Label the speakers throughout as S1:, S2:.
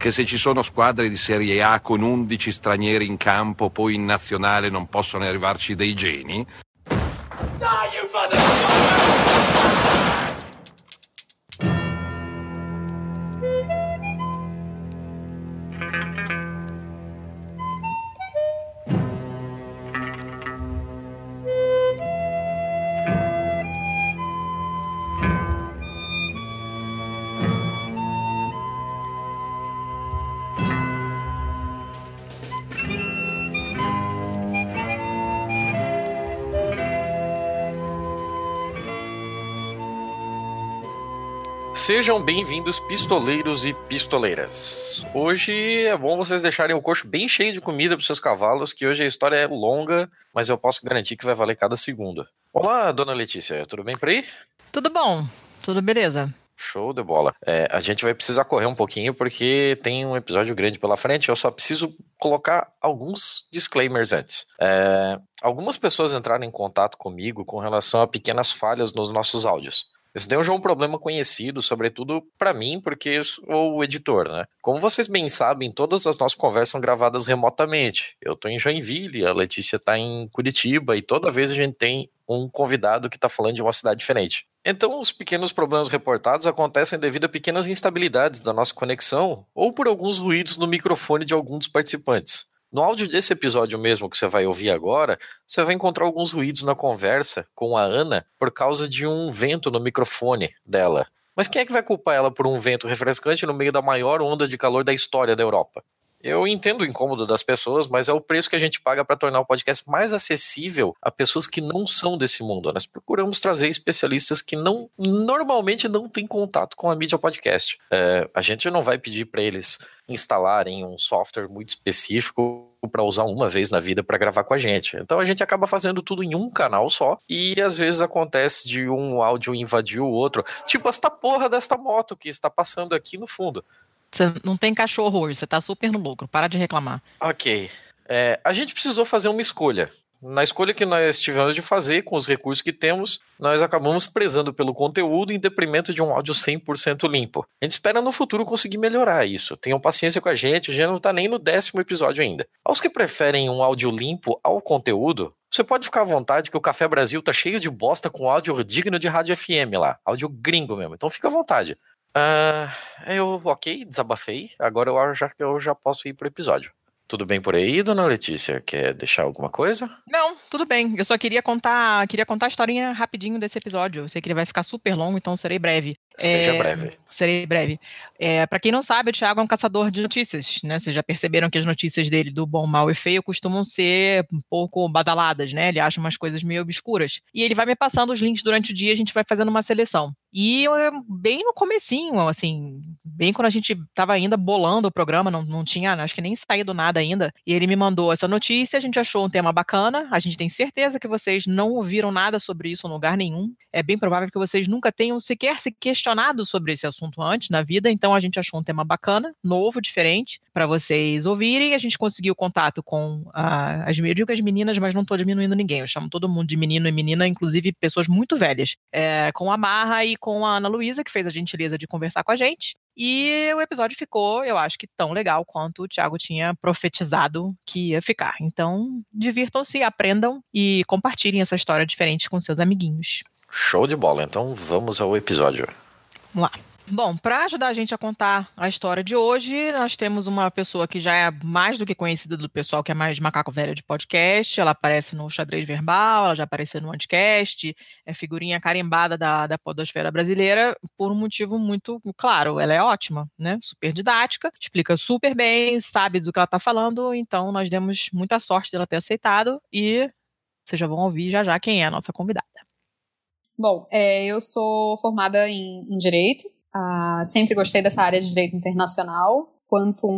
S1: che se ci sono squadre di Serie A con 11 stranieri in campo, poi in nazionale non possono arrivarci dei geni?
S2: Sejam bem-vindos, pistoleiros e pistoleiras. Hoje é bom vocês deixarem o coxo bem cheio de comida para seus cavalos, que hoje a história é longa, mas eu posso garantir que vai valer cada segundo. Olá, dona Letícia, tudo bem por aí?
S3: Tudo bom, tudo beleza.
S2: Show de bola. É, a gente vai precisar correr um pouquinho porque tem um episódio grande pela frente. Eu só preciso colocar alguns disclaimers antes. É, algumas pessoas entraram em contato comigo com relação a pequenas falhas nos nossos áudios. Esse daí já é um problema conhecido, sobretudo para mim, porque eu sou o editor, né? Como vocês bem sabem, todas as nossas conversas são gravadas remotamente. Eu tô em Joinville, a Letícia tá em Curitiba e toda vez a gente tem um convidado que está falando de uma cidade diferente. Então, os pequenos problemas reportados acontecem devido a pequenas instabilidades da nossa conexão ou por alguns ruídos no microfone de alguns dos participantes. No áudio desse episódio mesmo que você vai ouvir agora, você vai encontrar alguns ruídos na conversa com a Ana por causa de um vento no microfone dela. Mas quem é que vai culpar ela por um vento refrescante no meio da maior onda de calor da história da Europa? Eu entendo o incômodo das pessoas, mas é o preço que a gente paga para tornar o podcast mais acessível a pessoas que não são desse mundo. Nós procuramos trazer especialistas que não normalmente não têm contato com a mídia podcast. É, a gente não vai pedir para eles instalarem um software muito específico para usar uma vez na vida para gravar com a gente. Então a gente acaba fazendo tudo em um canal só e às vezes acontece de um áudio invadir o outro. Tipo esta porra desta moto que está passando aqui no fundo.
S3: Você não tem cachorro hoje, você tá super no lucro. Para de reclamar.
S2: Ok. É, a gente precisou fazer uma escolha. Na escolha que nós tivemos de fazer, com os recursos que temos, nós acabamos prezando pelo conteúdo em detrimento de um áudio 100% limpo. A gente espera no futuro conseguir melhorar isso. Tenham paciência com a gente, a gente não está nem no décimo episódio ainda. Aos que preferem um áudio limpo ao conteúdo, você pode ficar à vontade que o Café Brasil tá cheio de bosta com áudio digno de rádio FM lá. Áudio gringo mesmo. Então fica à vontade. Uh, eu, ok, desabafei. Agora eu já eu já posso ir pro episódio. Tudo bem por aí, dona Letícia? Quer deixar alguma coisa?
S3: Não, tudo bem. Eu só queria contar, queria contar a historinha rapidinho desse episódio. Eu sei que ele vai ficar super longo, então serei breve.
S2: Seja é, breve.
S3: Serei breve. É, para quem não sabe, o Thiago é um caçador de notícias, né? Vocês já perceberam que as notícias dele do bom, mal e feio costumam ser um pouco badaladas, né? Ele acha umas coisas meio obscuras. E ele vai me passando os links durante o dia, a gente vai fazendo uma seleção. E bem no comecinho, assim, bem quando a gente estava ainda bolando o programa, não, não tinha, acho que nem saído nada ainda, e ele me mandou essa notícia, a gente achou um tema bacana, a gente tem certeza que vocês não ouviram nada sobre isso em lugar nenhum, é bem provável que vocês nunca tenham sequer se questionado sobre esse assunto antes na vida, então a gente achou um tema bacana, novo, diferente, para vocês ouvirem, a gente conseguiu contato com a, as, eu digo as meninas, mas não estou diminuindo ninguém, eu chamo todo mundo de menino e menina, inclusive pessoas muito velhas, é, com a Marra e com a Ana Luísa, que fez a gentileza de conversar com a gente. E o episódio ficou, eu acho que tão legal quanto o Thiago tinha profetizado que ia ficar. Então, divirtam-se, aprendam e compartilhem essa história diferente com seus amiguinhos.
S2: Show de bola. Então, vamos ao episódio.
S3: Vamos lá. Bom, para ajudar a gente a contar a história de hoje, nós temos uma pessoa que já é mais do que conhecida do pessoal que é mais macaco velho de podcast. Ela aparece no Xadrez Verbal, ela já apareceu no Anticast, é figurinha carimbada da, da podosfera brasileira por um motivo muito claro. Ela é ótima, né? Super didática, explica super bem, sabe do que ela está falando, então nós demos muita sorte dela ter aceitado e vocês já vão ouvir já já quem é a nossa convidada.
S4: Bom, é, eu sou formada em, em Direito, Uh, sempre gostei dessa área de direito internacional. Quanto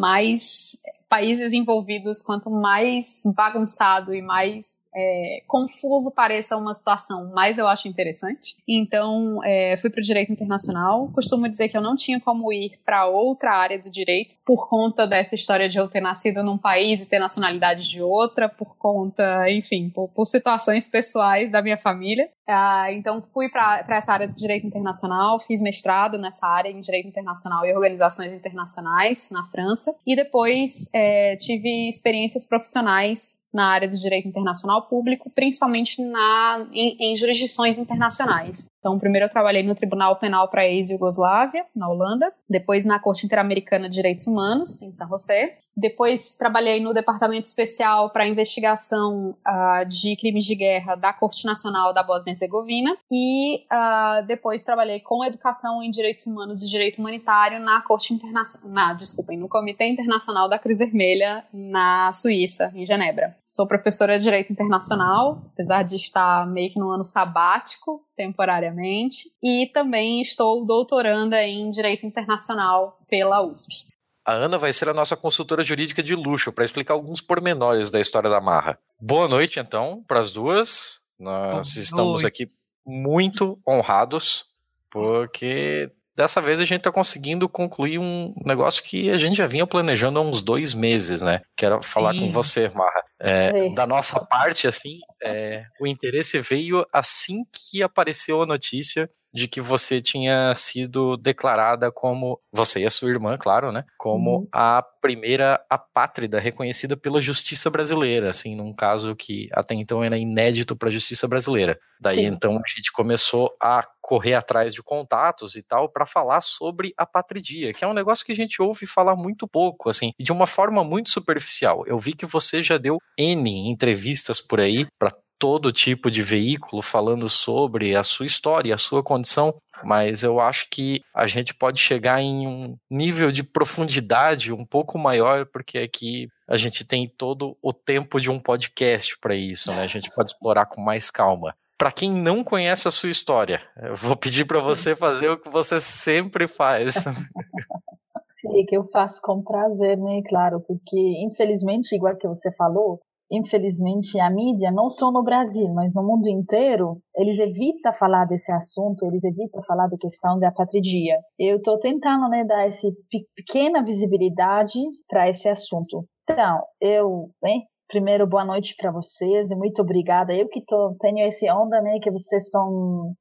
S4: mais países envolvidos, quanto mais bagunçado e mais é, confuso pareça uma situação, mais eu acho interessante. Então, é, fui para o direito internacional. Costumo dizer que eu não tinha como ir para outra área do direito por conta dessa história de eu ter nascido num país e ter nacionalidade de outra, por conta, enfim, por, por situações pessoais da minha família. Uh, então, fui para essa área de direito internacional, fiz mestrado nessa área em direito internacional e organizações internacionais na França, e depois é, tive experiências profissionais na área do direito internacional público, principalmente na, em, em jurisdições internacionais. Então, primeiro eu trabalhei no Tribunal Penal para a ex-Yugoslávia, na Holanda, depois na Corte Interamericana de Direitos Humanos, em São José, depois trabalhei no Departamento Especial para Investigação uh, de Crimes de Guerra da Corte Nacional da Bósnia-Herzegovina e uh, depois trabalhei com Educação em Direitos Humanos e Direito Humanitário na Corte Internacional, desculpem, no Comitê Internacional da Cruz Vermelha na Suíça, em Genebra. Sou professora de Direito Internacional, apesar de estar meio que no ano sabático, temporariamente, e também estou doutoranda em Direito Internacional pela USP.
S2: A Ana vai ser a nossa consultora jurídica de luxo para explicar alguns pormenores da história da Marra. Boa noite, então, para as duas. Nós Boa estamos noite. aqui muito honrados, porque dessa vez a gente está conseguindo concluir um negócio que a gente já vinha planejando há uns dois meses, né? Quero falar Sim. com você, Marra. É, da nossa parte, assim, é, o interesse veio assim que apareceu a notícia de que você tinha sido declarada como, você e a sua irmã, claro, né? Como uhum. a primeira apátrida reconhecida pela justiça brasileira, assim, num caso que até então era inédito para a justiça brasileira. Daí Sim. então a gente começou a correr atrás de contatos e tal para falar sobre a patridia, que é um negócio que a gente ouve falar muito pouco, assim, de uma forma muito superficial. Eu vi que você já deu N entrevistas por aí para todo tipo de veículo falando sobre a sua história, a sua condição, mas eu acho que a gente pode chegar em um nível de profundidade um pouco maior, porque aqui a gente tem todo o tempo de um podcast para isso, né? A gente pode explorar com mais calma. Para quem não conhece a sua história, eu vou pedir para você fazer o que você sempre faz.
S5: Sim, que eu faço com prazer, né? Claro, porque infelizmente, igual que você falou, infelizmente, a mídia, não só no Brasil, mas no mundo inteiro, eles evitam falar desse assunto, eles evitam falar da questão da patridia. Eu estou tentando né, dar essa pequena visibilidade para esse assunto. Então, eu, né, primeiro, boa noite para vocês e muito obrigada. Eu que tô, tenho esse onda, né, que vocês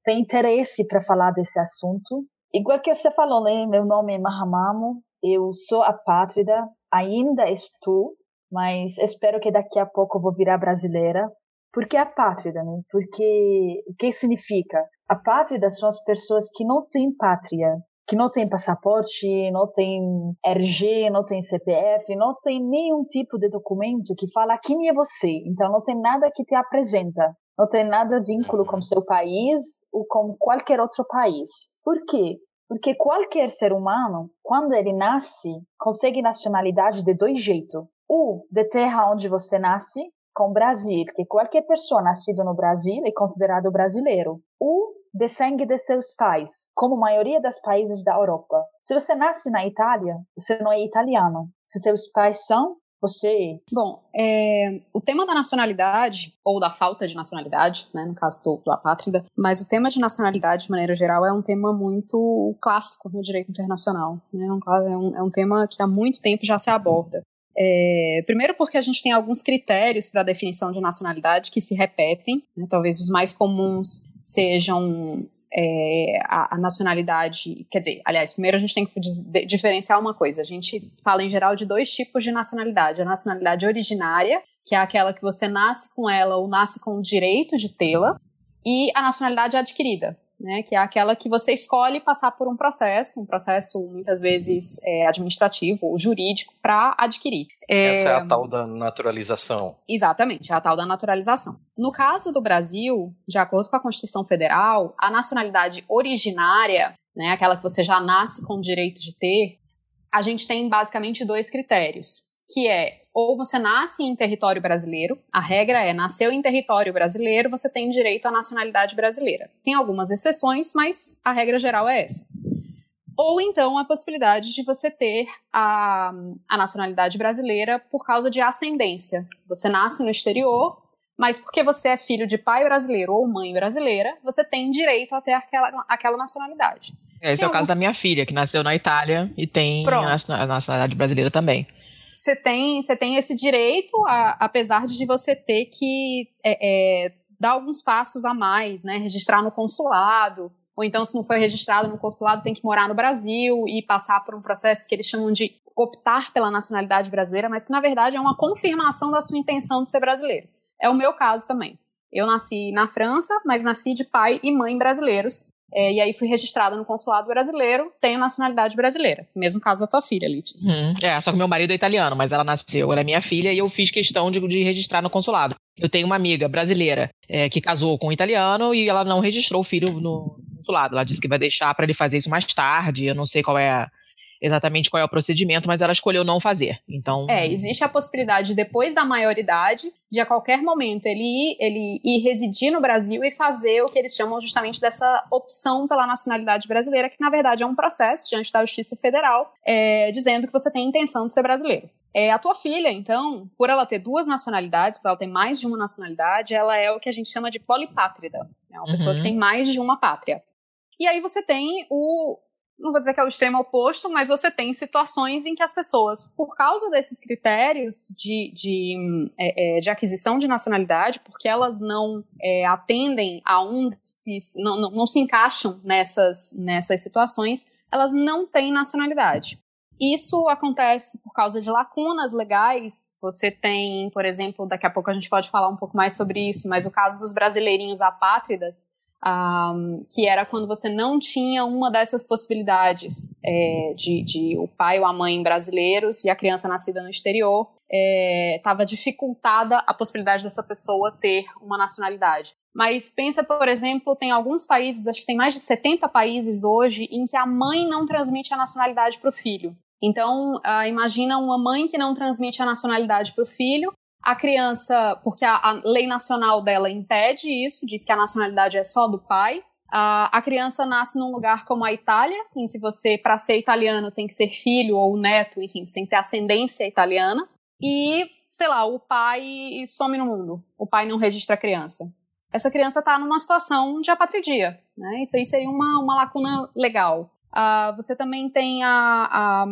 S5: têm interesse para falar desse assunto. Igual que você falou, né, meu nome é Mahamamo, eu sou apátrida, ainda estou mas espero que daqui a pouco eu vou virar brasileira. Porque a pátria, né? Porque o que significa? A pátria são as pessoas que não têm pátria, que não têm passaporte, não têm RG, não têm CPF, não tem nenhum tipo de documento que fala quem é você. Então não tem nada que te apresenta, não tem nada vínculo com seu país ou com qualquer outro país. Por quê? Porque qualquer ser humano, quando ele nasce, consegue nacionalidade de dois jeitos ou de terra onde você nasce, com Brasil, que qualquer pessoa nascida no Brasil é considerado brasileiro, ou de sangue de seus pais, como a maioria dos países da Europa. Se você nasce na Itália, você não é italiano. Se seus pais são, você.
S4: Bom, é, o tema da nacionalidade, ou da falta de nacionalidade, né, no caso do, do apátrida, mas o tema de nacionalidade, de maneira geral, é um tema muito clássico no direito internacional. Né, é, um, é um tema que há muito tempo já se aborda. É, primeiro, porque a gente tem alguns critérios para a definição de nacionalidade que se repetem, né, talvez os mais comuns sejam é, a, a, nacionalidade. Quer dizer, aliás, primeiro a gente tem que diferenciar uma coisa: a gente fala em geral de dois tipos de nacionalidade: a nacionalidade originária, que é aquela que você nasce com ela ou nasce com o direito de tê-la, e a nacionalidade adquirida, né, que é aquela que você escolhe passar por um processo, um processo muitas vezes é, administrativo ou jurídico para adquirir.
S2: É, Essa é a tal da naturalização.
S4: Exatamente, é a tal da naturalização. No caso do Brasil, de acordo com a Constituição Federal, a nacionalidade originária, né, aquela que você já nasce com o direito de ter, a gente tem basicamente dois critérios que é ou você nasce em território brasileiro, a regra é nasceu em território brasileiro, você tem direito à nacionalidade brasileira. Tem algumas exceções, mas a regra geral é essa. Ou então a possibilidade de você ter a, a nacionalidade brasileira por causa de ascendência. Você nasce no exterior, mas porque você é filho de pai brasileiro ou mãe brasileira, você tem direito a ter aquela, aquela nacionalidade.
S3: Esse tem é o alguns... caso da minha filha, que nasceu na Itália e tem a nacionalidade brasileira também
S4: você tem, você tem esse direito, a, apesar de você ter que é, é, dar alguns passos a mais, né? Registrar no consulado, ou então, se não foi registrado no consulado, tem que morar no Brasil e passar por um processo que eles chamam de optar pela nacionalidade brasileira, mas que na verdade é uma confirmação da sua intenção de ser brasileiro. É o meu caso também. Eu nasci na França, mas nasci de pai e mãe brasileiros. É, e aí fui registrada no consulado brasileiro, tenho nacionalidade brasileira. Mesmo caso da tua filha, Litis.
S3: Hum, é, só que meu marido é italiano, mas ela nasceu, ela é minha filha e eu fiz questão de, de registrar no consulado. Eu tenho uma amiga brasileira é, que casou com um italiano e ela não registrou o filho no consulado. Ela disse que vai deixar para ele fazer isso mais tarde. Eu não sei qual é a, exatamente qual é o procedimento, mas ela escolheu não fazer. Então.
S4: É, existe a possibilidade, depois da maioridade, de a qualquer momento ele ir, ele ir residir no Brasil e fazer o que eles chamam justamente dessa opção pela nacionalidade brasileira, que na verdade é um processo diante da Justiça Federal, é, dizendo que você tem intenção de ser brasileiro. É, a tua filha, então, por ela ter duas nacionalidades, por ela ter mais de uma nacionalidade, ela é o que a gente chama de polipátrida. É uma uhum. pessoa que uhum. tem mais de uma pátria. E aí você tem o, não vou dizer que é o extremo oposto, mas você tem situações em que as pessoas, por causa desses critérios de, de, é, é, de aquisição de nacionalidade, porque elas não é, atendem a um, não, não, não se encaixam nessas, nessas situações, elas não têm nacionalidade. Isso acontece por causa de lacunas legais. Você tem, por exemplo, daqui a pouco a gente pode falar um pouco mais sobre isso, mas o caso dos brasileirinhos apátridas, um, que era quando você não tinha uma dessas possibilidades é, de, de, o pai ou a mãe brasileiros e a criança nascida no exterior, estava é, dificultada a possibilidade dessa pessoa ter uma nacionalidade. Mas pensa, por exemplo, tem alguns países, acho que tem mais de 70 países hoje, em que a mãe não transmite a nacionalidade para o filho. Então, uh, imagina uma mãe que não transmite a nacionalidade para o filho a criança, porque a, a, lei nacional dela impede isso, diz que a nacionalidade é só do pai. A, criança nasce num lugar como a Itália, em que você, para ser italiano, tem que ser filho ou neto, enfim, você tem que ter ascendência italiana. E, sei lá, o pai some no mundo. O pai não registra a criança. Essa criança está numa situação de apatridia. Né? Isso aí seria uma, uma lacuna legal. Uh, você também tem a, a,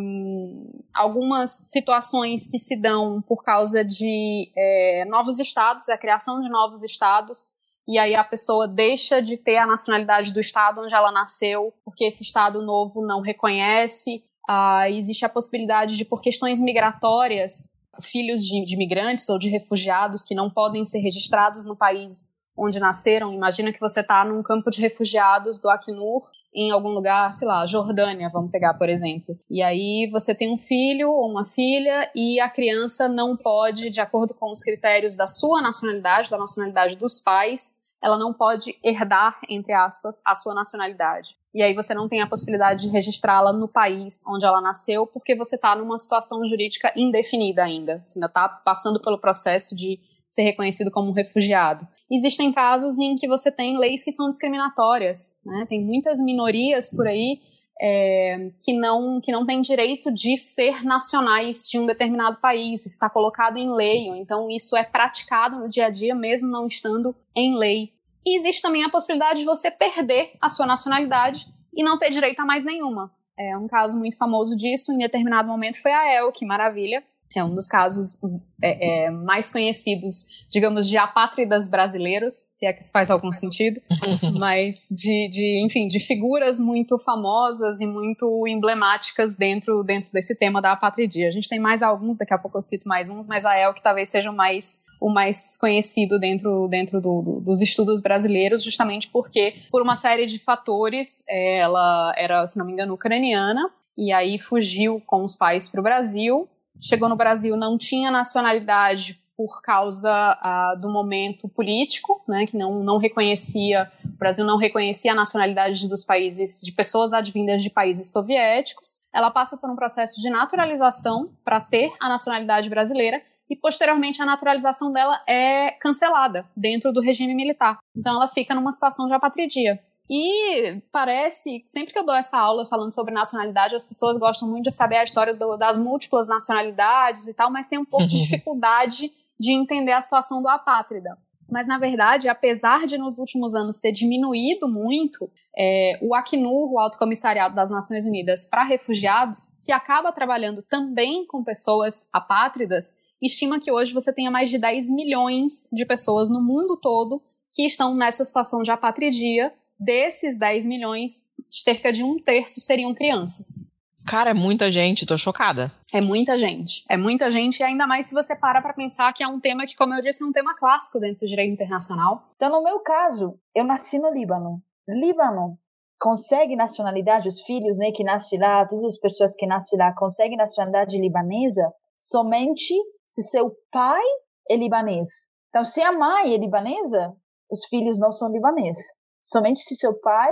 S4: algumas situações que se dão por causa de é, novos estados, a criação de novos estados, e aí a pessoa deixa de ter a nacionalidade do estado onde ela nasceu, porque esse estado novo não reconhece. Uh, existe a possibilidade de, por questões migratórias, filhos de, de imigrantes ou de refugiados que não podem ser registrados no país onde nasceram. Imagina que você está num campo de refugiados do Acnur em algum lugar, sei lá, Jordânia, vamos pegar, por exemplo. E aí você tem um filho ou uma filha e a criança não pode, de acordo com os critérios da sua nacionalidade, da nacionalidade dos pais, ela não pode herdar, entre aspas, a sua nacionalidade. E aí você não tem a possibilidade de registrá-la no país onde ela nasceu, porque você está numa situação jurídica indefinida ainda. Você ainda está passando pelo processo de ser reconhecido como um refugiado. Existem casos em que você tem leis que são discriminatórias, né? Tem muitas minorias por aí é, que não que não têm direito de ser nacionais de um determinado país. Está colocado em lei, ou então isso é praticado no dia a dia, mesmo não estando em lei. E existe também a possibilidade de você perder a sua nacionalidade e não ter direito a mais nenhuma. É, um caso muito famoso disso, em determinado momento, foi a El, que maravilha, é um dos casos é, é, mais conhecidos, digamos, de apátridas brasileiros, se é que isso faz algum sentido, mas de, de, enfim, de figuras muito famosas e muito emblemáticas dentro, dentro desse tema da apatridia. A gente tem mais alguns, daqui a pouco eu cito mais uns, mas a El que talvez seja o mais o mais conhecido dentro, dentro do, do, dos estudos brasileiros, justamente porque, por uma série de fatores, é, ela era, se não me engano, ucraniana, e aí fugiu com os pais para o Brasil, chegou no Brasil não tinha nacionalidade por causa uh, do momento político, né, que não, não reconhecia, o Brasil não reconhecia a nacionalidade dos países, de pessoas advindas de países soviéticos. Ela passa por um processo de naturalização para ter a nacionalidade brasileira e posteriormente a naturalização dela é cancelada dentro do regime militar. Então ela fica numa situação de apatridia. E parece, sempre que eu dou essa aula falando sobre nacionalidade, as pessoas gostam muito de saber a história do, das múltiplas nacionalidades e tal, mas tem um pouco de dificuldade de entender a situação do apátrida. Mas, na verdade, apesar de nos últimos anos ter diminuído muito, é, o Acnur, o Alto Comissariado das Nações Unidas para Refugiados, que acaba trabalhando também com pessoas apátridas, estima que hoje você tenha mais de 10 milhões de pessoas no mundo todo que estão nessa situação de apatridia. Desses 10 milhões, cerca de um terço seriam crianças.
S3: Cara, é muita gente, tô chocada.
S4: É muita gente. É muita gente, e ainda mais se você para pra pensar que é um tema que, como eu disse, é um tema clássico dentro do direito internacional.
S5: Então, no meu caso, eu nasci no Líbano. Líbano consegue nacionalidade, os filhos né, que nascem lá, todas as pessoas que nascem lá conseguem nacionalidade libanesa somente se seu pai é libanês. Então, se a mãe é libanesa, os filhos não são libaneses. Somente se seu pai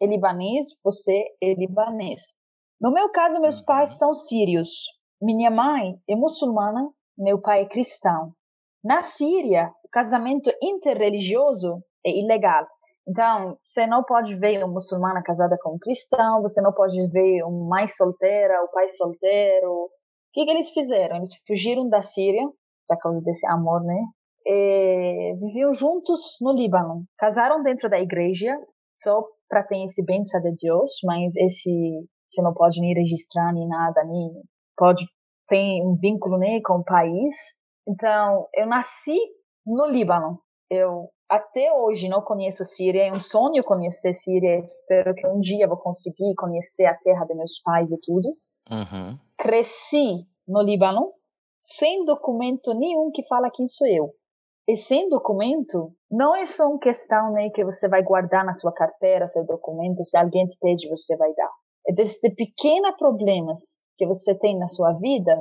S5: é libanês, você é libanês. No meu caso, meus uhum. pais são sírios. Minha mãe é muçulmana, meu pai é cristão. Na Síria, o casamento interreligioso é ilegal. Então, você não pode ver uma muçulmana casada com um cristão, você não pode ver uma mãe solteira, o pai solteiro. O que, que eles fizeram? Eles fugiram da Síria, por causa desse amor, né? E viviam juntos no Líbano. Casaram dentro da igreja, só para ter esse bênção de Deus, mas esse você não pode nem registrar nem nada, nem pode ter um vínculo né, com o país. Então, eu nasci no Líbano. Eu até hoje não conheço Síria, é um sonho conhecer Síria, espero que um dia vou conseguir conhecer a terra de meus pais e tudo.
S2: Uhum.
S5: Cresci no Líbano sem documento nenhum que fala quem sou eu. E sem documento, não é só uma questão né, que você vai guardar na sua carteira seu documento, se alguém te pede, você vai dar. É desses pequenos problemas que você tem na sua vida,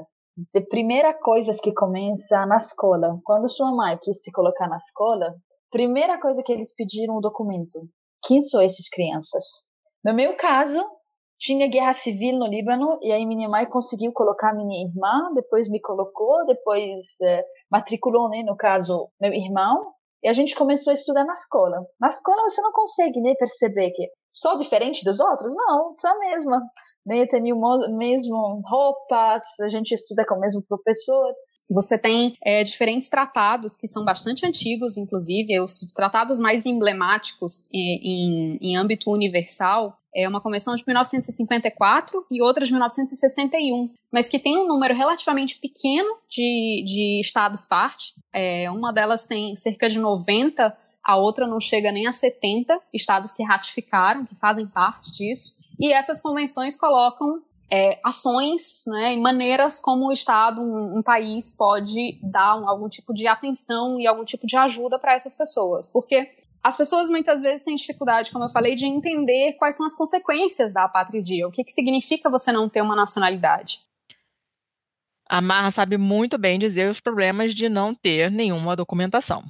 S5: de primeira coisas que começa na escola. Quando sua mãe quis te colocar na escola, Primeira coisa que eles pediram o documento. Quem são essas crianças? No meu caso, tinha guerra civil no Líbano e aí minha mãe conseguiu colocar minha irmã, depois me colocou, depois eh, matriculou, né, no caso, meu irmão, e a gente começou a estudar na escola. Na escola você não consegue né, perceber que sou diferente dos outros? Não, sou a mesma. Né, tenho mesmo roupas, a gente estuda com o mesmo professor.
S4: Você tem é, diferentes tratados que são bastante antigos, inclusive, os tratados mais emblemáticos em, em, em âmbito universal é uma convenção de 1954 e outra de 1961, mas que tem um número relativamente pequeno de, de estados-parte. É, uma delas tem cerca de 90, a outra não chega nem a 70 estados que ratificaram, que fazem parte disso. E essas convenções colocam é, ações né, e maneiras como o Estado, um, um país, pode dar um, algum tipo de atenção e algum tipo de ajuda para essas pessoas. Porque as pessoas muitas vezes têm dificuldade, como eu falei, de entender quais são as consequências da apatridia, o que, que significa você não ter uma nacionalidade.
S3: A Marra sabe muito bem dizer os problemas de não ter nenhuma documentação.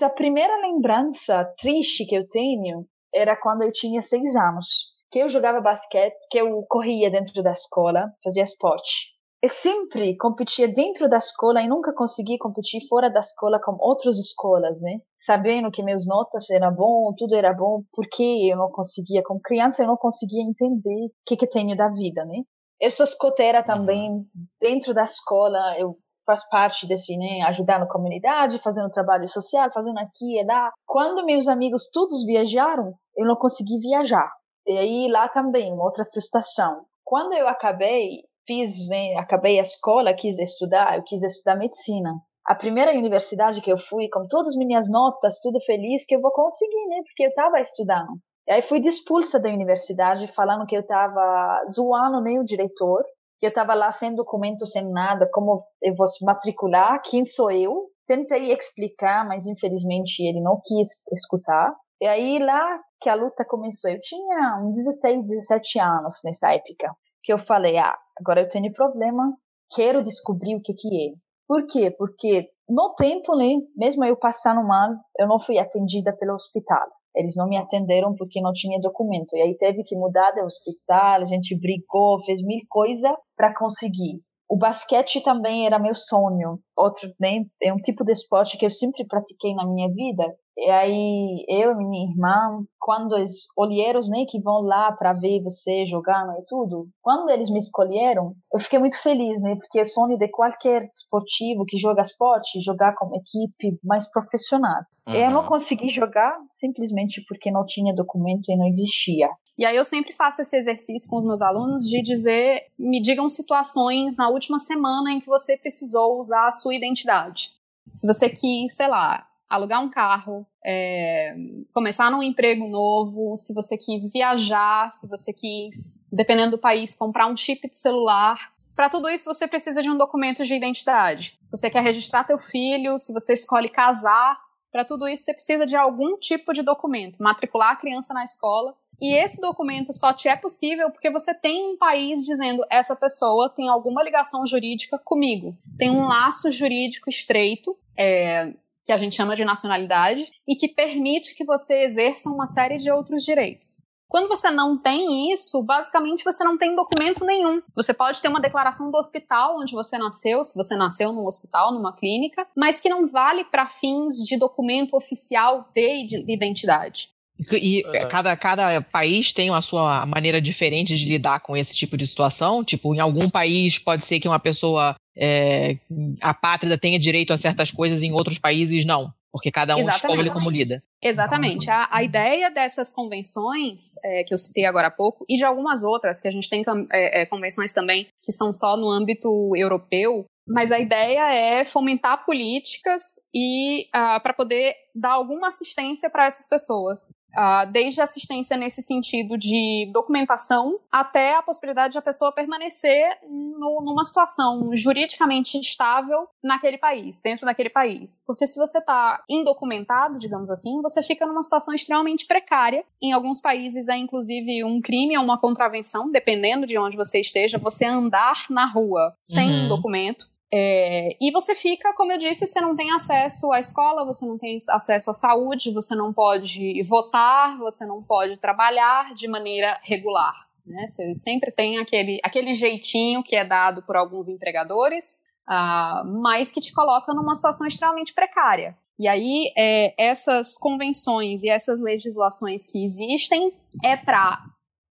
S5: A primeira lembrança triste que eu tenho era quando eu tinha seis anos que eu jogava basquete, que eu corria dentro da escola, fazia esporte. Eu sempre competia dentro da escola e nunca consegui competir fora da escola com outras escolas, né? Sabendo que meus notas eram bom, tudo era bom, porque eu não conseguia, como criança eu não conseguia entender o que que tenho da vida, né? Eu sou escoteira também dentro da escola, eu faço parte desse, né, ajudar na comunidade, fazendo trabalho social, fazendo aqui e lá. Quando meus amigos todos viajaram, eu não consegui viajar. E aí lá também, uma outra frustração. Quando eu acabei, fiz, né, acabei a escola, quis estudar, eu quis estudar medicina. A primeira universidade que eu fui, com todas as minhas notas, tudo feliz, que eu vou conseguir, né? Porque eu estava estudando. E aí fui expulsa da universidade, falando que eu estava zoando nem o diretor, que eu estava lá sem documento, sem nada, como eu vou se matricular, quem sou eu. Tentei explicar, mas infelizmente ele não quis escutar. E aí lá que a luta começou, eu tinha uns 16, 17 anos nessa época, que eu falei, ah, agora eu tenho problema, quero descobrir o que que é. Por quê? Porque no tempo, né, mesmo eu passando mal, eu não fui atendida pelo hospital. Eles não me atenderam porque não tinha documento. E aí teve que mudar de hospital, a gente brigou, fez mil coisas para conseguir. O basquete também era meu sonho. Outro, né, é um tipo de esporte que eu sempre pratiquei na minha vida. E aí, eu e minha irmã, quando os olheiros, né, que vão lá para ver você jogando e tudo, quando eles me escolheram, eu fiquei muito feliz, né, porque é sonho de qualquer esportivo que joga esporte, jogar com equipe mais profissional. Uhum. Eu não consegui jogar simplesmente porque não tinha documento e não existia.
S4: E aí eu sempre faço esse exercício com os meus alunos de dizer, me digam situações na última semana em que você precisou usar a sua identidade. Se você quis, sei lá, alugar um carro, é, começar num emprego novo, se você quis viajar, se você quis, dependendo do país, comprar um chip de celular. Para tudo isso, você precisa de um documento de identidade. Se você quer registrar teu filho, se você escolhe casar, para tudo isso você precisa de algum tipo de documento, matricular a criança na escola. E esse documento só te é possível porque você tem um país dizendo essa pessoa tem alguma ligação jurídica comigo, tem um laço jurídico estreito, é, que a gente chama de nacionalidade, e que permite que você exerça uma série de outros direitos. Quando você não tem isso, basicamente você não tem documento nenhum. Você pode ter uma declaração do hospital onde você nasceu, se você nasceu num hospital, numa clínica, mas que não vale para fins de documento oficial de identidade.
S3: E uhum. cada, cada país tem a sua maneira diferente de lidar com esse tipo de situação. Tipo, em algum país pode ser que uma pessoa é, apátrida tenha direito a certas coisas, em outros países não. Porque cada um Exatamente. escolhe como lida.
S4: Exatamente. A, a ideia dessas convenções é, que eu citei agora há pouco, e de algumas outras, que a gente tem é, é, convenções também que são só no âmbito europeu, mas a ideia é fomentar políticas e uh, ah, para poder dar alguma assistência para essas pessoas. Uh, desde assistência nesse sentido de documentação até a possibilidade de a pessoa permanecer no, numa situação juridicamente estável naquele país, dentro daquele país. Porque se você está indocumentado, digamos assim, você fica numa situação extremamente precária. Em alguns países é inclusive um crime ou uma contravenção, dependendo de onde você esteja, você andar na rua sem uhum. documento. É, e você fica, como eu disse, você não tem acesso à escola, você não tem acesso à saúde, você não pode votar, você não pode trabalhar de maneira regular. Né? Você sempre tem aquele, aquele jeitinho que é dado por alguns empregadores, uh, mas que te coloca numa situação extremamente precária. E aí, é, essas convenções e essas legislações que existem é para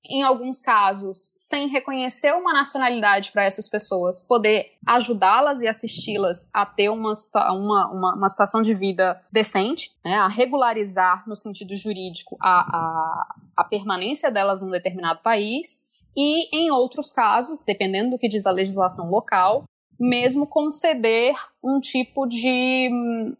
S4: em alguns casos, sem reconhecer uma nacionalidade para essas pessoas, poder ajudá-las e assisti-las a ter uma, uma, uma, uma, situação de vida decente, né, a regularizar, no sentido jurídico, a, a, a permanência delas num determinado país. E, em outros casos, dependendo do que diz a legislação local, mesmo conceder um tipo de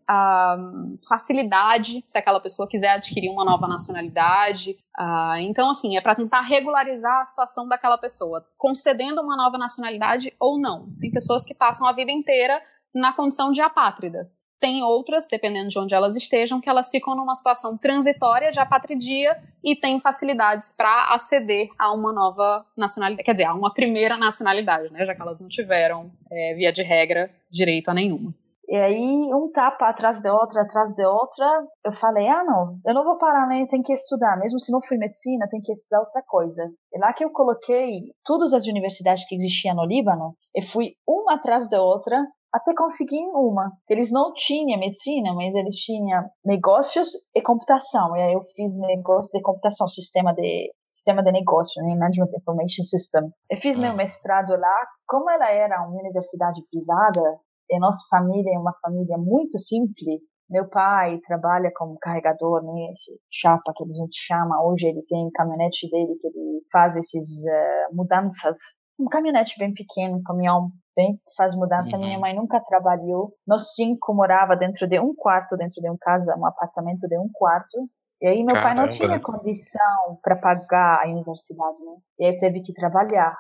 S4: uh, facilidade se aquela pessoa quiser adquirir uma nova nacionalidade. Uh, então, assim, é para tentar regularizar a situação daquela pessoa, concedendo uma nova nacionalidade ou não. Tem pessoas que passam a vida inteira na condição de apátridas. Tem outras, dependendo de onde elas estejam, que elas ficam numa situação transitória de apatridia e têm facilidades para aceder a uma nova nacionalidade, quer dizer, a uma primeira nacionalidade, né? Já que elas não tiveram, é, via de regra, direito a nenhuma.
S5: E aí, um tapa atrás de outra, atrás de outra, eu falei, ah, não, eu não vou parar, né? Tem que estudar. Mesmo se não fui medicina, tem que estudar outra coisa. E lá que eu coloquei todas as universidades que existiam no Líbano, e fui uma atrás de outra, até consegui uma. Eles não tinham medicina, mas eles tinham negócios e computação. E aí eu fiz negócio de computação, sistema de sistema de negócio, né? Management Information System. Eu fiz meu ah. mestrado lá. Como ela era uma universidade privada, e nossa família é uma família muito simples, meu pai trabalha como carregador, né, esse chapa que a gente chama. Hoje ele tem caminhonete dele que ele faz esses uh, mudanças. Um caminhonete bem pequeno, caminhão bem, faz mudança. Uhum. Minha mãe nunca trabalhou. Nós cinco morava dentro de um quarto, dentro de um casa, um apartamento de um quarto. E aí meu Caramba. pai não tinha condição para pagar a universidade, né? E aí teve que trabalhar.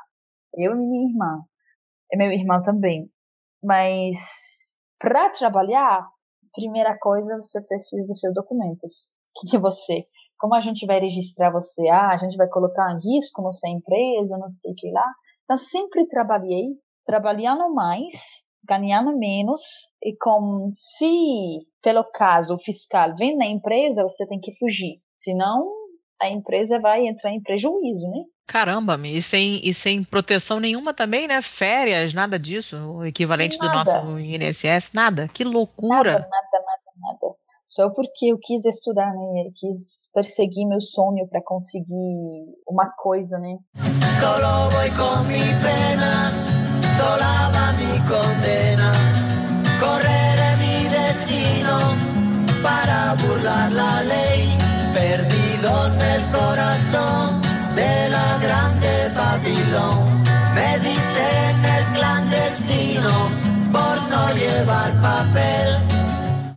S5: Eu e minha irmã. E meu irmão também. Mas para trabalhar, primeira coisa, você precisa dos seus documentos. Que, você como a gente vai registrar você? Ah, a gente vai colocar em risco não sei empresa, não sei o que lá. Então, sempre trabalhei trabalhando mais, ganhando menos, e com se pelo caso o fiscal vem na empresa, você tem que fugir. Senão a empresa vai entrar em prejuízo, né?
S3: Caramba, e sem, e sem proteção nenhuma também, né? Férias, nada disso, o equivalente nada. do nosso INSS, nada. Que loucura.
S5: Nada, nada, nada, nada. Só porque eu quis estudar, né? Eu quis perseguir meu sonho para conseguir uma coisa, né? Solo voy con mi pena sola va mi condena. Correré mi destino para burlar la ley, perdido en el corazón de la grande Babilón. Me dicen el clandestino por no llevar papel.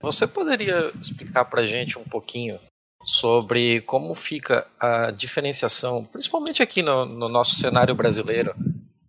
S2: Você poderia explicar para gente um pouquinho sobre como fica a diferenciação, principalmente aqui no, no nosso cenário brasileiro,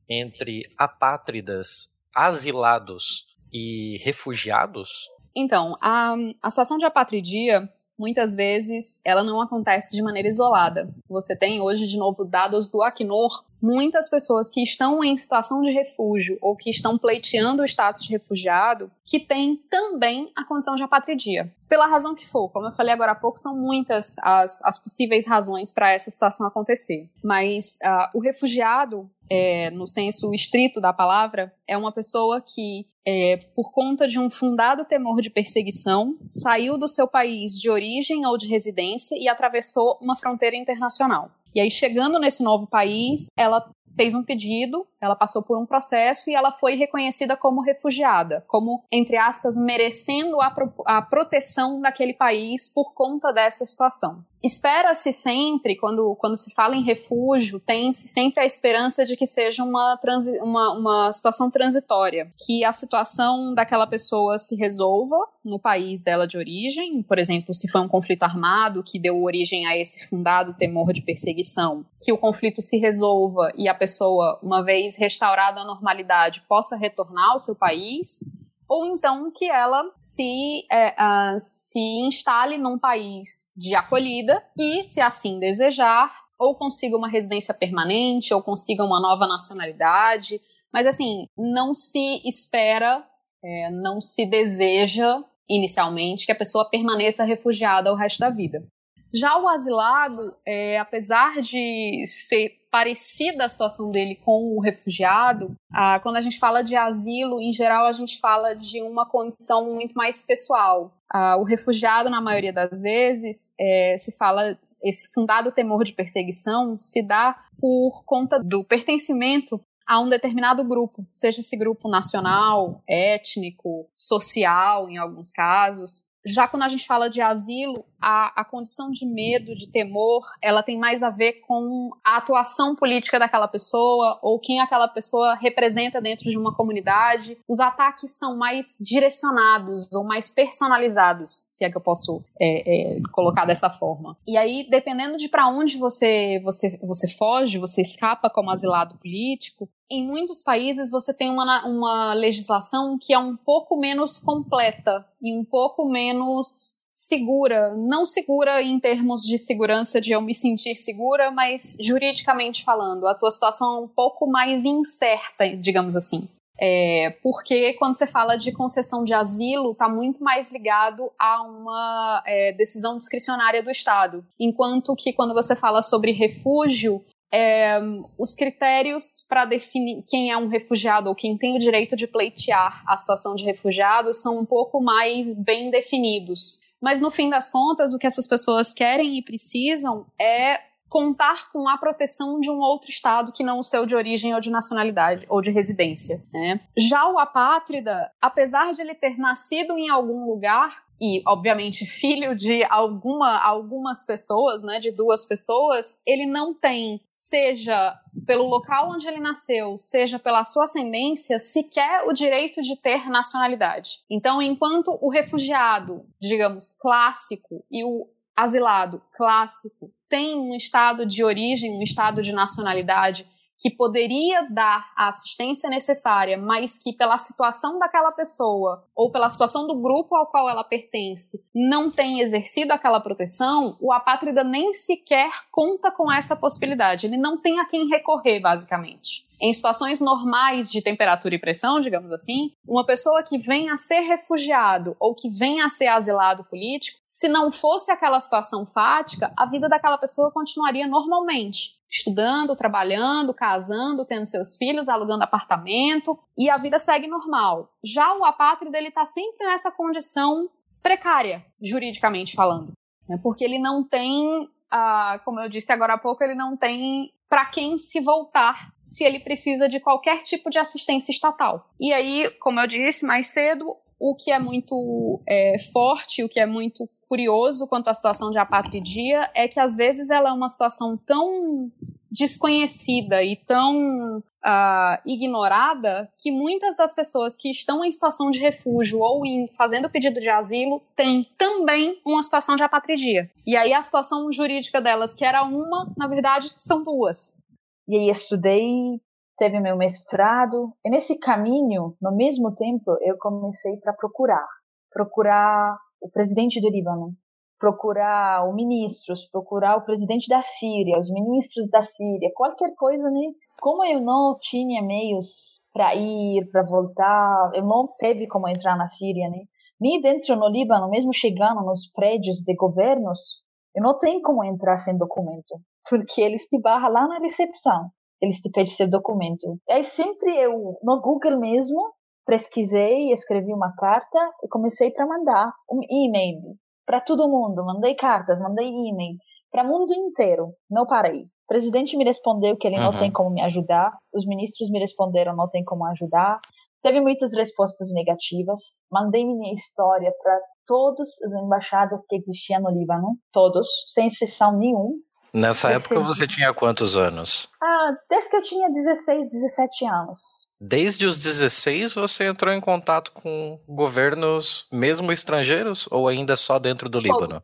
S2: entre apátridas, asilados e refugiados?
S4: Então, a, a situação de apatridia, muitas vezes, ela não acontece de maneira isolada. Você tem hoje, de novo, dados do Acnur, muitas pessoas que estão em situação de refúgio ou que estão pleiteando o status de refugiado, que têm também a condição de apatridia. Pela razão que for, como eu falei agora há pouco, são muitas as, as possíveis razões para essa situação acontecer. Mas uh, o refugiado, é, no senso estrito da palavra, é uma pessoa que, é, por conta de um fundado temor de perseguição, saiu do seu país de origem ou de residência e atravessou uma fronteira internacional. E aí, chegando nesse novo país, ela fez um pedido, ela passou por um processo e ela foi reconhecida como refugiada, como, entre aspas, merecendo a, pro a proteção daquele país por conta dessa situação. Espera-se sempre, quando, quando se fala em refúgio, tem-se sempre a esperança de que seja uma, uma, uma situação transitória, que a situação daquela pessoa se resolva no país dela de origem, por exemplo, se foi um conflito armado que deu origem a esse fundado temor de perseguição, que o conflito se resolva e a pessoa, uma vez restaurada a normalidade, possa retornar ao seu país, ou então que ela se, é, uh, se instale num país de acolhida e, se assim desejar, ou consiga uma residência permanente, ou consiga uma nova nacionalidade. Mas, assim, não se espera, é, não se deseja inicialmente que a pessoa permaneça refugiada o resto da vida. Já o asilado, é, apesar de ser parecida a situação dele com o refugiado, ah, quando a gente fala de asilo, em geral, a gente fala de uma condição muito mais pessoal. Ah, o refugiado, na maioria das vezes, é, se fala, esse fundado temor de perseguição se dá por conta do pertencimento a um determinado grupo, seja esse grupo nacional, étnico, social, em alguns casos, já quando a gente fala de asilo, a, a condição de medo, de temor, ela tem mais a ver com a atuação política daquela pessoa ou quem aquela pessoa representa dentro de uma comunidade. Os ataques são mais direcionados ou mais personalizados, se é que eu posso é, é, colocar dessa forma. E aí, dependendo de para onde você, você, você foge, você escapa como asilado político, em muitos países você tem uma, uma legislação que é um pouco menos completa e um pouco menos segura, não segura em termos de segurança de eu me sentir segura, mas juridicamente falando, a tua situação é um pouco mais incerta, digamos assim. É, porque quando você fala de concessão de asilo, está muito mais ligado a uma é, decisão discricionária do Estado. Enquanto que quando você fala sobre refúgio, é, os critérios para definir quem é um refugiado ou quem tem o direito de pleitear a situação de refugiado são um pouco mais bem definidos. Mas no fim das contas, o que essas pessoas querem e precisam é contar com a proteção de um outro estado que não o seu de origem ou de nacionalidade ou de residência. Né? Já o apátrida, apesar de ele ter nascido em algum lugar, e, obviamente, filho de alguma, algumas pessoas, né, de duas pessoas, ele não tem, seja pelo local onde ele nasceu, seja pela sua ascendência, sequer o direito de ter nacionalidade. Então, enquanto o refugiado, digamos, clássico e o asilado clássico tem um estado de origem, um estado de nacionalidade que poderia dar a assistência necessária, mas que pela situação daquela pessoa ou pela situação do grupo ao qual ela pertence não tem exercido aquela proteção, o apátrida nem sequer conta com essa possibilidade. Ele não tem a quem recorrer, basicamente. Em situações normais de temperatura e pressão, digamos assim, uma pessoa que vem a ser refugiado ou que vem a ser asilado político, se não fosse aquela situação fática, a vida daquela pessoa continuaria normalmente estudando, trabalhando, casando, tendo seus filhos, alugando apartamento e a vida segue normal. Já o apátrida ele está sempre nessa condição precária, juridicamente falando, né? porque ele não tem, ah, como eu disse agora há pouco, ele não tem para quem se voltar se ele precisa de qualquer tipo de assistência estatal. E aí, como eu disse mais cedo, o que é muito é, forte, o que é muito curioso quanto à situação de apatridia é que às vezes ela é uma situação tão desconhecida e tão uh, ignorada que muitas das pessoas que estão em situação de refúgio ou em, fazendo pedido de asilo têm também uma situação de apatridia. E aí a situação jurídica delas, que era uma, na verdade são duas.
S5: E aí estudei, teve meu mestrado, e nesse caminho, no mesmo tempo, eu comecei para procurar, procurar o presidente do Líbano, procurar os ministros, procurar o presidente da Síria, os ministros da Síria, qualquer coisa, né? Como eu não tinha meios para ir, para voltar, eu não teve como entrar na Síria, né? Nem dentro no Líbano, mesmo chegando nos prédios de governos, eu não tenho como entrar sem documento, porque eles te barram lá na recepção, eles te pedem seu documento. Aí sempre eu, no Google mesmo, pesquisei, escrevi uma carta e comecei para mandar um e-mail para todo mundo. Mandei cartas, mandei e-mail para o mundo inteiro. Não parei. O presidente me respondeu que ele uhum. não tem como me ajudar. Os ministros me responderam não tem como ajudar. Teve muitas respostas negativas. Mandei minha história para todas as embaixadas que existiam no Líbano, todos, sem exceção nenhum.
S2: Nessa época você tinha quantos anos?
S5: Ah, desde que eu tinha 16, 17 anos.
S2: Desde os 16 você entrou em contato com governos mesmo estrangeiros ou ainda só dentro do Líbano?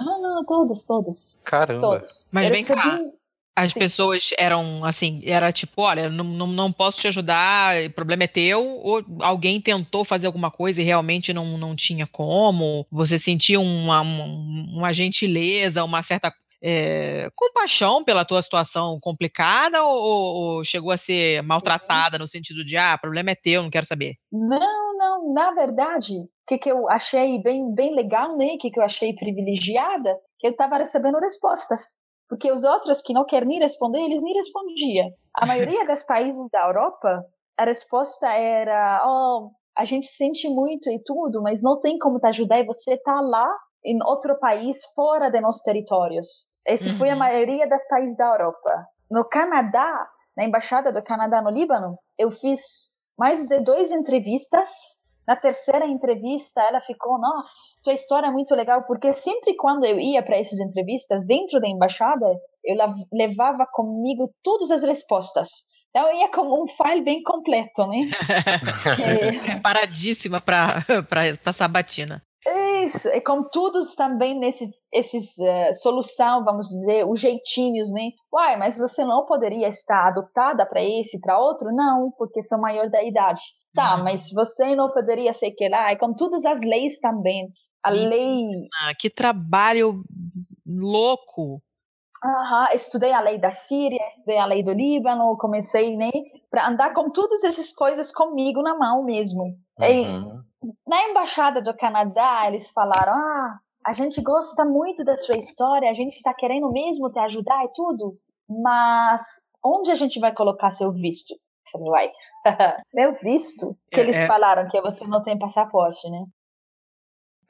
S5: Não, não, não, todos, todos.
S2: Caramba.
S3: Todos. Mas vem cá. As Sim. pessoas eram assim, era tipo, olha, não, não, não posso te ajudar, o problema é teu, ou alguém tentou fazer alguma coisa e realmente não, não tinha como, você sentia uma, uma, uma gentileza, uma certa é, compaixão pela tua situação complicada ou, ou, chegou a ser maltratada no sentido de, ah, problema é teu, não quero saber?
S5: Não, não, na verdade, o que, que eu achei bem, bem legal, né, o que, que eu achei privilegiada, que eu estava recebendo respostas. Porque os outros que não querem nem responder, eles nem respondiam. A maioria dos países da Europa, a resposta era, oh, a gente sente muito e tudo, mas não tem como te ajudar e você está lá em outro país fora de nossos territórios. Esse uhum. foi a uhum. maioria dos países da Europa. No Canadá, na embaixada do Canadá no Líbano, eu fiz mais de duas entrevistas. Na terceira entrevista, ela ficou, nossa, sua história é muito legal, porque sempre quando eu ia para essas entrevistas dentro da embaixada, eu levava comigo todas as respostas. Então eu ia com um file bem completo, né?
S3: Preparadíssima para a sabatina.
S5: Isso, e com todos também nesses esses uh, solução, vamos dizer, os jeitinhos, né? Uai, mas você não poderia estar adotada para esse, para outro? Não, porque sou maior da idade. Tá, uhum. mas você não poderia ser que lá, e com todas as leis também. A lei.
S3: Ah, que trabalho louco!
S5: Uhum, estudei a lei da Síria, estudei a lei do Líbano, comecei, né, para andar com todas essas coisas comigo na mão mesmo. Uhum. E, na embaixada do Canadá, eles falaram: ah, a gente gosta muito da sua história, a gente está querendo mesmo te ajudar e tudo, mas onde a gente vai colocar seu visto? Eu falei, uai, meu visto? Que é, eles é... falaram que você não tem passaporte, né?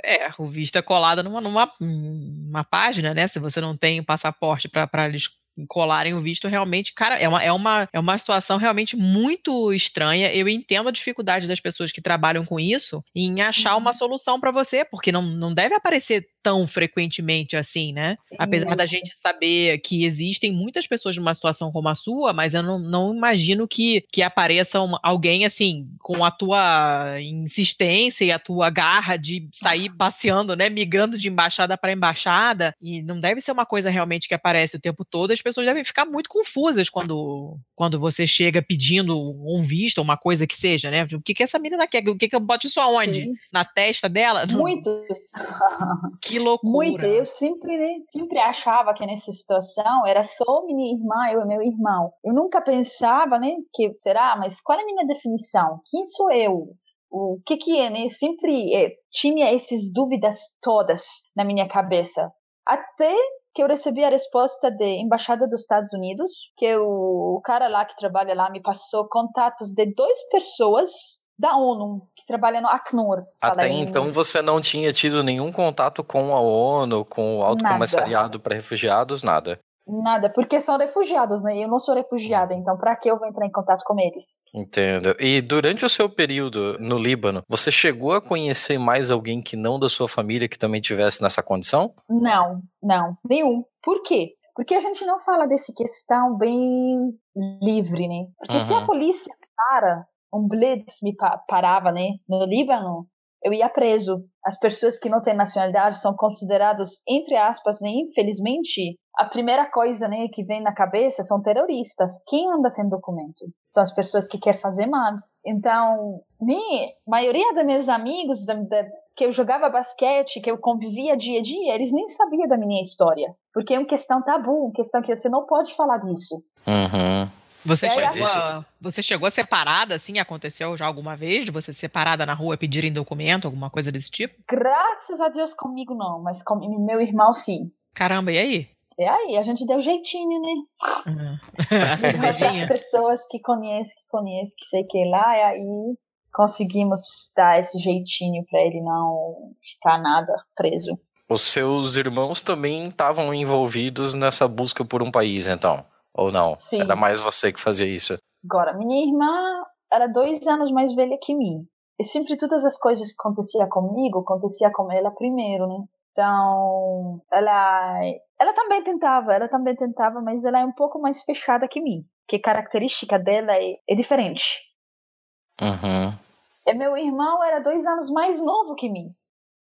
S3: É, o visto é colado numa, numa uma página, né? Se você não tem o passaporte para eles colarem o visto, realmente, cara, é uma, é, uma, é uma situação realmente muito estranha. Eu entendo a dificuldade das pessoas que trabalham com isso em achar uma uhum. solução para você, porque não, não deve aparecer tão frequentemente assim, né? Apesar da gente saber que existem muitas pessoas numa situação como a sua, mas eu não, não imagino que, que apareça uma, alguém assim, com a tua insistência e a tua garra de sair passeando, né? Migrando de embaixada para embaixada. E não deve ser uma coisa realmente que aparece o tempo todo. As pessoas devem ficar muito confusas quando, quando você chega pedindo um visto, uma coisa que seja, né? O que, que essa menina quer? O que, que eu boto isso aonde? Sim. Na testa dela?
S5: Muito.
S3: Que loucura.
S5: Muito. Eu sempre, né, sempre achava que nessa situação era só minha irmã, eu e meu irmão. Eu nunca pensava, né, que será, mas qual é a minha definição? Quem sou eu? O que que é, né? Sempre é, tinha essas dúvidas todas na minha cabeça. Até que eu recebi a resposta da embaixada dos Estados Unidos, que o, o cara lá que trabalha lá me passou contatos de duas pessoas da ONU trabalha no Acnur.
S2: Até então você não tinha tido nenhum contato com a ONU, com o Alto nada. Comissariado para Refugiados, nada?
S5: Nada, porque são refugiados, né? Eu não sou refugiada, então para que eu vou entrar em contato com eles?
S2: Entendo. E durante o seu período no Líbano, você chegou a conhecer mais alguém que não da sua família que também tivesse nessa condição?
S5: Não, não, nenhum. Por quê? Porque a gente não fala dessa questão bem livre, né? Porque uhum. se a polícia para, um blitz me parava, né, no Líbano, eu ia preso. As pessoas que não têm nacionalidade são consideradas, entre aspas, né, infelizmente, a primeira coisa né, que vem na cabeça são terroristas. Quem anda sem documento? São as pessoas que querem fazer mal. Então, a maioria dos meus amigos da, da, que eu jogava basquete, que eu convivia dia a dia, eles nem sabiam da minha história. Porque é uma questão tabu, uma questão que você não pode falar disso.
S2: Uhum.
S3: Você, é, chegou a, você chegou a separada, assim? Aconteceu já alguma vez de você separada na rua pedirem documento, alguma coisa desse tipo?
S5: Graças a Deus comigo não, mas com meu irmão sim.
S3: Caramba, e aí?
S5: E aí, a gente deu jeitinho, né?
S3: Uhum. As
S5: pessoas que conhecem, que conhecem, que sei que lá, e aí conseguimos dar esse jeitinho para ele não ficar nada preso.
S2: Os seus irmãos também estavam envolvidos nessa busca por um país, então? Ou não? Sim. Era mais você que fazia isso?
S5: Agora, minha irmã era dois anos mais velha que mim. E sempre todas as coisas que acontecia comigo, acontecia com ela primeiro, né? Então, ela, ela também tentava, ela também tentava, mas ela é um pouco mais fechada que mim. Que característica dela é, é diferente.
S2: Uhum.
S5: E meu irmão era dois anos mais novo que mim.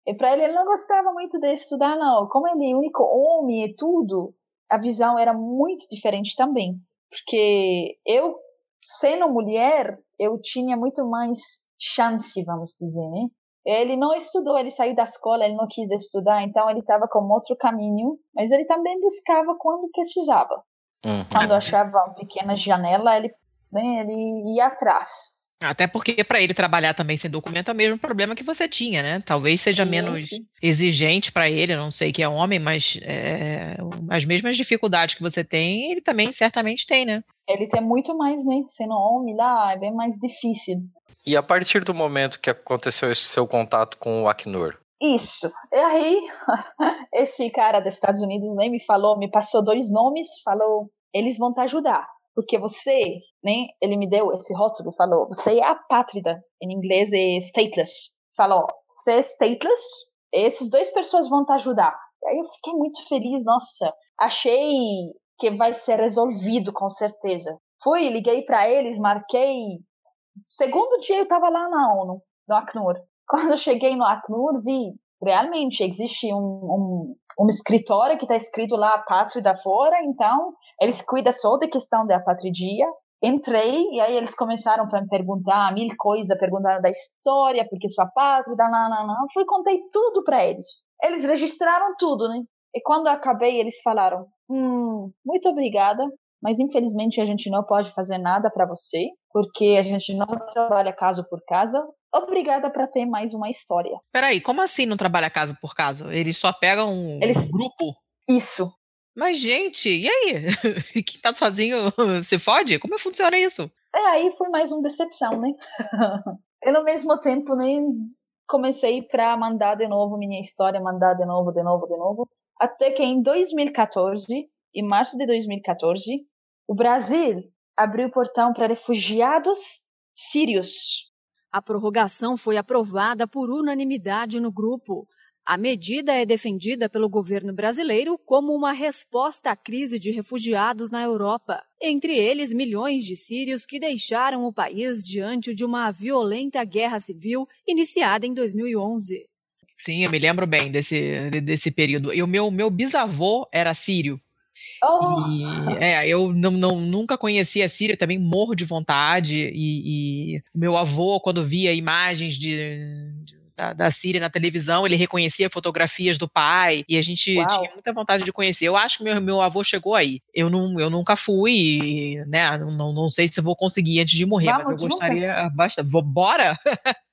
S5: E para ele, ele não gostava muito de estudar, não. Como ele é o único homem e tudo, a visão era muito diferente também. Porque eu, sendo mulher, eu tinha muito mais chance, vamos dizer, né? Ele não estudou, ele saiu da escola, ele não quis estudar, então ele estava com outro caminho, mas ele também buscava quando precisava.
S2: Uhum.
S5: Quando achava uma pequena janela, ele, né, ele ia atrás.
S3: Até porque para ele trabalhar também sem documento é o mesmo problema que você tinha, né? Talvez seja sim, menos sim. exigente para ele, não sei que é homem, mas é, as mesmas dificuldades que você tem, ele também certamente tem, né?
S5: Ele tem muito mais, né? Sendo homem lá, é bem mais difícil.
S2: E a partir do momento que aconteceu esse seu contato com o Acnur?
S5: Isso. E aí, esse cara dos Estados Unidos nem me falou, me passou dois nomes, falou, eles vão te ajudar porque você, né, ele me deu esse rótulo, falou, você é apátrida, em inglês é stateless. Falou, você é stateless, esses dois pessoas vão te ajudar. E aí eu fiquei muito feliz, nossa, achei que vai ser resolvido com certeza. Fui, liguei para eles, marquei. Segundo dia eu estava lá na ONU, no Acnur. Quando cheguei no Acnur, vi realmente existe um, um, um escritório que está escrito lá apátrida fora, então eles cuidam só da questão da apatridia. Entrei e aí eles começaram para me perguntar mil coisas, perguntaram da história, porque sua pátria, não, não, não. Fui contei tudo para eles. Eles registraram tudo, né? E quando acabei, eles falaram: hum, muito obrigada, mas infelizmente a gente não pode fazer nada para você, porque a gente não trabalha caso por caso. Obrigada para ter mais uma história.
S3: Peraí, como assim não trabalha caso por caso? Eles só pegam um eles... grupo?
S5: Isso.
S3: Mas, gente, e aí? Quem tá sozinho se fode? Como funciona isso?
S5: É, aí foi mais uma decepção, né? e no mesmo tempo, né, comecei para mandar de novo minha história, mandar de novo, de novo, de novo. Até que em 2014, em março de 2014, o Brasil abriu o portão para refugiados sírios.
S6: A prorrogação foi aprovada por unanimidade no grupo. A medida é defendida pelo governo brasileiro como uma resposta à crise de refugiados na Europa, entre eles milhões de sírios que deixaram o país diante de uma violenta guerra civil iniciada em 2011.
S3: Sim, eu me lembro bem desse, desse período. E o meu, meu bisavô era sírio.
S5: Oh.
S3: E, é, eu não, não, nunca conhecia a Síria, também morro de vontade. E, e meu avô, quando via imagens de, de da, da Síria na televisão, ele reconhecia fotografias do pai e a gente Uau. tinha muita vontade de conhecer. Eu acho que meu, meu avô chegou aí. Eu, não, eu nunca fui, né? Não, não sei se vou conseguir antes de morrer, Vamos mas eu gostaria bastante. Bora?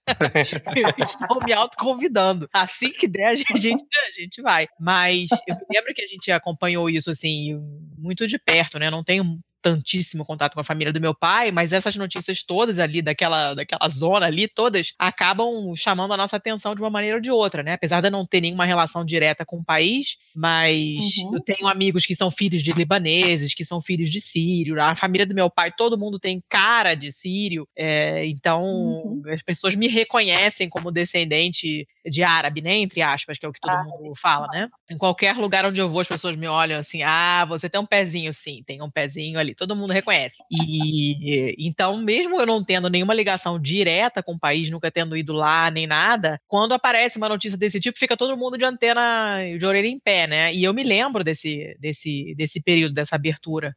S3: Estou me autoconvidando. Assim que der, a gente, a gente vai. Mas eu lembro que a gente acompanhou isso, assim, muito de perto, né? Não tenho tantíssimo contato com a família do meu pai, mas essas notícias todas ali, daquela, daquela zona ali, todas, acabam chamando a nossa atenção de uma maneira ou de outra, né? Apesar de eu não ter nenhuma relação direta com o país, mas uhum. eu tenho amigos que são filhos de libaneses, que são filhos de sírio, a família do meu pai, todo mundo tem cara de sírio, é, então uhum. as pessoas me reconhecem como descendente de árabe, né? Entre aspas, que é o que todo ah, mundo fala, né? Em qualquer lugar onde eu vou, as pessoas me olham assim, ah, você tem um pezinho, sim, tem um pezinho ali, todo mundo reconhece. E então, mesmo eu não tendo nenhuma ligação direta com o país, nunca tendo ido lá nem nada, quando aparece uma notícia desse tipo, fica todo mundo de antena de orelha em pé, né? E eu me lembro desse, desse, desse período, dessa abertura.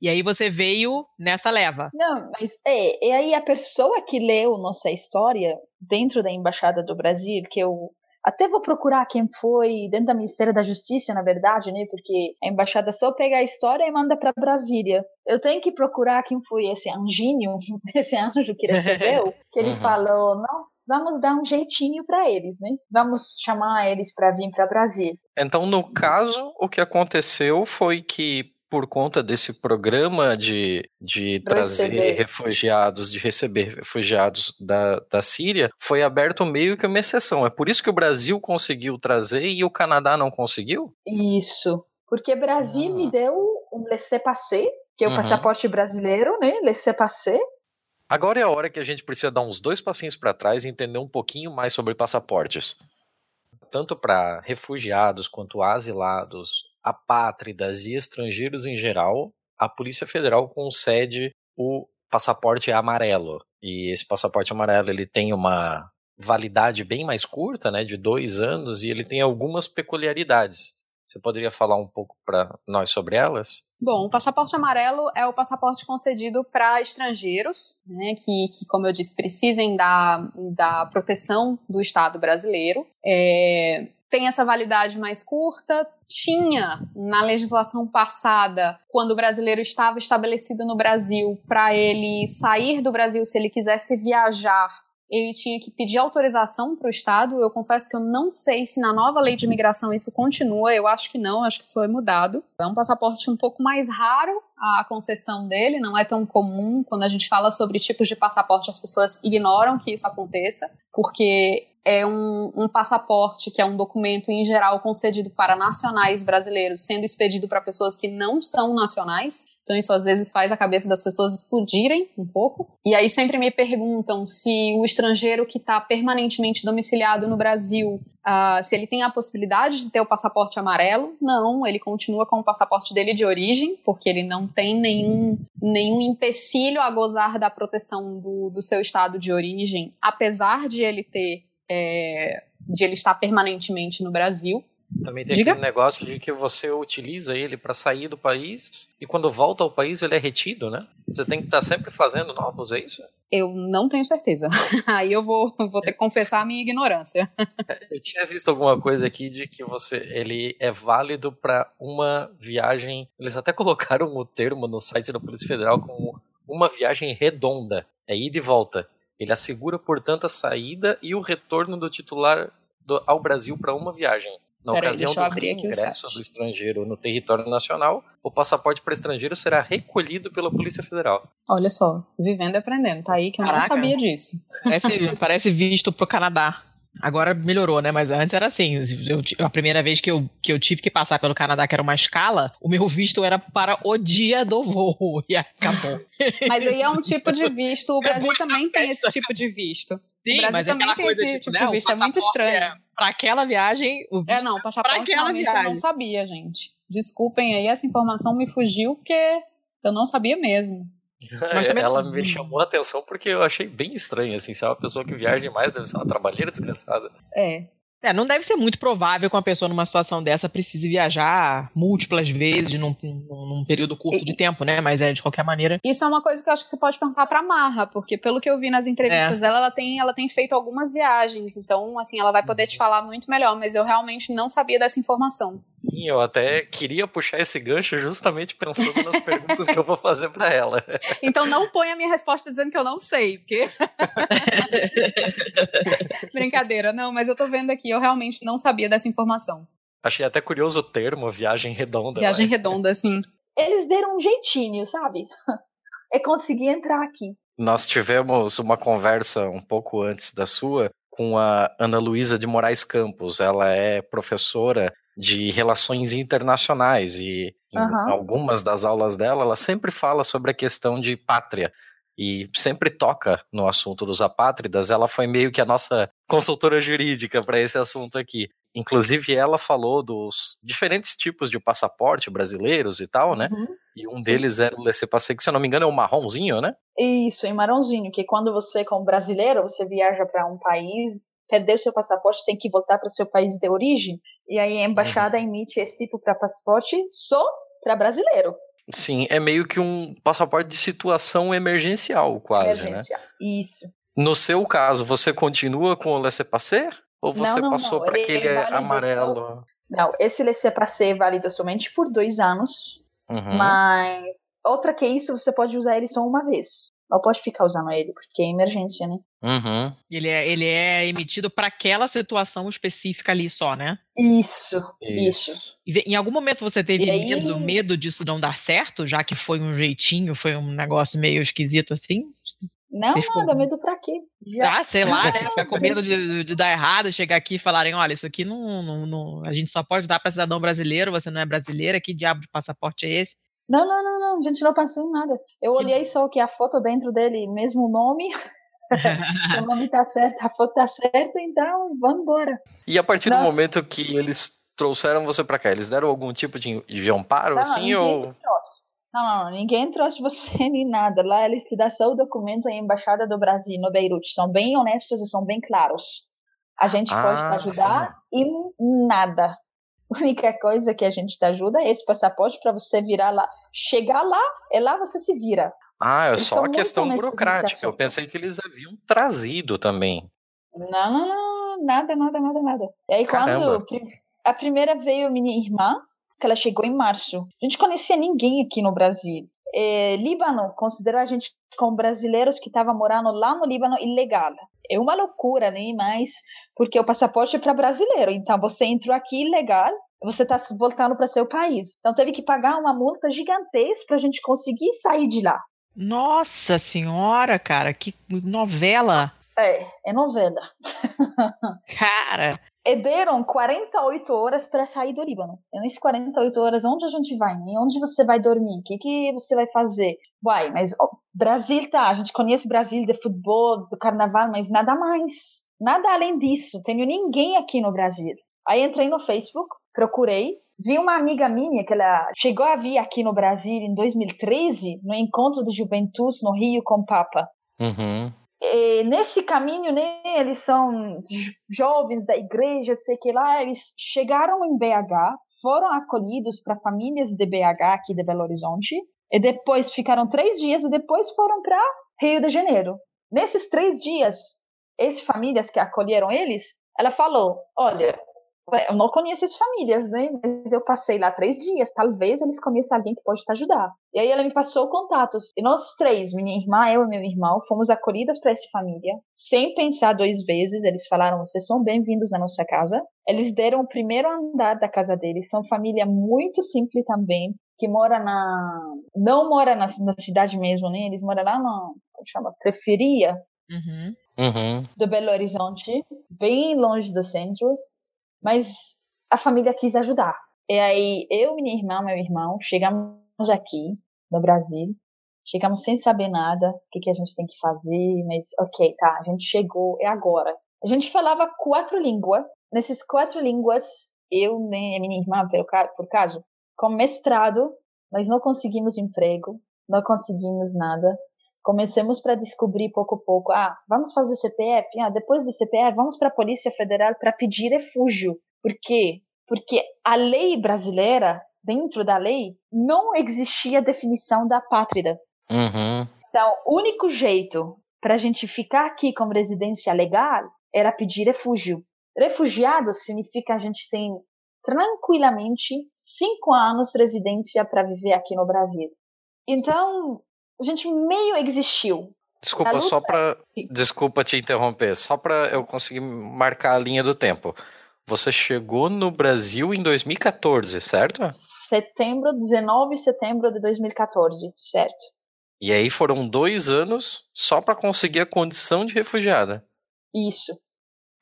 S3: E aí você veio nessa leva.
S5: Não, mas é, e aí a pessoa que leu nossa história dentro da Embaixada do Brasil, que eu até vou procurar quem foi dentro da Ministério da Justiça, na verdade, né? Porque a embaixada só pega a história e manda para Brasília. Eu tenho que procurar quem foi esse anjinho, esse anjo que recebeu, que ele uhum. falou, não, vamos dar um jeitinho para eles, né? Vamos chamar eles para vir para Brasília.
S2: Então, no caso, o que aconteceu foi que por conta desse programa de, de trazer receber. refugiados, de receber refugiados da, da Síria, foi aberto meio que uma exceção. É por isso que o Brasil conseguiu trazer e o Canadá não conseguiu?
S5: Isso. Porque o Brasil ah. me deu um laissez-passer, que é o uhum. passaporte brasileiro, né? Laissez-passer.
S2: Agora é a hora que a gente precisa dar uns dois passinhos para trás e entender um pouquinho mais sobre passaportes. Tanto para refugiados quanto asilados, apátridas e estrangeiros em geral, a Polícia Federal concede o passaporte amarelo. E esse passaporte amarelo ele tem uma validade bem mais curta, né, de dois anos, e ele tem algumas peculiaridades. Você poderia falar um pouco para nós sobre elas?
S4: Bom, o passaporte amarelo é o passaporte concedido para estrangeiros, né, que, que, como eu disse, precisem da, da proteção do Estado brasileiro. É, tem essa validade mais curta. Tinha na legislação passada, quando o brasileiro estava estabelecido no Brasil, para ele sair do Brasil se ele quisesse viajar, ele tinha que pedir autorização para o Estado. Eu confesso que eu não sei se na nova lei de imigração isso continua, eu acho que não, acho que isso foi mudado. É um passaporte um pouco mais raro a concessão dele, não é tão comum. Quando a gente fala sobre tipos de passaporte, as pessoas ignoram que isso aconteça, porque é um, um, passaporte, que é um documento em geral concedido para nacionais brasileiros, sendo expedido para pessoas que não são nacionais. Então, isso às vezes faz a cabeça das pessoas explodirem um pouco. E aí sempre me perguntam se o estrangeiro que está permanentemente domiciliado no Brasil, uh, se ele tem a possibilidade de ter o passaporte amarelo. Não, ele continua com o passaporte dele de origem, porque ele não tem nenhum, nenhum empecilho a gozar da proteção do, do seu estado de origem, apesar de ele ter é, de ele estar permanentemente no Brasil.
S2: Também tem Diga? aquele negócio de que você utiliza ele para sair do país e quando volta ao país ele é retido, né? Você tem que estar tá sempre fazendo novos, é isso?
S4: Eu não tenho certeza. Aí eu vou, vou ter que confessar a minha ignorância.
S2: Eu tinha visto alguma coisa aqui de que você ele é válido para uma viagem. Eles até colocaram o termo no site da Polícia Federal como uma viagem redonda. É ida e volta. Ele assegura, portanto, a saída e o retorno do titular do, ao Brasil para uma viagem. Na Pera ocasião aí, do ingresso do estrangeiro no território nacional, o passaporte para estrangeiro será recolhido pela Polícia Federal.
S4: Olha só, vivendo e aprendendo. Tá aí que eu Caraca, não sabia disso.
S3: Parece, parece visto pro Canadá. Agora melhorou, né? Mas antes era assim. Eu, a primeira vez que eu, que eu tive que passar pelo Canadá, que era uma escala, o meu visto era para o dia do voo. E acabou.
S4: Mas aí é um tipo de visto. O Brasil também tem esse tipo de visto.
S3: Sim, o Brasil mas também tem esse tipo, tipo né, de visto. É muito estranho. É, para aquela viagem, o
S4: visto É, não, passaporte realmente viagem. eu não sabia, gente. Desculpem aí, essa informação me fugiu porque eu não sabia mesmo.
S2: Também... Ela me chamou a atenção porque eu achei bem estranho, assim, se é uma pessoa que viaja demais, deve ser uma trabalheira desgraçada.
S4: É,
S3: é, não deve ser muito provável que uma pessoa numa situação dessa precise viajar múltiplas vezes num, num período curto de tempo, né? Mas é de qualquer maneira.
S4: Isso é uma coisa que eu acho que você pode perguntar pra Marra, porque pelo que eu vi nas entrevistas é. dela, ela tem, ela tem feito algumas viagens. Então, assim, ela vai poder te falar muito melhor, mas eu realmente não sabia dessa informação.
S2: Sim, eu até queria puxar esse gancho justamente pensando nas perguntas que eu vou fazer para ela.
S4: Então não põe a minha resposta dizendo que eu não sei, porque. Brincadeira, não, mas eu tô vendo aqui, eu realmente não sabia dessa informação.
S2: Achei até curioso o termo, viagem redonda.
S4: Viagem né? redonda, sim.
S5: eles deram um jeitinho, sabe? É conseguir entrar aqui.
S2: Nós tivemos uma conversa um pouco antes da sua com a Ana Luísa de Moraes Campos. Ela é professora de relações internacionais e em
S5: Aham.
S2: algumas das aulas dela ela sempre fala sobre a questão de pátria e sempre toca no assunto dos apátridas. Ela foi meio que a nossa consultora jurídica para esse assunto aqui. Inclusive ela falou dos diferentes tipos de passaporte brasileiros e tal, né?
S5: Uhum.
S2: E um deles era o laissez-passer, que se eu não me engano é o marronzinho, né?
S5: Isso, em Marãozinho, que quando você, como brasileiro, você viaja para um país, perdeu seu passaporte, tem que voltar para seu país de origem, e aí a embaixada emite esse tipo para passaporte só para brasileiro.
S2: Sim, é meio que um passaporte de situação emergencial, quase, né?
S5: emergencial. Isso.
S2: No seu caso, você continua com o laissez-passer? Ou você
S5: não,
S2: passou
S5: não,
S2: para
S5: ele
S2: aquele
S5: é
S2: amarelo?
S5: Não, esse laissez-passer é válido somente por dois anos,
S2: Uhum.
S5: mas outra que isso, você pode usar ele só uma vez. Não pode ficar usando ele, porque é emergência, né?
S2: Uhum.
S3: Ele é, ele é emitido para aquela situação específica ali só, né?
S5: Isso, isso.
S3: E ve- em algum momento você teve
S5: E aí-
S3: medo, medo disso não dar certo, já que foi um jeitinho, foi um negócio meio esquisito assim?
S5: Não,
S3: ficou-
S5: nada, medo pra quê? Já,
S3: Ah, sei lá, né? Ficar com medo de, de dar errado, chegar aqui e falarem, olha, isso aqui não, não, não- a gente só pode dar para cidadão brasileiro, você não é brasileira, que diabo de passaporte é esse?
S5: Não, não, não, não, a gente não pensou em nada. Eu olhei só que a foto dentro dele, mesmo o nome, o nome tá certo, a foto tá certa, então vamos embora.
S2: E a partir do
S5: Nossa.
S2: momento que eles trouxeram você para cá, eles deram algum tipo de, de amparo,
S5: Não,
S2: assim,
S5: ninguém
S2: ou...
S5: trouxe. Não, não, não, ninguém trouxe você nem nada. Lá eles te dão só o documento em Embaixada do Brasil, no Beirute. São bem honestos e são bem claros. A gente pode te
S2: Ah,
S5: ajudar em nada. A única coisa que a gente te ajuda é esse passaporte para você virar lá. Chegar lá, é lá você se vira.
S2: Ah, é
S5: Eles
S2: só a questão burocrática. Eu pensei que eles haviam trazido também.
S5: Não, não, não, nada, nada, nada, nada. E aí
S2: Caramba.
S5: quando a primeira veio minha irmã, que ela chegou em março. A gente conhecia ninguém aqui no Brasil. É, Líbano considerou a gente como brasileiros que estavam morando lá no Líbano ilegal. É uma loucura, né? Mas porque o passaporte é para brasileiro, então você entrou aqui ilegal, você está voltando para seu país. Então teve que pagar uma multa gigantesca para a gente conseguir sair de lá.
S3: Nossa senhora, cara, que novela!
S5: É, é novela.
S3: Cara,
S5: deram 48 horas para sair do Líbano. E nessas 48 horas, onde a gente vai? Né? Onde você vai dormir? O que, que você vai fazer? Uai, mas ó, Brasil tá, a gente conhece Brasil de futebol, do carnaval, mas nada mais. Nada além disso. Tenho ninguém aqui no Brasil. Aí entrei no Facebook, procurei, vi uma amiga minha que ela chegou a vir aqui no Brasil em 2013, no encontro de juventude no Rio com o Papa.
S2: Uhum.
S5: E nesse caminho, né, eles são jo- jovens da igreja, sei que lá, eles chegaram em BH, foram acolhidos para famílias de BH aqui de Belo Horizonte, e depois ficaram três dias e depois foram para Rio de Janeiro. Nesses três dias, essas famílias que acolheram eles, ela falou, olha, eu não conheço essas famílias, né? Mas eu passei lá três dias, talvez eles conheçam alguém que pode te ajudar. E aí ela me passou contatos. E nós três, minha irmã, eu e meu irmão, fomos acolhidas para essa família, sem pensar duas vezes. Eles falaram: vocês são bem-vindos na nossa casa. Eles deram o primeiro andar da casa deles. São família muito simples também, que mora na. Não mora na, na cidade mesmo, né? Eles moram lá na. Como chama? Periferia
S3: uhum.
S2: Uhum.
S5: do Belo Horizonte, bem longe do centro, mas a família quis ajudar. E aí eu, minha irmã, meu irmão, chegamos aqui no Brasil, chegamos sem saber nada, o que, que a gente tem que fazer, mas ok, tá, a gente chegou, é agora. A gente falava quatro línguas, nessas quatro línguas, eu né, e minha irmã, por, ca- por caso, com mestrado, mas não conseguimos emprego, não conseguimos nada, começamos para descobrir pouco a pouco, ah, vamos fazer o CPF, ah, depois do CPF vamos para a Polícia Federal para pedir refúgio. Por quê? Porque a lei brasileira, dentro da lei, não existia definição da pátria.
S2: Uhum.
S5: Então, o único jeito para a gente ficar aqui como residência legal era pedir refúgio. Refugiado significa a gente tem tranquilamente cinco anos de residência para viver aqui no Brasil. Então, a gente meio existiu.
S2: Desculpa, só
S5: luta-
S2: pra. Desculpa te interromper, só pra eu conseguir marcar a linha do tempo. Você chegou no Brasil em 2014, certo?
S5: setembro, 19 de setembro de 2014, certo?
S2: E aí foram dois anos só para conseguir a condição de refugiada.
S5: Isso.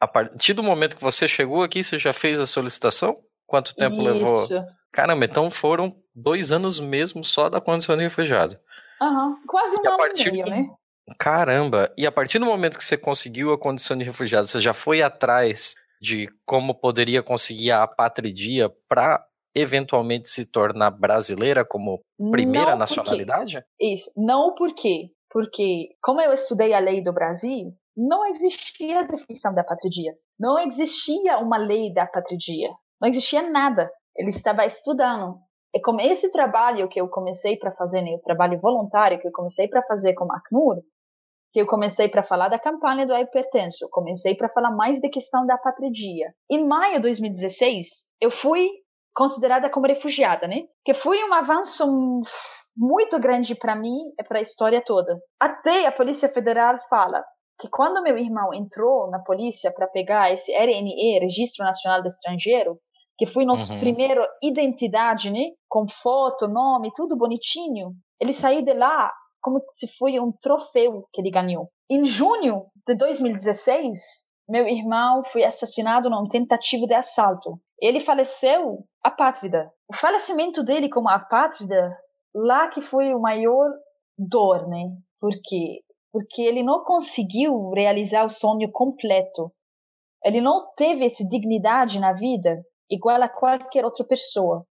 S2: A partir do momento que você chegou aqui, você já fez a solicitação? Quanto tempo
S5: Isso.
S2: levou? Caramba, então foram dois anos mesmo só da condição de refugiado.
S5: Uhum. Quase um
S2: E
S5: ano e meio,
S2: do-
S5: né?
S2: Caramba! E a partir do momento que você conseguiu a condição de refugiado, você já foi atrás de como poderia conseguir a apatridia para eventualmente se tornar brasileira como primeira
S5: Não,
S2: nacionalidade?
S5: Porque, isso. Não por quê? Porque, como eu estudei a lei do Brasil, não existia a definição da patridia. Não existia uma lei da patridia. Não existia nada. Ele estava estudando. É como esse trabalho que eu comecei para fazer, né, o trabalho voluntário que eu comecei para fazer com a Acnur, que eu comecei para falar da campanha do Eu Pertenço, comecei para falar mais da questão da patridia. Em maio de 2016, eu fui considerada como refugiada, né? Que foi um avanço muito grande para mim e para a história toda. Até a Polícia Federal fala que quando meu irmão entrou na polícia para pegar esse RNE, Registro Nacional do Estrangeiro, que foi nosso
S2: Uhum.
S5: primeiro identidade, né? Com foto, nome, tudo bonitinho. Ele saiu de lá como se foi um troféu que ele ganhou. Em junho de 2016, meu irmão foi assassinado numa tentativa de assalto. Ele faleceu apátrida. O falecimento dele como apátrida, lá que foi o maior dor, né? Por quê? Porque ele não conseguiu realizar o sonho completo. Ele não teve essa dignidade na vida igual a qualquer outra pessoa.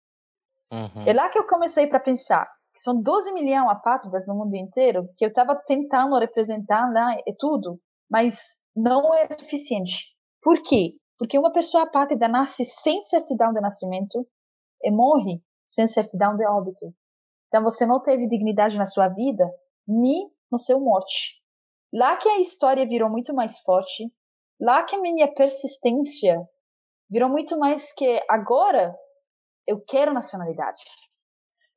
S2: Uhum.
S5: É lá que eu comecei para pensar que são 12 milhões apátridas no mundo inteiro, que eu estava tentando representar lá e tudo, mas não é suficiente. Por quê? Porque uma pessoa apátrida nasce sem certidão de nascimento e morre sem certidão de óbito. Então você não teve dignidade na sua vida, nem no seu morte. Lá que a história virou muito mais forte, lá que a minha persistência virou muito mais que agora eu quero nacionalidade.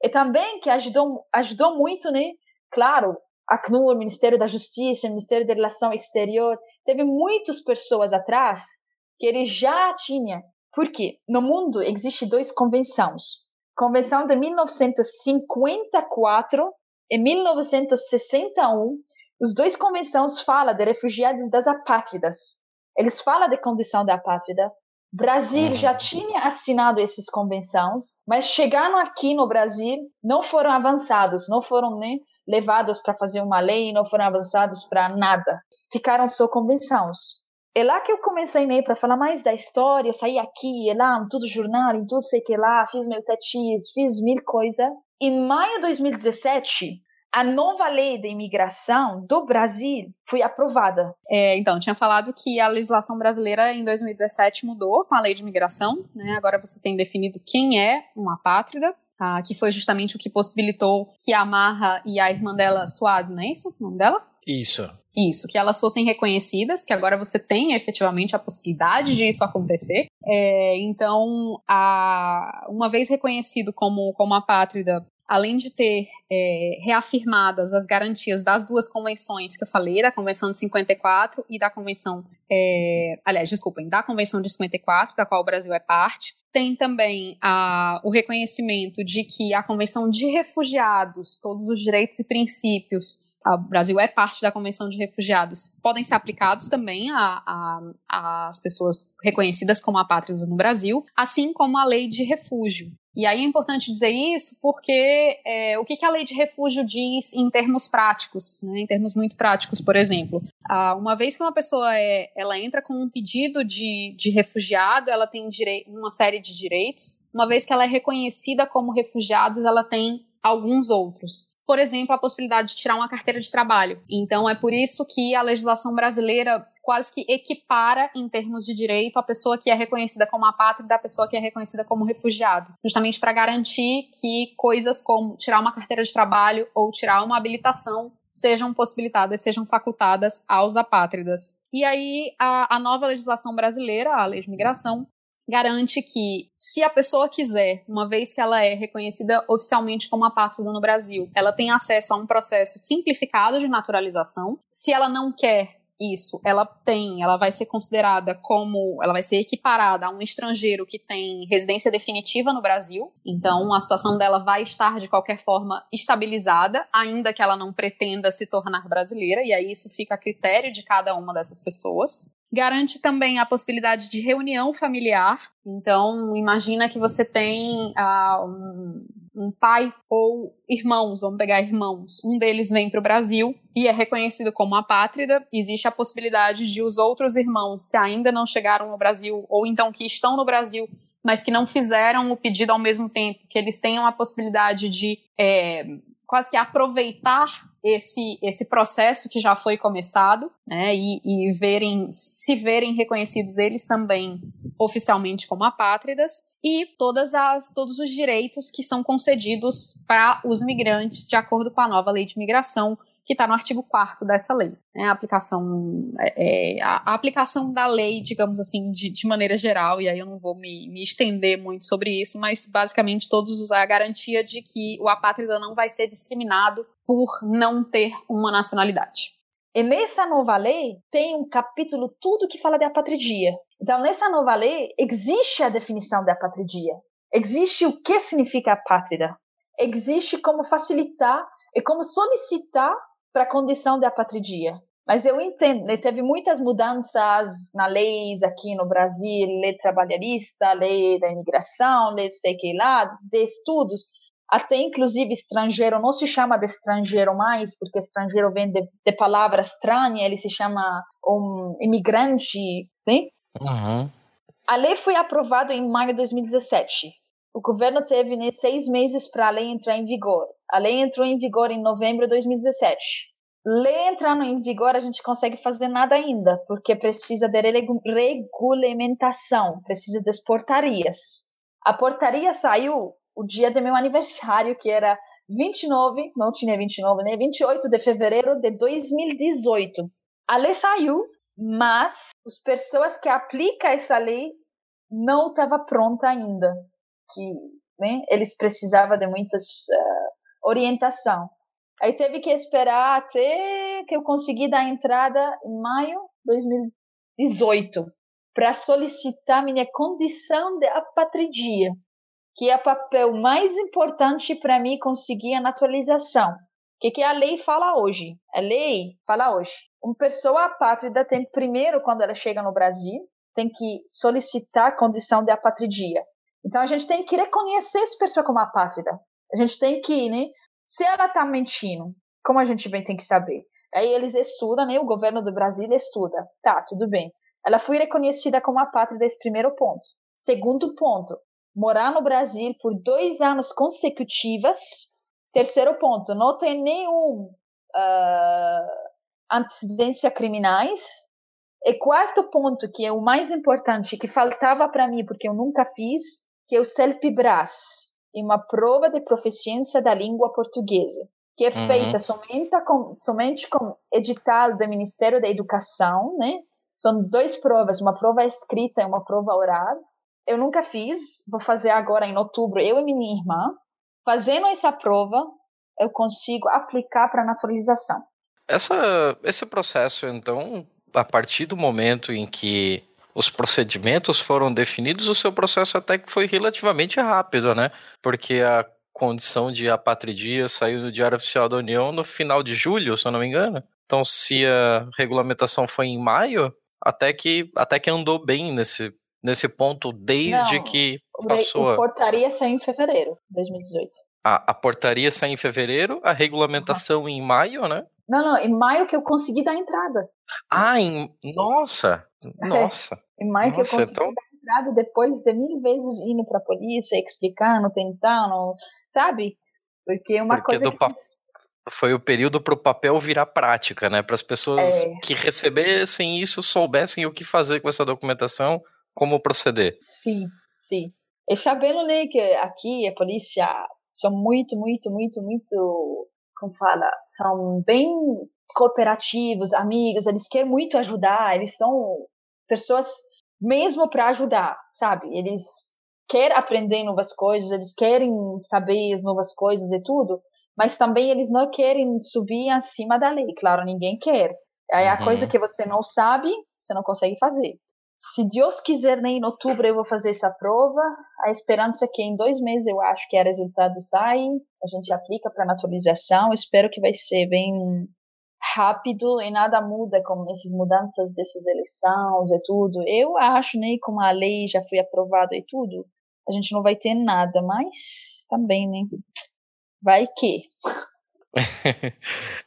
S5: E também que ajudou, ajudou muito, né? Claro, a CNUR, Ministério da Justiça, Ministério da Relação Exterior, teve muitas pessoas atrás que ele já tinha. Por quê? No mundo existem duas convenções. Convenção de 1954 e 1961. Os dois convenções falam de refugiados das apátridas. Eles falam de condição da apátrida, Brasil
S2: Uhum.
S5: já tinha assinado essas convenções, mas chegaram aqui no Brasil, não foram avançados, não foram né, levados para fazer uma lei, não foram avançados para nada. Ficaram só convenções. É lá que eu comecei né, para falar mais da história, saí aqui e lá, em todo jornal, em tudo sei que lá, fiz meu tetis, fiz mil coisas. Em maio de 2017, a nova lei de imigração do Brasil foi aprovada.
S4: É, então, tinha falado que a legislação brasileira em 2017 mudou com a lei de imigração, né? Agora você tem definido quem é uma apátrida, ah, que foi justamente o que possibilitou que a Marra e a irmã dela, Suad, não é isso o nome dela?
S2: Isso.
S4: Isso, que elas fossem reconhecidas, que agora você tem efetivamente a possibilidade de isso acontecer. É, então, a, uma vez reconhecido como, como apátrida, além de ter é, reafirmadas as garantias das duas convenções que eu falei, da Convenção de 54 e da Convenção. É, aliás, desculpem, da Convenção de 54, da qual o Brasil é parte. Tem também o reconhecimento de que a Convenção de Refugiados, todos os direitos e princípios o Brasil é parte da Convenção de Refugiados, podem ser aplicados também às pessoas reconhecidas como apátridas no Brasil, assim como a lei de refúgio. E aí é importante dizer isso porque é, o que, que, a lei de refúgio diz em termos práticos, né, em termos muito práticos, por exemplo. Ah, uma vez que uma pessoa é, ela entra com um pedido de, de refugiado, ela tem uma série de direitos. Uma vez que ela é reconhecida como refugiados, ela tem alguns outros por exemplo, a possibilidade de tirar uma carteira de trabalho. Então, é por isso que a legislação brasileira quase que equipara, em termos de direito, a pessoa que é reconhecida como apátrida da pessoa que é reconhecida como refugiado. Justamente para garantir que coisas como tirar uma carteira de trabalho ou tirar uma habilitação sejam possibilitadas, sejam facultadas aos apátridas. E aí, a, a nova legislação brasileira, a lei de migração, garante que, se a pessoa quiser, uma vez que ela é reconhecida oficialmente como apátrida no Brasil, ela tem acesso a um processo simplificado de naturalização. Se ela não quer, isso, ela tem, ela vai ser considerada como, ela vai ser equiparada a um estrangeiro que tem residência definitiva no Brasil. Então, a situação dela vai estar de qualquer forma estabilizada, ainda que ela não pretenda se tornar brasileira, e aí isso fica a critério de cada uma dessas pessoas. Garante também a possibilidade de reunião familiar. Então, imagina que você tem uh, um, um, pai ou irmãos, vamos pegar irmãos. Um deles vem para o Brasil e é reconhecido como apátrida. Existe a possibilidade de os outros irmãos que ainda não chegaram no Brasil ou então que estão no Brasil mas que não fizeram o pedido ao mesmo tempo, que eles tenham a possibilidade de é, quase que aproveitar esse, esse processo que já foi começado, né, e, e verem, se verem reconhecidos eles também oficialmente como apátridas, e todas as, todos os direitos que são concedidos para os migrantes de acordo com a nova lei de migração, que está no artigo 4 dessa lei. Né, a, aplicação, é, é, a, aplicação da lei, digamos assim, de, de, maneira geral, e aí eu não vou me, me estender muito sobre isso, mas basicamente todos a garantia de que o apátrida não vai ser discriminado por não ter uma nacionalidade.
S5: E nessa nova lei tem um capítulo tudo que fala de apatridia. Então, nessa nova lei existe a definição de apatridia. Existe o que significa apátrida. Existe como facilitar e como solicitar para a condição de apatridia. Mas eu entendo, né, teve muitas mudanças na leis aqui no Brasil, lei trabalhista, lei da imigração, lei sei que lá, de estudos, até inclusive estrangeiro não se chama de estrangeiro mais, porque estrangeiro vem de, de palavra estranha, ele se chama um imigrante, né?
S2: Uhum.
S5: A lei foi aprovada em maio de 2017. O governo teve né, seis meses para a lei entrar em vigor. A lei entrou em vigor em novembro de 2017. Lei entrando em vigor, a gente consegue fazer nada ainda, porque precisa de regulamentação, precisa das portarias. A portaria saiu o dia do meu aniversário, que era 29, não tinha 29, né? 28 de fevereiro de 2018. A lei saiu, mas as pessoas que aplicam essa lei não estava pronta ainda que né, eles precisavam de muitas uh, orientação. Aí teve que esperar até que eu consegui dar entrada em maio de 2018 para solicitar minha condição de apatridia, que é o papel mais importante para mim conseguir a naturalização. O que, que a lei fala hoje? A lei fala hoje. Uma pessoa apátrida tem primeiro, quando ela chega no Brasil, tem que solicitar a condição de apatridia. Então a gente tem que reconhecer essa pessoa como apátrida. A gente tem que, né? Se ela está mentindo, como a gente bem tem que saber? Aí eles estudam, né? O governo do Brasil estuda. Tá, tudo bem. Ela foi reconhecida como apátrida esse primeiro ponto. Segundo ponto, morar no Brasil por dois anos consecutivos. Terceiro ponto, não tem nenhum uh, antecedência criminais. E quarto ponto, que é o mais importante, que faltava para mim, porque eu nunca fiz, que é o CELPE-BRAS, é uma prova de proficiência da língua portuguesa, que é uhum. feita somente com, somente com edital do Ministério da Educação, né? São duas provas, uma prova escrita e uma prova oral. Eu nunca fiz, vou fazer agora em outubro, eu e minha irmã. Fazendo essa prova, eu consigo aplicar para naturalização.
S2: Essa, esse processo, então, a partir do momento em que os procedimentos foram definidos, o seu processo até que foi relativamente rápido, né? Porque a condição de apatridia saiu no Diário Oficial da União no final de julho, se eu não me engano. Então, se a regulamentação foi em maio, até que, até que andou bem nesse, nesse ponto desde não, que passou.
S5: A portaria saiu em fevereiro de 2018.
S2: A, a portaria saiu em fevereiro, a regulamentação uhum. em maio, né?
S5: Não, não, em maio que eu consegui dar entrada.
S2: Ah, em... nossa! Nossa!
S5: E mais que eu consegui então... dar entrada depois de mil vezes indo para a polícia, explicando, tentando, sabe? Porque uma Porque coisa. Que...
S2: Foi o período para o papel virar prática, né? Para as pessoas é... que recebessem isso soubessem o que fazer com essa documentação, como proceder.
S5: Sim, sim. E sabendo né, que aqui a polícia são muito, muito, muito, muito, como fala, são bem cooperativos, amigos, eles querem muito ajudar, eles são pessoas mesmo para ajudar, sabe? Eles querem aprender novas coisas, eles querem saber as novas coisas e tudo, mas também eles não querem subir acima da lei. Claro, ninguém quer, Aí a
S2: Uhum.
S5: coisa que você não sabe, você não consegue fazer. Se Deus quiser, nem em outubro eu vou fazer essa prova. A esperança é que em dois meses eu acho que o resultado sai, a gente aplica para naturalização. Espero que vai ser bem rápido e nada muda com essas mudanças dessas eleições e tudo. Eu acho, né, como a lei já foi aprovada e tudo, a gente não vai ter nada, mas também, né? Vai que.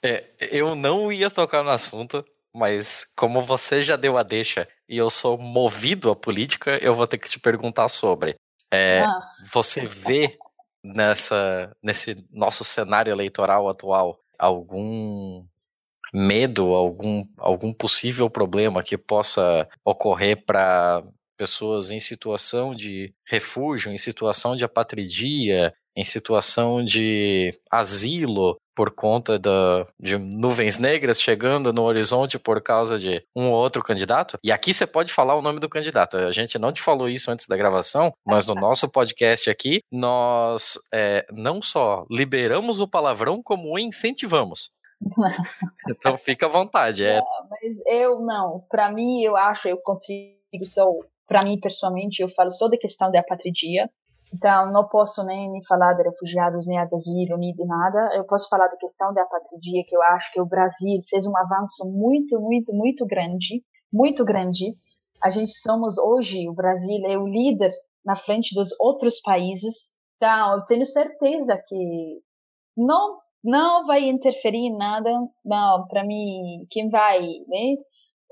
S2: É, eu não ia tocar no assunto, mas como você já deu a deixa e eu sou movido à política, eu vou ter que te perguntar sobre. É,
S5: Ah,
S2: Você vê nessa, nesse nosso cenário eleitoral atual algum medo, algum, algum possível problema que possa ocorrer para pessoas em situação de refúgio, em situação de apatridia, em situação de asilo por conta da, de nuvens negras chegando no horizonte por causa de um ou outro candidato. E aqui você pode falar o nome do candidato. A gente não te falou isso antes da gravação, mas no nosso podcast aqui, nós é, não só liberamos o palavrão, como o incentivamos. Então fica à vontade. É,
S5: mas eu não. Para mim, eu acho, eu consigo só. Para mim, pessoalmente, eu falo só da questão da apatridia. Então, não posso nem, falar de refugiados, nem de asilo, nem de nada. Eu posso falar da questão da apatridia, que eu acho que o Brasil fez um avanço muito, muito, muito grande. Muito grande. A gente somos hoje, o Brasil é o líder na frente dos outros países. Então, eu tenho certeza que não não vai interferir em nada. Não, para mim, quem vai, né?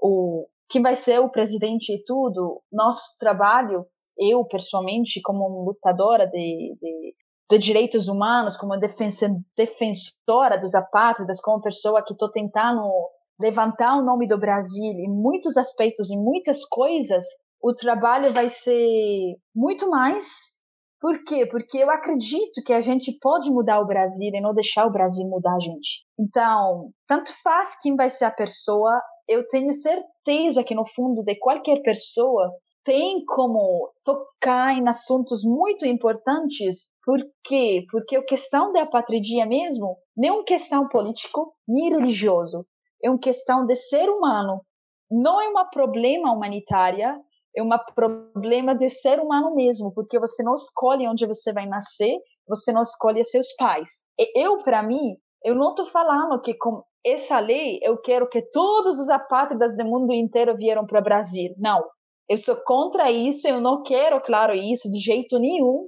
S5: O quem vai ser o presidente e tudo, nosso trabalho, eu pessoalmente como lutadora de, de, de direitos humanos, como defensora dos apátridas, como pessoa que estou tentando levantar o nome do Brasil em muitos aspectos, em muitas coisas, o trabalho vai ser muito mais por quê? Porque eu acredito que a gente pode mudar o Brasil e não deixar o Brasil mudar a gente. Então, tanto faz quem vai ser a pessoa, eu tenho certeza que no fundo de qualquer pessoa tem como tocar em assuntos muito importantes. Por quê? Porque a questão da apatridia mesmo não é uma questão político nem religioso. É uma questão de ser humano. Não é um problema humanitária, é um problema de ser humano mesmo, porque você não escolhe onde você vai nascer, você não escolhe seus pais. E eu, para mim, eu não estou falando que com essa lei eu quero que todos os apátridas do mundo inteiro vieram para o Brasil. Não. Eu sou contra isso, eu não quero, claro, isso de jeito nenhum.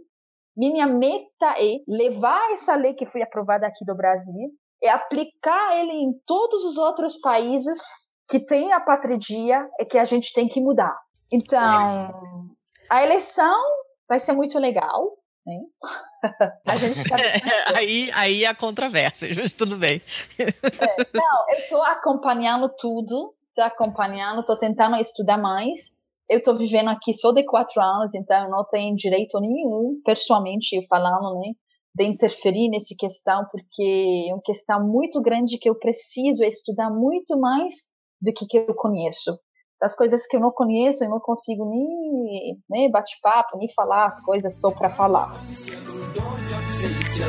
S5: Minha meta é levar essa lei que foi aprovada aqui do Brasil e aplicar ele em todos os outros países que têm apatridia e que a gente tem que mudar. Então, a eleição vai ser muito legal, né? A gente tá...
S3: aí, aí há controvérsias, mas tudo bem.
S5: É, não, eu estou acompanhando tudo, estou acompanhando, estou tentando estudar mais. Eu estou vivendo aqui só de quatro anos, então não tenho direito nenhum, pessoalmente, eu falando, né, de interferir nessa questão, porque é uma questão muito grande que eu preciso estudar muito mais do que, que eu conheço das coisas que eu não conheço, eu não consigo nem, nem bate-papo, nem falar as coisas só para falar.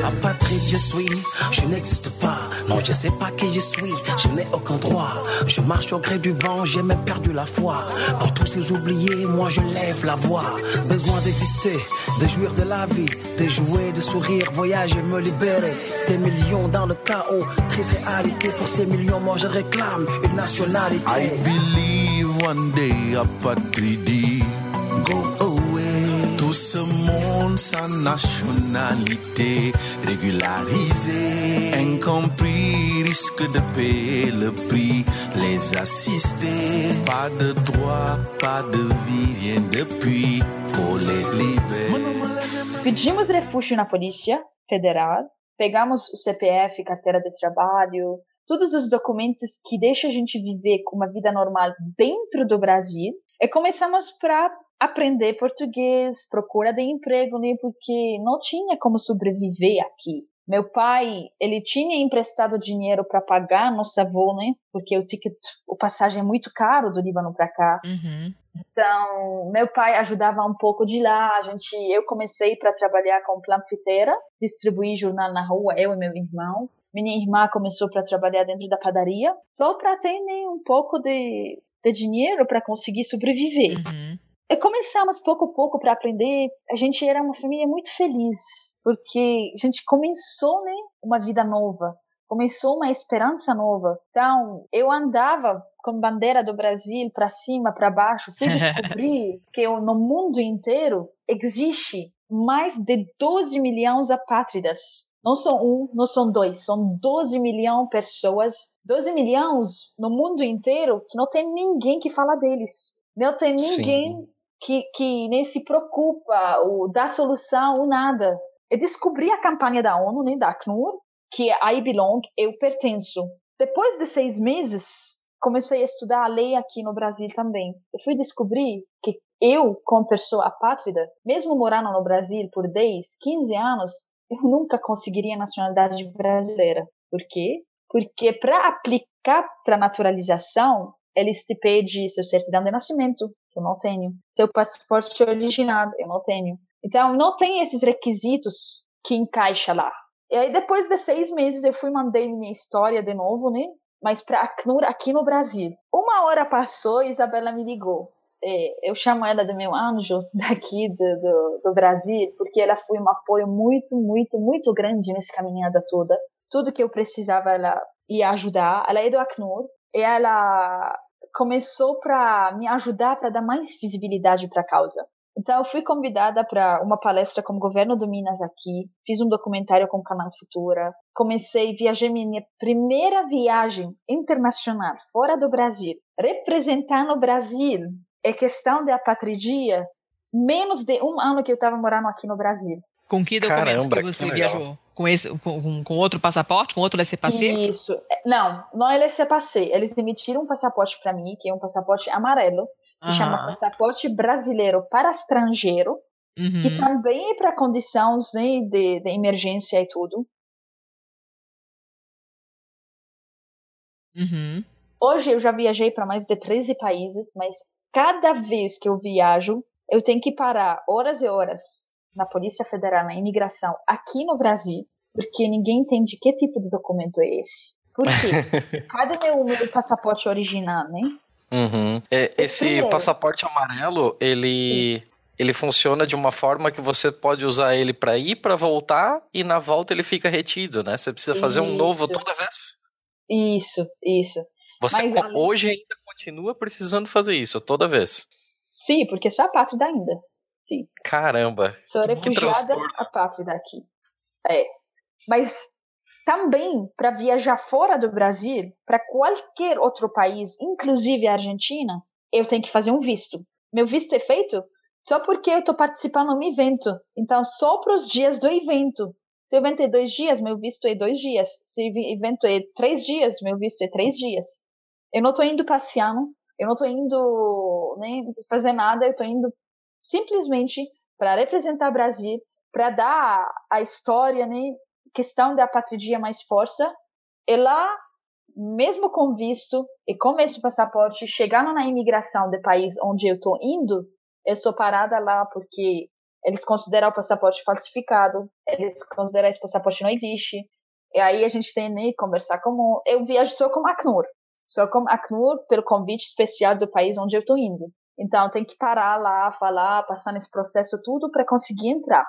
S7: Apatride je suis, je n'existe pas. Non, je sais pas qui je suis, je n'ai aucun droit. Je marche au gré du vent, j'ai même perdu la foi. Pour tous ces oubliés, moi je lève la voix. Besoin d'exister, de jouir de la vie, de jouer, de sourire, voyager, me libérer. Des millions dans le chaos, triste réalité. Pour ces millions, moi je réclame une nationalité.
S8: I believe one day apatridi go away. Tout ce monde sans nationalité régularisée, incompris, risque de payer le prix, les assister. Pas de droit, pas de vie, rien depuis pour les libérer.
S5: Pedimos refúgio na Polícia Federal, pegamos o CPF, carteira de trabalho, todos os documentos que deixam a gente viver com uma vida normal dentro do Brasil e começamos para aprender português, procura de emprego, né? Porque não tinha como sobreviver aqui. Meu pai, ele tinha emprestado dinheiro para pagar nossa voo, né? Porque o ticket, o passagem é muito caro do Líbano para cá.
S3: Uhum.
S5: Então, meu pai ajudava um pouco de lá. A gente, eu comecei para trabalhar com planfiteira, distribuir jornal na rua, eu e meu irmão. Minha irmã começou para trabalhar dentro da padaria, só para ter né, um pouco de, de dinheiro para conseguir sobreviver.
S3: Uhum.
S5: E começamos pouco a pouco para aprender. A gente era uma família muito feliz, porque a gente começou né, uma vida nova, começou uma esperança nova. Então, eu andava com bandeira do Brasil para cima, para baixo, fui descobrir que no mundo inteiro existe mais de 12 milhões de apátridas. Não são um, não são dois, são 12 milhões de pessoas, 12 milhões no mundo inteiro que não tem ninguém que fala deles. Não tem ninguém que, que nem se preocupa ou dá solução ou nada. Eu descobri a campanha da ONU, né, da Acnur, que é I Belong, eu pertenço. Depois de seis meses, comecei a estudar a lei aqui no Brasil também. Eu fui descobrir que eu, como pessoa apátrida, mesmo morando no Brasil por 10, 15 anos, eu nunca conseguiria nacionalidade brasileira. Por quê? Porque para aplicar para naturalização, eles te pedem seu certidão de nascimento, que eu não tenho. Seu passaporte original, eu não tenho. Então, não tem esses requisitos que encaixa lá. E aí, depois de seis meses, eu fui mandei minha história de novo, né? Mas para Acnur aqui no Brasil. Uma hora passou e Isabela me ligou. É, eu chamo ela de meu anjo daqui do, do, do, Brasil, porque ela foi um apoio muito, muito, muito grande nessa caminhada toda. Tudo que eu precisava, ela ia ajudar. Ela é do Acnur e ela começou para me ajudar para dar mais visibilidade para a causa. Então, eu fui convidada para uma palestra com o governo do Minas aqui, fiz um documentário com o Canal Futura, comecei, viajei minha primeira viagem internacional fora do Brasil, representando o Brasil é questão de apatridia, menos de um ano que eu estava morando aqui no Brasil.
S3: Com que documento Caramba, que você que viajou? Com, esse, com, com, outro passaporte? Com outro laissez-passer?
S5: Isso. É, não, não é laissez-passer. Eles emitiram um passaporte para mim, que é um passaporte amarelo, que uhum. chama Passaporte Brasileiro para Estrangeiro, uhum. que também é para condições né, de, de emergência e tudo.
S3: Uhum.
S5: Hoje eu já viajei para mais de 13 países, mas cada vez que eu viajo, eu tenho que parar horas e horas na Polícia Federal, na imigração, aqui no Brasil, porque ninguém entende que tipo de documento é esse. Por quê? Cadê meu, meu passaporte original, né?
S2: Uhum. É, esse passaporte amarelo, ele, ele funciona de uma forma que você pode usar ele para ir, para voltar, e na volta ele fica retido, né? Você precisa fazer isso. um novo toda vez.
S5: Isso, isso.
S2: Você Mas, hoje ainda continua precisando fazer isso toda vez.
S5: Sim, porque sou apátrida ainda. Sim.
S2: Caramba.
S5: Sou refugiada apátrida aqui. É. Mas também para viajar fora do Brasil, para qualquer outro país, inclusive a Argentina, eu tenho que fazer um visto. Meu visto é feito só porque eu estou participando de um evento. Então, só para os dias do evento. Se o evento é dois dias, meu visto é dois dias. Se o evento é três dias, meu visto é três dias. Eu não estou indo passeando, eu não estou indo nem fazer nada, eu estou indo simplesmente para representar o Brasil, para dar a história, né, questão da patria mais força. E lá, mesmo com visto e com esse passaporte, chegando na imigração do país onde eu estou indo, eu sou parada lá porque eles consideram o passaporte falsificado, eles consideram esse passaporte não existe. E aí a gente tem que né, conversar com. Eu viajo só com a Acnur. Só com a Acnur pelo convite especial do país onde eu estou indo. Então tem que parar lá, falar, passar nesse processo tudo para conseguir entrar.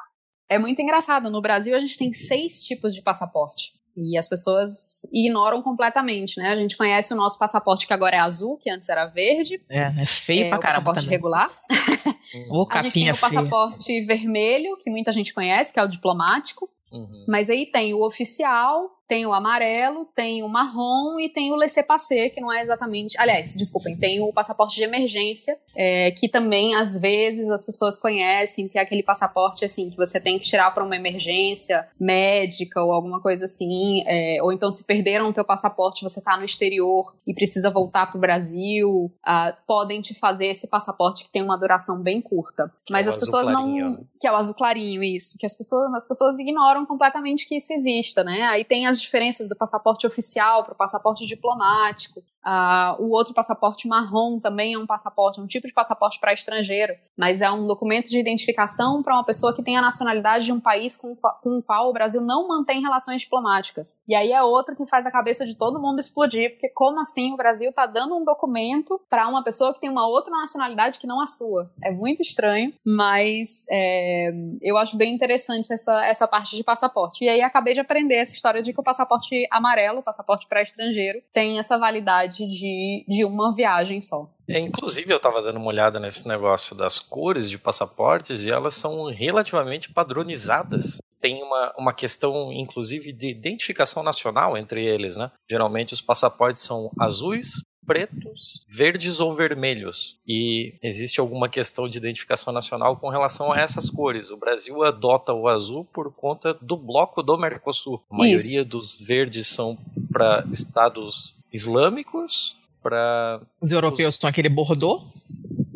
S4: É muito engraçado. No Brasil a gente tem seis tipos de passaporte. E as pessoas ignoram completamente, né? A gente conhece o nosso passaporte que agora é azul, que antes era verde.
S3: É, é feio
S4: é,
S3: pra caramba.
S4: passaporte
S3: também.
S4: regular.
S3: Ô,
S4: a gente tem o passaporte
S3: feia.
S4: vermelho, que muita gente conhece, que é o diplomático. Uhum. Mas aí tem o oficial, tem o amarelo, tem o marrom e tem o laissez-passer, que não é exatamente. Aliás, desculpem, tem o passaporte de emergência, é, que também às vezes as pessoas conhecem, que é aquele passaporte assim que você tem que tirar para uma emergência médica ou alguma coisa assim, é, ou então se perderam o teu passaporte, você está no exterior e precisa voltar para o Brasil, uh, podem te fazer esse passaporte que tem uma duração bem curta. Mas é as pessoas clarinho. não, que é o azul clarinho isso, que as pessoas, as pessoas ignoram completamente que isso exista, né? Aí tem as diferenças do passaporte oficial para o passaporte diplomático. Uh, o outro passaporte marrom também é um passaporte, é um tipo de passaporte para estrangeiro, mas é um documento de identificação para uma pessoa que tem a nacionalidade de um país com, com o qual o Brasil não mantém relações diplomáticas. E aí é outro que faz a cabeça de todo mundo explodir, porque como assim o Brasil está dando um documento para uma pessoa que tem uma outra nacionalidade que não a sua? É muito estranho, mas é, eu acho bem interessante essa, essa parte de passaporte. E aí acabei de aprender essa história de que o passaporte amarelo, o passaporte para estrangeiro, tem essa validade de, de uma viagem só.
S2: É, inclusive, eu estava dando uma olhada nesse negócio das cores de passaportes e elas são relativamente padronizadas. Tem uma, uma questão, inclusive, de identificação nacional entre eles, né? Geralmente os passaportes são azuis, pretos, verdes ou vermelhos. E existe alguma questão de identificação nacional com relação a essas cores. O Brasil adota o azul por conta do bloco do Mercosul. A maioria Isso. dos verdes são para estados islâmicos, para.
S3: Os europeus os... são aquele bordô?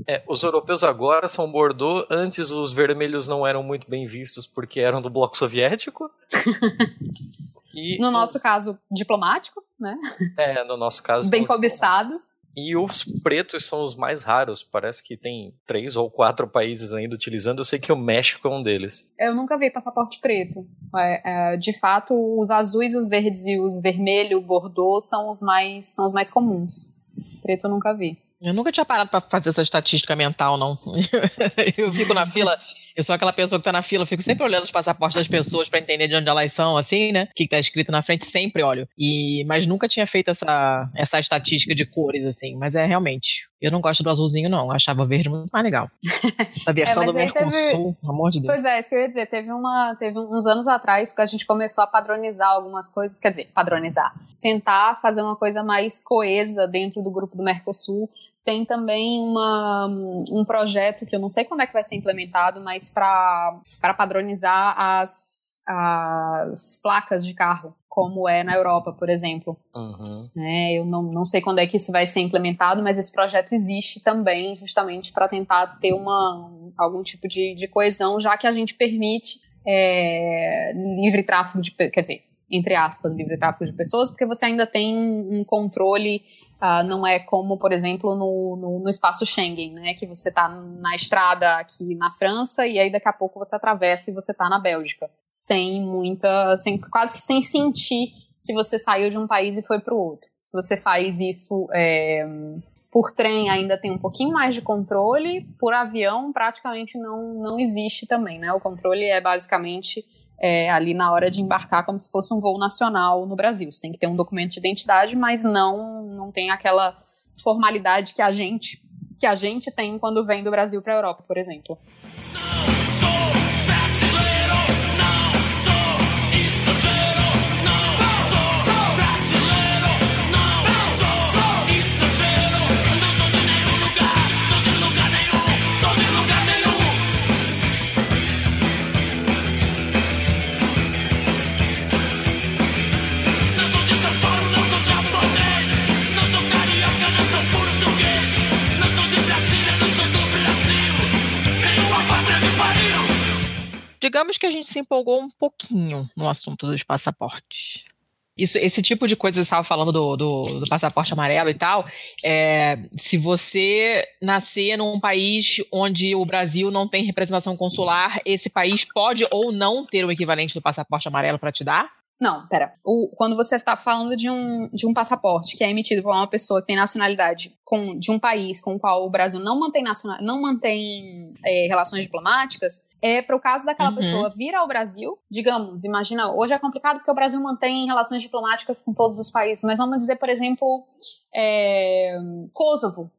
S2: É, os europeus agora são Bordeaux. Antes os vermelhos não eram muito bem vistos porque eram do bloco soviético.
S4: E no os... nosso caso, diplomáticos, né?
S2: É, no nosso caso.
S4: Bem cobiçados.
S2: E os pretos são os mais raros. Parece que tem três ou quatro países ainda utilizando. Eu sei que o México é um deles.
S4: Eu nunca vi passaporte preto. É, é, de fato, os azuis, os verdes e os vermelho, bordeaux são os mais são os mais comuns. Preto eu nunca vi.
S3: Eu nunca tinha parado para fazer essa estatística mental, não. eu fico na fila eu sou aquela pessoa que tá na fila, eu fico sempre olhando os passaportes das pessoas para entender de onde elas são, assim, né? O que, tá escrito na frente, sempre olho. E, mas nunca tinha feito essa, essa estatística de cores, assim. Mas é realmente. Eu não gosto do azulzinho, não. Eu achava verde muito mais legal. Essa versão é, do Mercosul, teve... pelo amor de Deus.
S4: Pois é, isso que eu ia dizer. Teve, uma, teve uns anos atrás que a gente começou a padronizar algumas coisas. Quer dizer, padronizar. Tentar fazer uma coisa mais coesa dentro do grupo do Mercosul tem também uma, um projeto que eu não sei quando é que vai ser implementado, mas para padronizar as, as placas de carro, como é na Europa, por exemplo. Uhum. É, eu não, não sei quando é que isso vai ser implementado, mas esse projeto existe também, justamente para tentar ter uma, algum tipo de, de coesão, já que a gente permite é, livre tráfego de. Quer dizer, entre aspas, livre tráfego de pessoas, porque você ainda tem um, um controle Uh, não é como, por exemplo, no, no, no, espaço Schengen, né? Que você está na estrada aqui na França e aí daqui a pouco você atravessa e você está na Bélgica. Sem muita. Sem, quase que sem sentir que você saiu de um país e foi para o outro. Se você faz isso é, por trem, ainda tem um pouquinho mais de controle, por avião, praticamente não, não existe também, né? O controle é basicamente é, ali na hora de embarcar como se fosse um voo nacional no Brasil. Você tem que ter um documento de identidade, mas não não tem aquela formalidade que a gente que a gente tem quando vem do Brasil para a Europa, por exemplo.
S3: Digamos que a gente se empolgou um pouquinho no assunto dos passaportes. Isso, esse tipo de coisa, você estava falando do, do, do, passaporte amarelo e tal. É, se você nascer num país onde o Brasil não tem representação consular, esse país pode ou não ter o equivalente do passaporte amarelo para te dar?
S4: Não, pera. O, quando você está falando de um, de um passaporte que é emitido por uma pessoa que tem nacionalidade com, de um país com o qual o Brasil não mantém, nacional, não mantém é, relações diplomáticas, é para o caso daquela uhum. pessoa vir ao Brasil, digamos, imagina, hoje é complicado porque o Brasil mantém relações diplomáticas com todos os países, mas vamos dizer, por exemplo, é, Kosovo.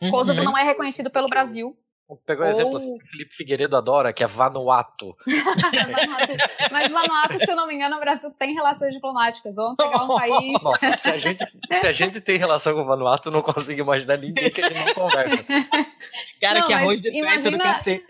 S4: Uhum. Kosovo não é reconhecido pelo Brasil,
S2: Pegou o Ou... exemplo assim, que o Felipe Figueiredo adora, que é Vanuatu.
S4: Mas Vanuatu, se eu não me engano, o Brasil tem relações diplomáticas. Vamos pegar um país.
S2: Nossa, se a gente, se a gente tem relação com o Vanuatu, não consigo imaginar ninguém que ele não conversa.
S3: Cara, não, que arroz de imagina, do cacete.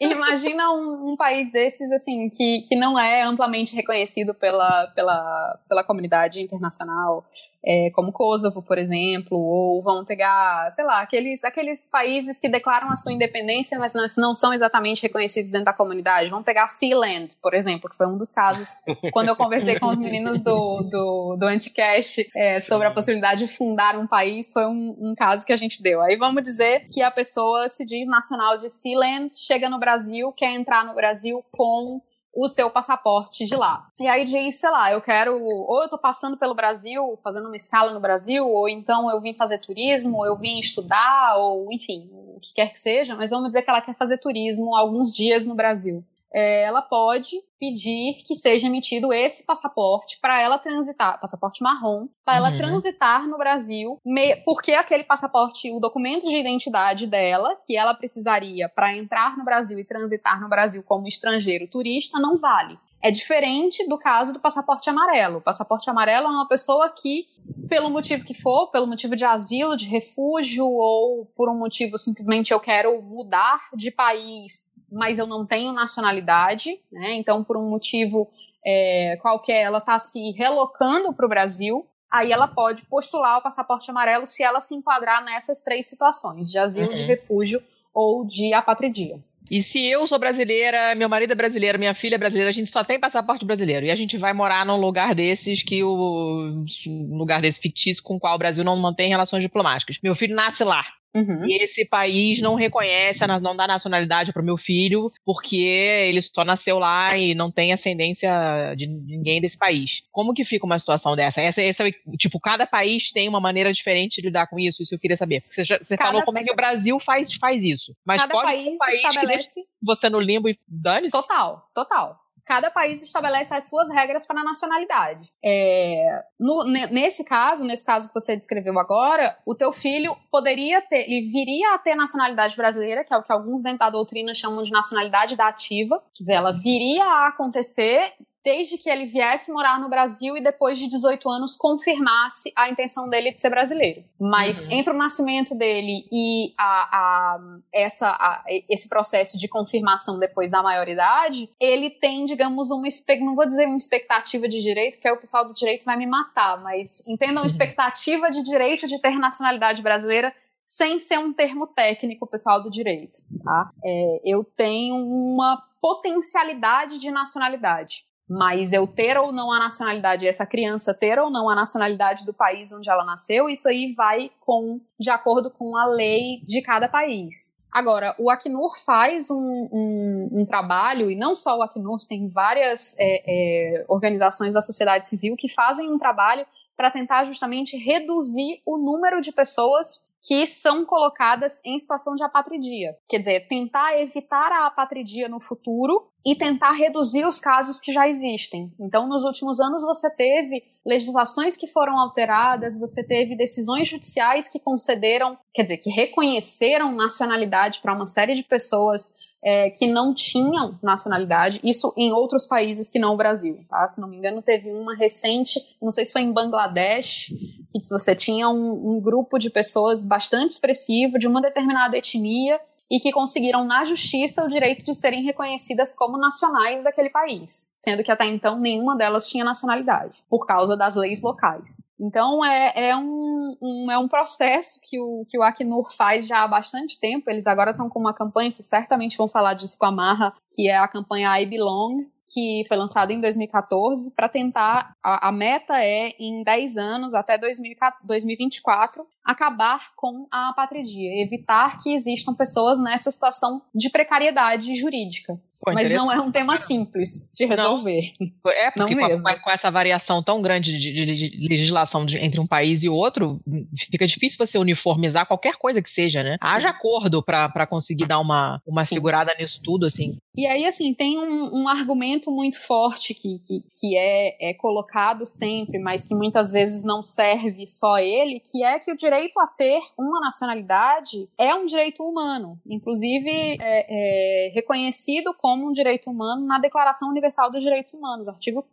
S4: Imagina um, um, país desses, assim, que, que não é amplamente reconhecido pela, pela, pela comunidade internacional, é, como Kosovo, por exemplo, ou vamos pegar, sei lá, aqueles, aqueles países que declaram a sua independência independência, mas não, não são exatamente reconhecidos dentro da comunidade. Vamos pegar Sealand, por exemplo, que foi um dos casos quando eu conversei com os meninos do, do, do Anticast é, sobre a possibilidade de fundar um país, foi um, um caso que a gente deu. Aí vamos dizer que a pessoa se diz nacional de Sealand, chega no Brasil, quer entrar no Brasil com o seu passaporte de lá. E aí diz, sei lá, eu quero, ou eu tô passando pelo Brasil, fazendo uma escala no Brasil, ou então eu vim fazer turismo, ou eu vim estudar, ou enfim, o que quer que seja, mas vamos dizer que ela quer fazer turismo alguns dias no Brasil é, ela pode pedir que seja emitido esse passaporte para ela transitar, passaporte marrom, para ela uhum. transitar no Brasil, me, porque aquele passaporte, o documento de identidade dela, que ela precisaria para entrar no Brasil e transitar no Brasil como estrangeiro turista, não vale. É diferente do caso do passaporte amarelo. O passaporte amarelo é uma pessoa que, pelo motivo que for, pelo motivo de asilo, de refúgio, ou por um motivo simplesmente eu quero mudar de país mas eu não tenho nacionalidade, né? Então, por um motivo é, qualquer, ela está se relocando para o Brasil. Aí ela pode postular o passaporte amarelo se ela se enquadrar nessas três situações: de asilo, uhum. de refúgio ou de apatridia.
S3: E se eu sou brasileira, meu marido é brasileiro, minha filha é brasileira, a gente só tem passaporte brasileiro. E a gente vai morar num lugar desses que o. Um lugar desse fictício com o qual o Brasil não mantém relações diplomáticas. Meu filho nasce lá. Uhum. E esse país não reconhece, não dá nacionalidade para o meu filho, porque ele só nasceu lá e não tem ascendência de ninguém desse país. Como que fica uma situação dessa? Essa, essa, tipo, cada país tem uma maneira diferente de lidar com isso, isso eu queria saber. Você, já, você falou como é que o Brasil faz, faz isso. Mas cada pode país, um país estabelece... que você no limbo e dane-se?
S4: Total, total cada país estabelece as suas regras para a nacionalidade. É, no, nesse caso, nesse caso que você descreveu agora, o teu filho poderia ter, ele viria a ter nacionalidade brasileira, que é o que alguns dentro da doutrina chamam de nacionalidade da ativa, quer dizer, ela viria a acontecer desde que ele viesse morar no Brasil e depois de 18 anos confirmasse a intenção dele de ser brasileiro. Mas uhum. entre o nascimento dele e a, a, essa, a, esse processo de confirmação depois da maioridade, ele tem, digamos, uma não vou dizer uma expectativa de direito, que aí o pessoal do direito vai me matar, mas entendam uhum. expectativa de direito de ter nacionalidade brasileira sem ser um termo técnico, pessoal do direito, tá? É, eu tenho uma potencialidade de nacionalidade. Mas eu ter ou não a nacionalidade, essa criança ter ou não a nacionalidade do país onde ela nasceu, isso aí vai com de acordo com a lei de cada país. Agora, o Acnur faz um, um, um trabalho, e não só o Acnur, tem várias é, é, organizações da sociedade civil que fazem um trabalho para tentar justamente reduzir o número de pessoas que são colocadas em situação de apatridia. Quer dizer, tentar evitar a apatridia no futuro e tentar reduzir os casos que já existem. Então, nos últimos anos, você teve legislações que foram alteradas, você teve decisões judiciais que concederam, quer dizer, que reconheceram nacionalidade para uma série de pessoas é, que não tinham nacionalidade, isso em outros países que não o Brasil, tá? Se não me engano, teve uma recente, não sei se foi em Bangladesh, que você tinha um, um grupo de pessoas bastante expressivo de uma determinada etnia e que conseguiram na justiça o direito de serem reconhecidas como nacionais daquele país, sendo que até então nenhuma delas tinha nacionalidade, por causa das leis locais. Então é, é, um, um, é um processo que o, que o Acnur faz já há bastante tempo. Eles agora estão com uma campanha, vocês certamente vão falar disso com a Marra, que é a campanha I Belong, que foi lançado em 2014 para tentar a, a, meta é em 10 anos até 2024 acabar com a apatridia, evitar que existam pessoas nessa situação de precariedade jurídica. Mas não é um tema simples de resolver.
S3: Não. É, porque não com, com, essa variação tão grande de, de, de legislação de, entre um país e outro, fica difícil você uniformizar qualquer coisa que seja, né? Sim. Haja acordo para conseguir dar uma, uma segurada nisso tudo, assim.
S4: E aí, assim, tem um, um argumento muito forte que, que, que é, é colocado sempre, mas que muitas vezes não serve só ele, que é que o direito a ter uma nacionalidade é um direito humano, inclusive é, é reconhecido como um direito humano na Declaração Universal dos Direitos Humanos, artigo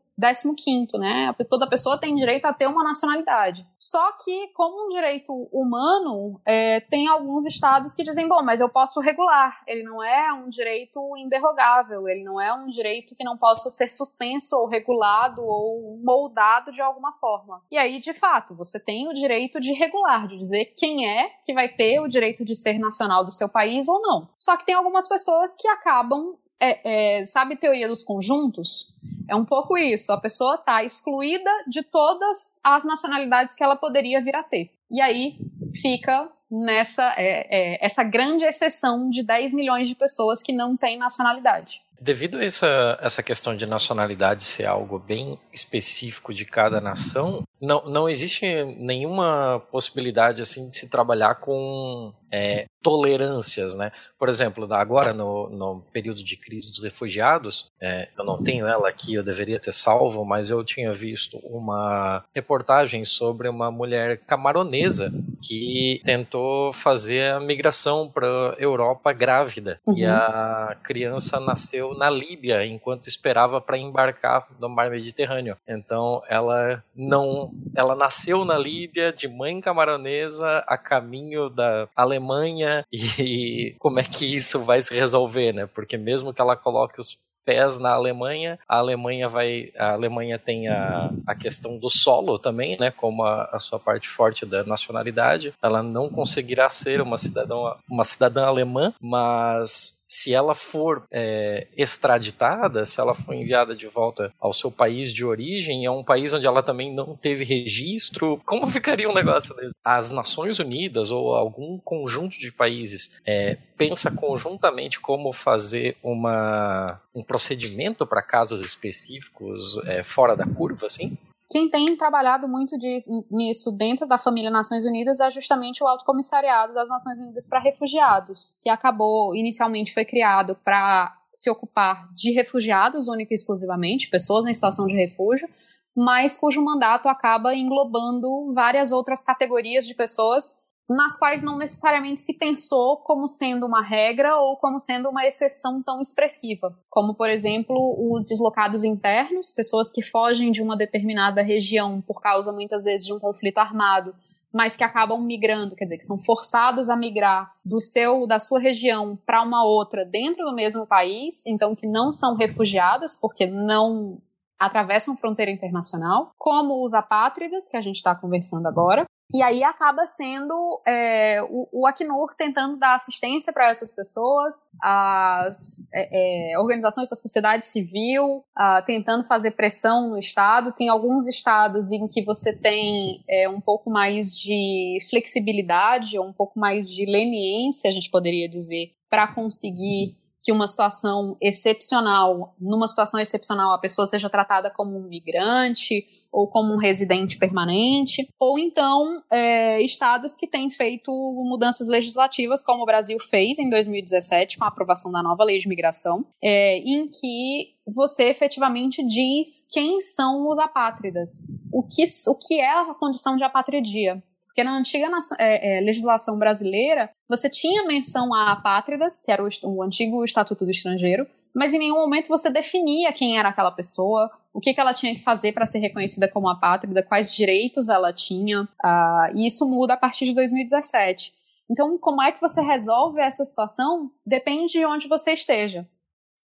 S4: 15, né? Toda pessoa tem direito a ter uma nacionalidade. Só que, como um direito humano, é, tem alguns estados que dizem, bom, mas eu posso regular. Ele não é um direito inderrogável, ele não é um direito que não possa ser suspenso ou regulado ou moldado de alguma forma. E aí, de fato, você tem o direito de regular, de dizer quem é que vai ter o direito de ser nacional do seu país ou não. Só que tem algumas pessoas que acabam é, é, sabe teoria dos conjuntos? É um pouco isso. A pessoa está excluída de todas as nacionalidades que ela poderia vir a ter. E aí fica nessa é, é essa grande exceção de 10 milhões de pessoas que não têm nacionalidade.
S2: Devido a essa, essa questão de nacionalidade ser algo bem específico de cada nação, não, não existe nenhuma possibilidade assim de se trabalhar com é, tolerâncias, né? Por exemplo, agora no, no período de crise dos refugiados, é, eu não tenho ela aqui, eu deveria ter salvo, mas eu tinha visto uma reportagem sobre uma mulher camaronesa que tentou fazer a migração para Europa grávida uhum. e a criança nasceu na Líbia enquanto esperava para embarcar no Mar Mediterrâneo. Então ela não, ela nasceu na Líbia de mãe camaronesa a caminho da Alemanha Alemanha e como é que isso vai se resolver, né? Porque mesmo que ela coloque os pés na Alemanha, a Alemanha vai, a Alemanha tem a, a questão do solo também, né, como a, a, sua parte forte da nacionalidade. Ela não conseguirá ser uma cidadã, uma cidadã alemã, mas se ela for é, extraditada, se ela for enviada de volta ao seu país de origem, é um país onde ela também não teve registro, como ficaria um negócio desse? As Nações Unidas ou algum conjunto de países é, pensa conjuntamente como fazer uma, um procedimento para casos específicos é, fora da curva, assim?
S4: Quem tem trabalhado muito de, nisso dentro da família Nações Unidas é justamente o Alto Comissariado das Nações Unidas para Refugiados, que acabou, inicialmente foi criado para se ocupar de refugiados única e exclusivamente, pessoas em situação de refúgio, mas cujo mandato acaba englobando várias outras categorias de pessoas nas quais não necessariamente se pensou como sendo uma regra ou como sendo uma exceção tão expressiva, como por exemplo os deslocados internos, pessoas que fogem de uma determinada região por causa muitas vezes de um conflito armado, mas que acabam migrando, quer dizer, que são forçados a migrar do seu da sua região para uma outra dentro do mesmo país, então que não são refugiados porque não atravessam fronteira internacional, como os apátridas, que a gente está conversando agora, e aí acaba sendo é, o, o, Acnur tentando dar assistência para essas pessoas, as é, é, organizações da sociedade civil a, tentando fazer pressão no Estado. Tem alguns estados em que você tem é, um pouco mais de flexibilidade, ou um pouco mais de leniência, a gente poderia dizer, para conseguir que uma situação excepcional, numa situação excepcional, a pessoa seja tratada como um migrante ou como um residente permanente, ou então é, estados que têm feito mudanças legislativas, como o Brasil fez em 2017, com a aprovação da nova lei de migração, é, em que você efetivamente diz quem são os apátridas, o que, o que é a condição de apatridia. Porque na antiga é, é, legislação brasileira, você tinha menção a apátridas, que era o, o antigo Estatuto do Estrangeiro, mas em nenhum momento você definia quem era aquela pessoa, o que, que ela tinha que fazer para ser reconhecida como apátrida, quais direitos ela tinha, uh, e isso muda a partir de 2017. Então, como é que você resolve essa situação? Depende de onde você esteja.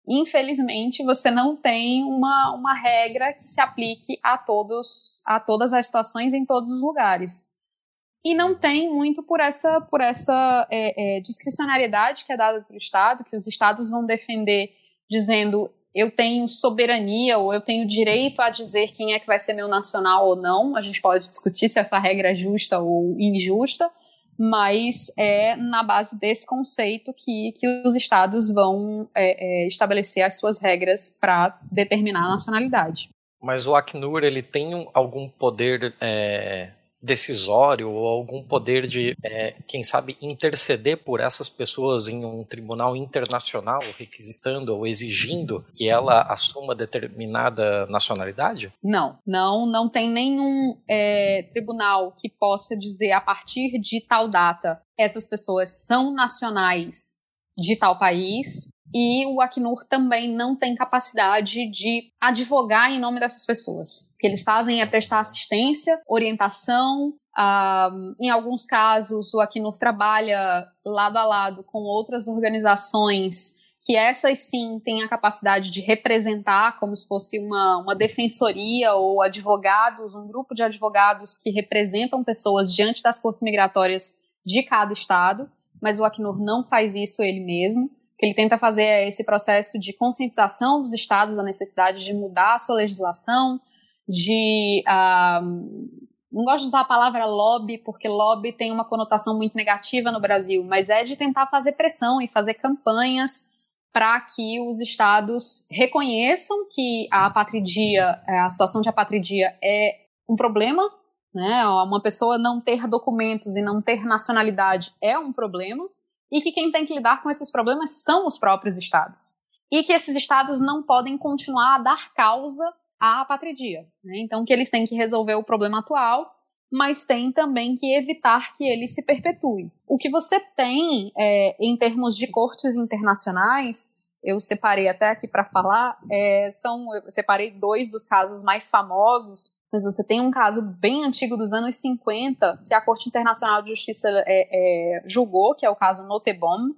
S4: Infelizmente, você não tem uma, uma regra que se aplique a todos, a todas as situações em todos os lugares. E não tem muito por essa, por essa é, é, discricionariedade que é dada pelo Estado, que os estados vão defender dizendo eu tenho soberania ou eu tenho direito a dizer quem é que vai ser meu nacional ou não. A gente pode discutir se essa regra é justa ou injusta, mas é na base desse conceito que, que os estados vão é, é, estabelecer as suas regras para determinar a nacionalidade.
S2: Mas o Acnur ele tem algum poder é, decisório ou algum poder de, é, quem sabe, interceder por essas pessoas em um tribunal internacional, requisitando ou exigindo que ela assuma determinada nacionalidade?
S4: Não, não, não tem nenhum é, tribunal que possa dizer a partir de tal data essas pessoas são nacionais de tal país e o Acnur também não tem capacidade de advogar em nome dessas pessoas. O que eles fazem é prestar assistência, orientação. Uh, em alguns casos, o Acnur trabalha lado a lado com outras organizações que essas sim têm a capacidade de representar, como se fosse uma, uma defensoria ou advogados, um grupo de advogados que representam pessoas diante das cortes migratórias de cada estado, mas o Acnur não faz isso ele mesmo. Ele tenta fazer esse processo de conscientização dos estados da necessidade de mudar a sua legislação, de. Uh, não gosto de usar a palavra lobby, porque lobby tem uma conotação muito negativa no Brasil, mas é de tentar fazer pressão e fazer campanhas para que os estados reconheçam que a apatridia, é, a situação de apatridia é um problema, né? Uma pessoa não ter documentos e não ter nacionalidade é um problema, e que quem tem que lidar com esses problemas são os próprios estados. E que esses estados não podem continuar a dar causa à apatridia. Né? Então, que eles têm que resolver o problema atual mas tem também que evitar que ele se perpetue. O que você tem é, em termos de cortes internacionais, eu separei até aqui para falar, é, são, eu separei dois dos casos mais famosos, mas você tem um caso bem antigo dos anos 50, que a Corte Internacional de Justiça é, é, julgou, que é o caso Notebom,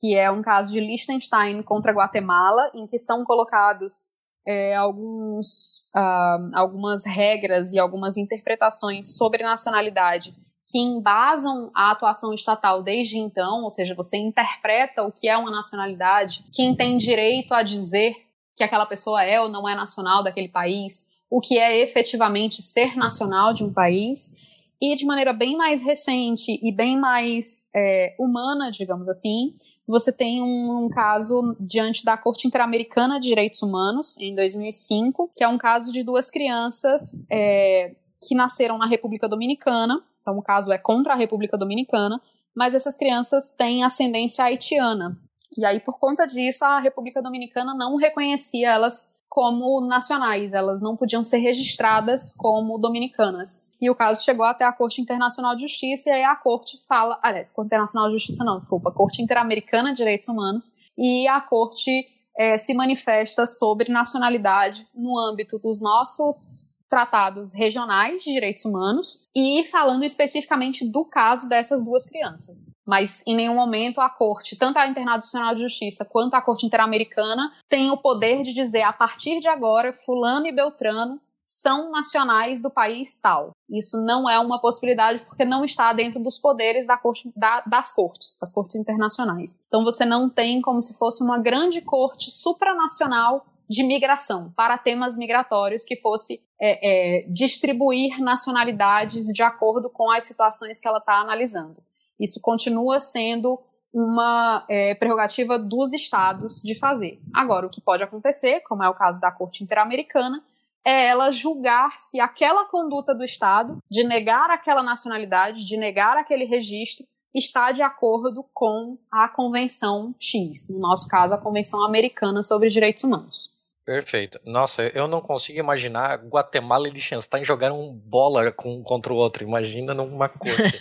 S4: que é um caso de Liechtenstein contra Guatemala, em que são colocados é, alguns, uh, algumas regras e algumas interpretações sobre nacionalidade que embasam a atuação estatal desde então, ou seja, você interpreta o que é uma nacionalidade, quem tem direito a dizer que aquela pessoa é ou não é nacional daquele país, o que é efetivamente ser nacional de um país, e de maneira bem mais recente e bem mais é, humana, digamos assim, você tem um, um, caso diante da Corte Interamericana de Direitos Humanos, em 2005, que é um caso de duas crianças é, que nasceram na República Dominicana. Então, o caso é contra a República Dominicana, mas essas crianças têm ascendência haitiana. E aí, por conta disso, a República Dominicana não reconhecia elas como nacionais, elas não podiam ser registradas como dominicanas. E o caso chegou até a Corte Internacional de Justiça, e aí a Corte fala, aliás, Corte Internacional de Justiça não, desculpa, Corte Interamericana de Direitos Humanos, e a Corte é, se manifesta sobre nacionalidade no âmbito dos nossos tratados regionais de direitos humanos e falando especificamente do caso dessas duas crianças. Mas em nenhum momento a Corte, tanto a Internacional de Justiça quanto a Corte Interamericana, tem o poder de dizer a partir de agora fulano e beltrano são nacionais do país tal. Isso não é uma possibilidade porque não está dentro dos poderes da corte, da, das cortes, das cortes internacionais. Então você não tem como se fosse uma grande corte supranacional de migração, para temas migratórios, que fosse é, é, distribuir nacionalidades de acordo com as situações que ela está analisando. Isso continua sendo uma é, prerrogativa dos estados de fazer. Agora, o que pode acontecer, como é o caso da Corte Interamericana, é ela julgar se aquela conduta do Estado de negar aquela nacionalidade, de negar aquele registro, está de acordo com a Convenção X, no nosso caso, a Convenção Americana sobre Direitos Humanos.
S2: Perfeito. Nossa, eu não consigo imaginar Guatemala e Liechtenstein jogaram bola com, contra o outro. Imagina numa corte.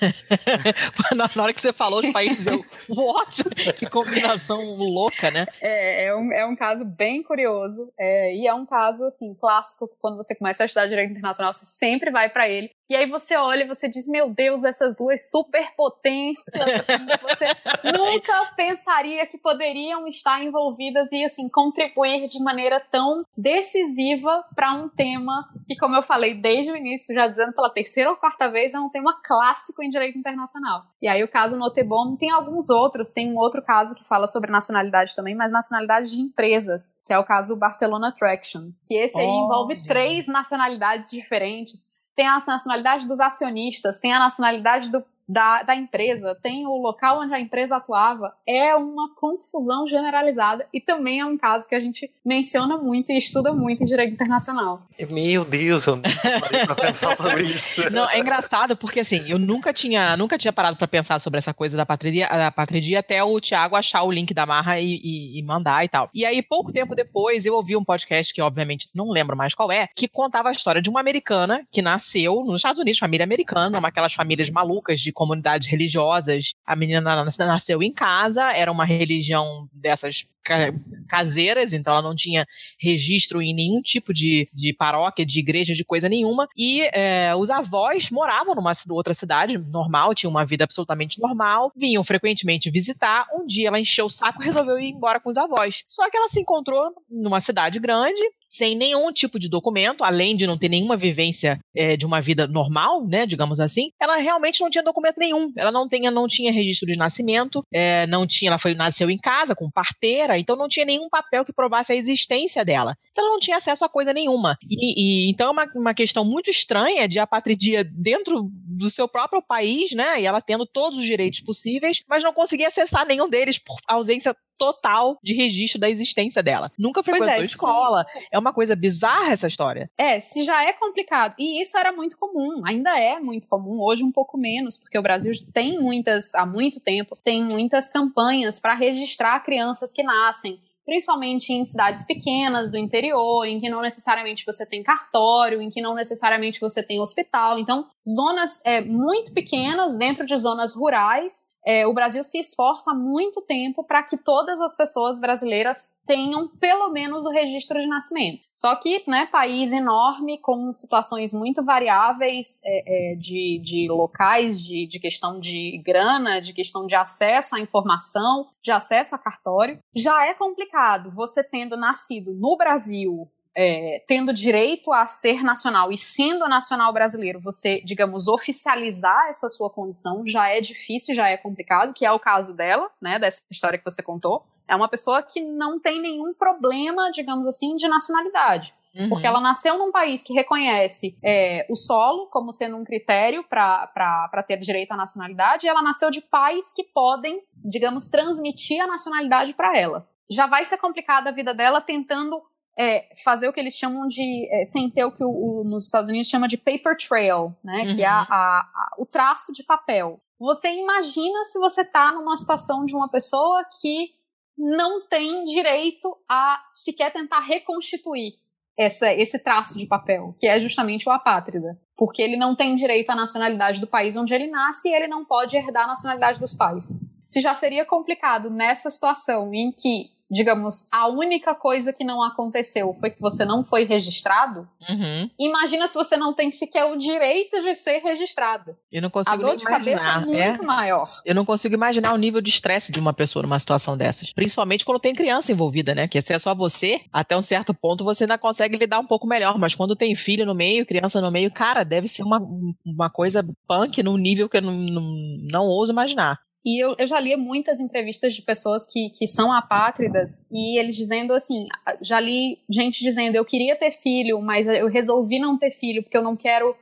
S3: na, hora que você falou de países, eu. What? Que combinação louca, né?
S4: É, é um, é um caso bem curioso. É, e é um caso, assim, clássico, que quando você começa a estudar direito internacional, você sempre vai para ele. E aí você olha e você diz, meu Deus, essas duas superpotências, assim, você nunca pensaria que poderiam estar envolvidas e assim contribuir de maneira tão decisiva para um tema que, como eu falei desde o início, já dizendo pela terceira ou quarta vez, é um tema clássico em direito internacional. E aí o caso Notebom tem alguns outros, tem um outro caso que fala sobre nacionalidade também, mas nacionalidade de empresas, que é o caso Barcelona Traction, que esse aí envolve três nacionalidades diferentes tem a nacionalidade dos acionistas, tem a nacionalidade do da, da empresa, tem o local onde a empresa atuava, é uma confusão generalizada e também é um caso que a gente menciona muito e estuda muito em direito internacional.
S2: Meu Deus, eu nunca parei pra pensar sobre isso.
S3: Não, é engraçado porque assim, eu nunca tinha, nunca tinha parado para pensar sobre essa coisa da patria, da patria até o Thiago achar o link da marra e, e, e, mandar e tal. E aí, pouco tempo depois, eu ouvi um podcast que, obviamente, não lembro mais qual é, que contava a história de uma americana que nasceu nos Estados Unidos, família americana, uma aquelas famílias malucas de comunidades religiosas. A menina nasceu em casa, era uma religião dessas caseiras, então ela não tinha registro em nenhum tipo de, de paróquia, de igreja, de coisa nenhuma. E é, os avós moravam numa outra cidade normal, tinham uma vida absolutamente normal, vinham frequentemente visitar. Um dia ela encheu o saco e resolveu ir embora com os avós. Só que ela se encontrou numa cidade grande, sem nenhum tipo de documento, além de não ter nenhuma vivência é, de uma vida normal, né, digamos assim, ela realmente não tinha documento nenhum. Ela não tinha, não tinha registro de nascimento, é, não tinha, ela foi nasceu em casa com parteira, então não tinha nenhum papel que provasse a existência dela. Então ela não tinha acesso a coisa nenhuma. E, e então é uma, uma questão muito estranha de apatridia dentro do seu próprio país, né, e ela tendo todos os direitos possíveis, mas não conseguia acessar nenhum deles por ausência total de registro da existência dela. Nunca frequentou é, escola. Sim. É uma coisa bizarra essa história.
S4: É, se já é complicado. E isso era muito comum, ainda é muito comum, hoje um pouco menos, porque o Brasil tem muitas, há muito tempo, tem muitas campanhas para registrar crianças que nascem principalmente em cidades pequenas do interior, em que não necessariamente você tem cartório, em que não necessariamente você tem hospital. Então, zonas é, muito pequenas, dentro de zonas rurais, é, o Brasil se esforça há muito tempo para que todas as pessoas brasileiras tenham pelo menos o registro de nascimento. Só que, né, país enorme, com situações muito variáveis é, é, de, de locais, de, de questão de grana, de questão de acesso à informação, de acesso a cartório, já é complicado você tendo nascido no Brasil é, tendo direito a ser nacional e sendo nacional brasileiro, você, digamos, oficializar essa sua condição já é difícil, já é complicado, que é o caso dela, né, dessa história que você contou. É uma pessoa que não tem nenhum problema, digamos assim, de nacionalidade. Uhum. Porque ela nasceu num país que reconhece é, o solo como sendo um critério para ter direito à nacionalidade, e ela nasceu de pais que podem, digamos, transmitir a nacionalidade para ela. Já vai ser complicada a vida dela tentando é, fazer o que eles chamam de, é, sem ter o que o, o, nos Estados Unidos chama de paper trail, né, uhum. que é a, a, a, o traço de papel. Você imagina se você está numa situação de uma pessoa que não tem direito a sequer tentar reconstituir essa, esse traço de papel, que é justamente o apátrida. Porque ele não tem direito à nacionalidade do país onde ele nasce e ele não pode herdar a nacionalidade dos pais. Se já seria complicado nessa situação em que digamos, a única coisa que não aconteceu foi que você não foi registrado,
S3: uhum.
S4: imagina se você não tem sequer o direito de ser registrado.
S3: Eu não consigo
S4: a dor de
S3: imaginar.
S4: cabeça é muito é? maior.
S3: Eu não consigo imaginar o nível de estresse de uma pessoa numa situação dessas. Principalmente quando tem criança envolvida, né? Que se é só você, até um certo ponto você ainda consegue lidar um pouco melhor. Mas quando tem filho no meio, criança no meio, cara, deve ser uma, uma coisa punk num nível que eu não, não, não ouso imaginar.
S4: E eu, eu já li muitas entrevistas de pessoas que, que são apátridas e eles dizendo assim: já li gente dizendo, eu queria ter filho, mas eu resolvi não ter filho porque eu não quero.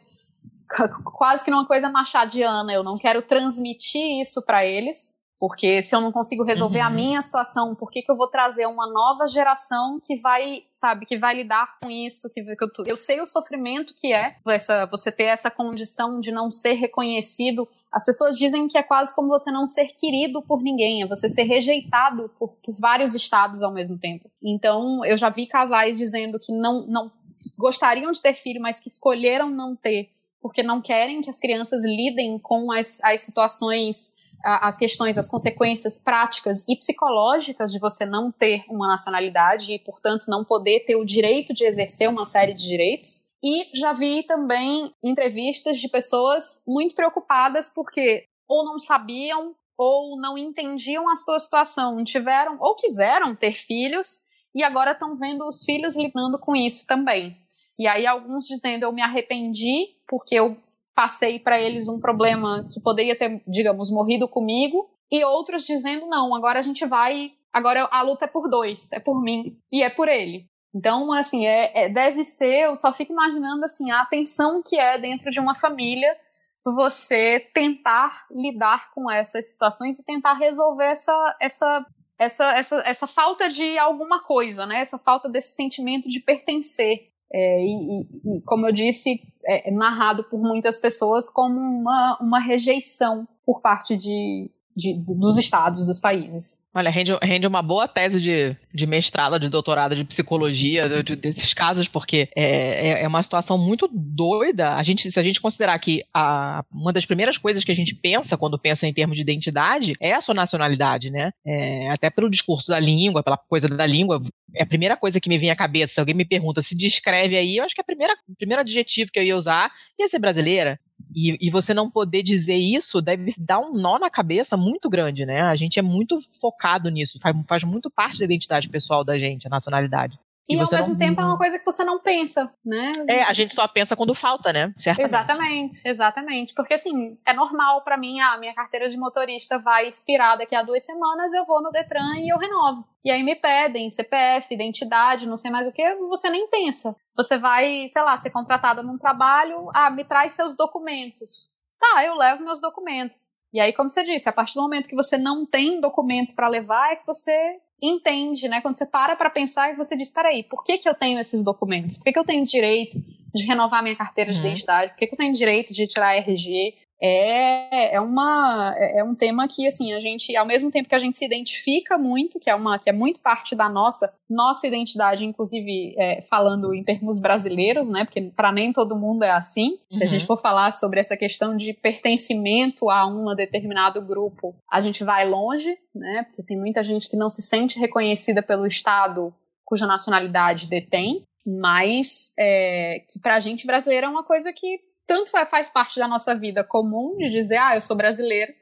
S4: Quase que numa coisa machadiana, eu não quero transmitir isso para eles, porque se eu não consigo resolver uhum. a minha situação, por que, que eu vou trazer uma nova geração que vai, sabe, que vai lidar com isso? Que, que eu, eu sei o sofrimento que é essa, você ter essa condição de não ser reconhecido as pessoas dizem que é quase como você não ser querido por ninguém, é você ser rejeitado por, por vários estados ao mesmo tempo. Então, eu já vi casais dizendo que não, não gostariam de ter filho, mas que escolheram não ter, porque não querem que as crianças lidem com as, as situações, as questões, as consequências práticas e psicológicas de você não ter uma nacionalidade e, portanto, não poder ter o direito de exercer uma série de direitos. E já vi também entrevistas de pessoas muito preocupadas porque ou não sabiam ou não entendiam a sua situação, tiveram ou quiseram ter filhos e agora estão vendo os filhos lidando com isso também. E aí alguns dizendo eu me arrependi porque eu passei para eles um problema que poderia ter, digamos, morrido comigo, e outros dizendo não, agora a gente vai, agora a luta é por dois, é por mim e é por ele. Então, assim, é, é, deve ser, eu só fico imaginando assim, a tensão que é dentro de uma família você tentar lidar com essas situações e tentar resolver essa, essa, essa, essa, essa falta de alguma coisa, né? Essa falta desse sentimento de pertencer. É, e, e, como eu disse, é, é narrado por muitas pessoas como uma, uma rejeição por parte de, de, dos estados, dos países.
S3: Olha, rende, rende uma boa tese de, de mestrado, de doutorado de psicologia de, desses casos, porque é, é, é uma situação muito doida. A gente, se a gente considerar que a, uma das primeiras coisas que a gente pensa quando pensa em termos de identidade é a sua nacionalidade, né? É, até pelo discurso da língua, pela coisa da língua, é a primeira coisa que me vem à cabeça. Se alguém me pergunta se descreve aí, eu acho que a primeira, o primeiro adjetivo que eu ia usar ia ser brasileira. E, e, você não poder dizer isso deve dar um nó na cabeça muito grande, né? A gente é muito focado nisso, faz, faz muito parte da identidade pessoal da gente, a nacionalidade.
S4: E, e ao mesmo não... tempo é uma coisa que você não pensa, né?
S3: É, a gente só pensa quando falta, né?
S4: Certamente. Exatamente, exatamente. Porque assim, é normal para mim, a ah, minha carteira de motorista vai expirar daqui a duas semanas, eu vou no Detran e eu renovo. E aí me pedem CPF, identidade, não sei mais o que, você nem pensa. Você vai, sei lá, ser contratada num trabalho, ah, me traz seus documentos. Tá, eu levo meus documentos. E aí, como você disse, a partir do momento que você não tem documento para levar, é que você entende, né? Quando você para para pensar e você diz, peraí, por que, que eu tenho esses documentos? Por que, que eu tenho direito de renovar minha carteira de uhum. identidade? Por que, que eu tenho direito de tirar RG? É, é, uma, é, é um tema que, assim, a gente, ao mesmo tempo que a gente se identifica muito, que é, uma, que é muito parte da nossa, nossa identidade, inclusive é, falando em termos brasileiros, né, porque para nem todo mundo é assim. Se a gente uhum. for falar sobre essa questão de pertencimento a um determinado grupo, a gente vai longe, né, porque tem muita gente que não se sente reconhecida pelo Estado cuja nacionalidade detém, mas é, que pra gente brasileiro é uma coisa que tanto faz parte da nossa vida comum de dizer, ah, eu sou brasileiro,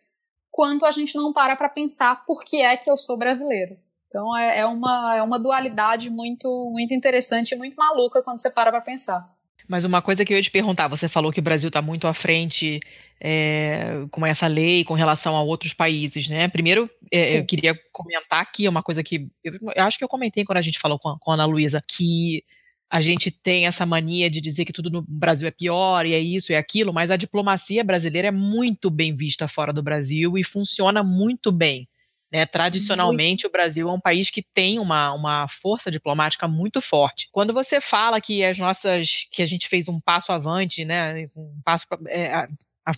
S4: quanto a gente não para para pensar por que é que eu sou brasileiro. Então é, é, uma, é uma dualidade muito, muito interessante e muito maluca quando você para para pensar.
S3: Mas uma coisa que eu ia te perguntar, você falou que o Brasil está muito à frente é, com essa lei com relação a outros países, né? Primeiro, é, eu queria comentar aqui uma coisa que eu, eu, acho que eu comentei quando a gente falou com a, com a Ana Luísa, que a gente tem essa mania de dizer que tudo no Brasil é pior e é isso e é aquilo, mas a diplomacia brasileira é muito bem vista fora do Brasil e funciona muito bem. Né? Tradicionalmente, muito. o Brasil é um país que tem uma, uma força diplomática muito forte. Quando você fala que as nossas, que a gente fez um passo avante, né, um passo é,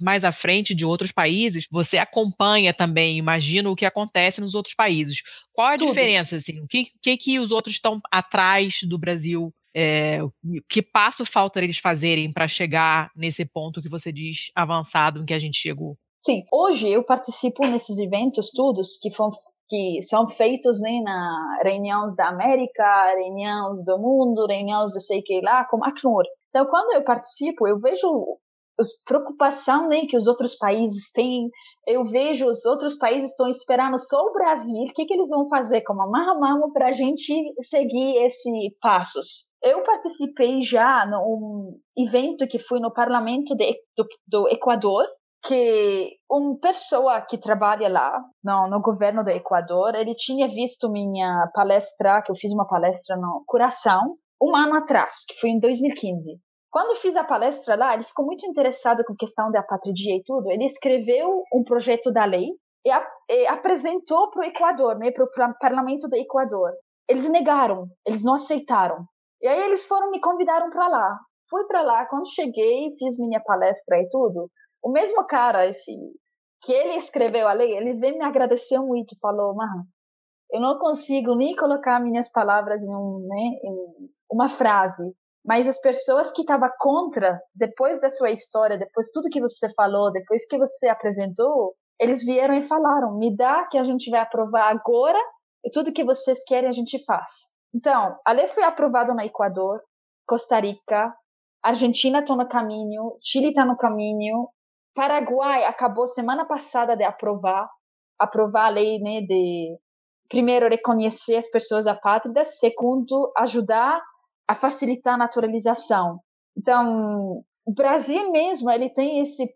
S3: mais à frente de outros países, você acompanha também, imagina o que acontece nos outros países. Qual a Tudo. diferença, assim? O que, que, que os outros estão atrás do Brasil é, que passo falta eles fazerem para chegar nesse ponto que você diz avançado em que a gente chegou?
S5: Sim, hoje eu participo nesses eventos todos que, que são feitos né, na reuniões da América, reuniões do mundo, reuniões de sei que lá, como Acnur. Então, quando eu participo, eu vejo as preocupação né, que os outros países têm. Eu vejo os outros países estão esperando só o Brasil. O que, que eles vão fazer como amarra para a gente seguir esses passos? Eu participei já num evento que foi no Parlamento de, do, do Equador, que uma pessoa que trabalha lá no, no, governo do Equador, ele tinha visto minha palestra, que eu fiz uma palestra no Coração, um ano atrás, que foi em 2015. Quando fiz a palestra lá, ele ficou muito interessado com a questão da patria e tudo. Ele escreveu um projeto da lei e, a, e apresentou para o Equador, né, para o parlamento do Equador. Eles negaram, eles não aceitaram. E aí eles foram me convidaram para lá. Fui para lá, quando cheguei, fiz minha palestra e tudo. O mesmo cara, esse que ele escreveu a lei, ele veio me agradecer muito, falou, Marra, eu não consigo nem colocar minhas palavras em, um, né, em uma frase, mas as pessoas que estavam contra, depois da sua história, depois de tudo que você falou, depois que você apresentou, eles vieram e falaram: me dá que a gente vai aprovar agora e tudo que vocês querem a gente faz. Então, a lei foi aprovada no Equador, Costa Rica, Argentina está no caminho, Chile está no caminho, Paraguai acabou semana passada de aprovar, aprovar a lei né, de primeiro reconhecer as pessoas apátridas, segundo ajudar a facilitar a naturalização. Então, o Brasil mesmo, ele tem esse